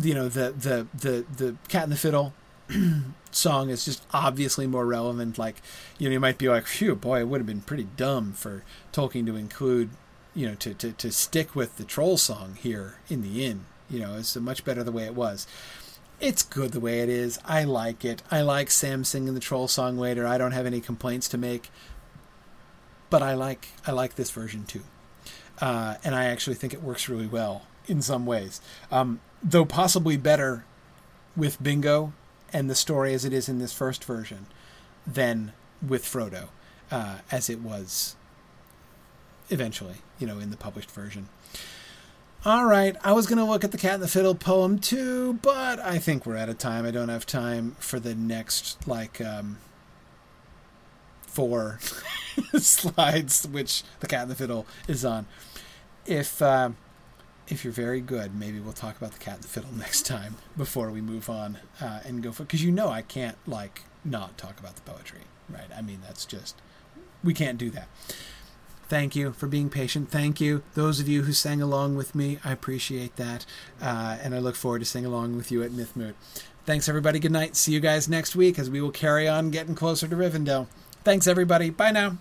you know the the the the Cat and the Fiddle song is just obviously more relevant. Like you know you might be like, phew, boy, it would have been pretty dumb for Tolkien to include you know to to to stick with the troll song here in the inn. You know, it's much better the way it was. It's good the way it is. I like it. I like Sam singing the troll song later. I don't have any complaints to make. But I like I like this version too uh, and I actually think it works really well in some ways, um, though possibly better with Bingo and the story as it is in this first version than with Frodo, uh, as it was eventually, you know, in the published version. All right, I was going to look at the Cat and the Fiddle poem too, but I think we're out of time. I don't have time for the next, like, um, four slides, which the Cat and the Fiddle is on. If uh, if you're very good, maybe we'll talk about the Cat and the Fiddle next time before we move on uh, and go for because you know I can't like not talk about the poetry, right? I mean that's just we can't do that. Thank you for being patient. Thank you, those of you who sang along with me. I appreciate that, uh, and I look forward to singing along with you at Mythmoot. Thanks, everybody. Good night. See you guys next week as we will carry on getting closer to Rivendell. Thanks, everybody. Bye now.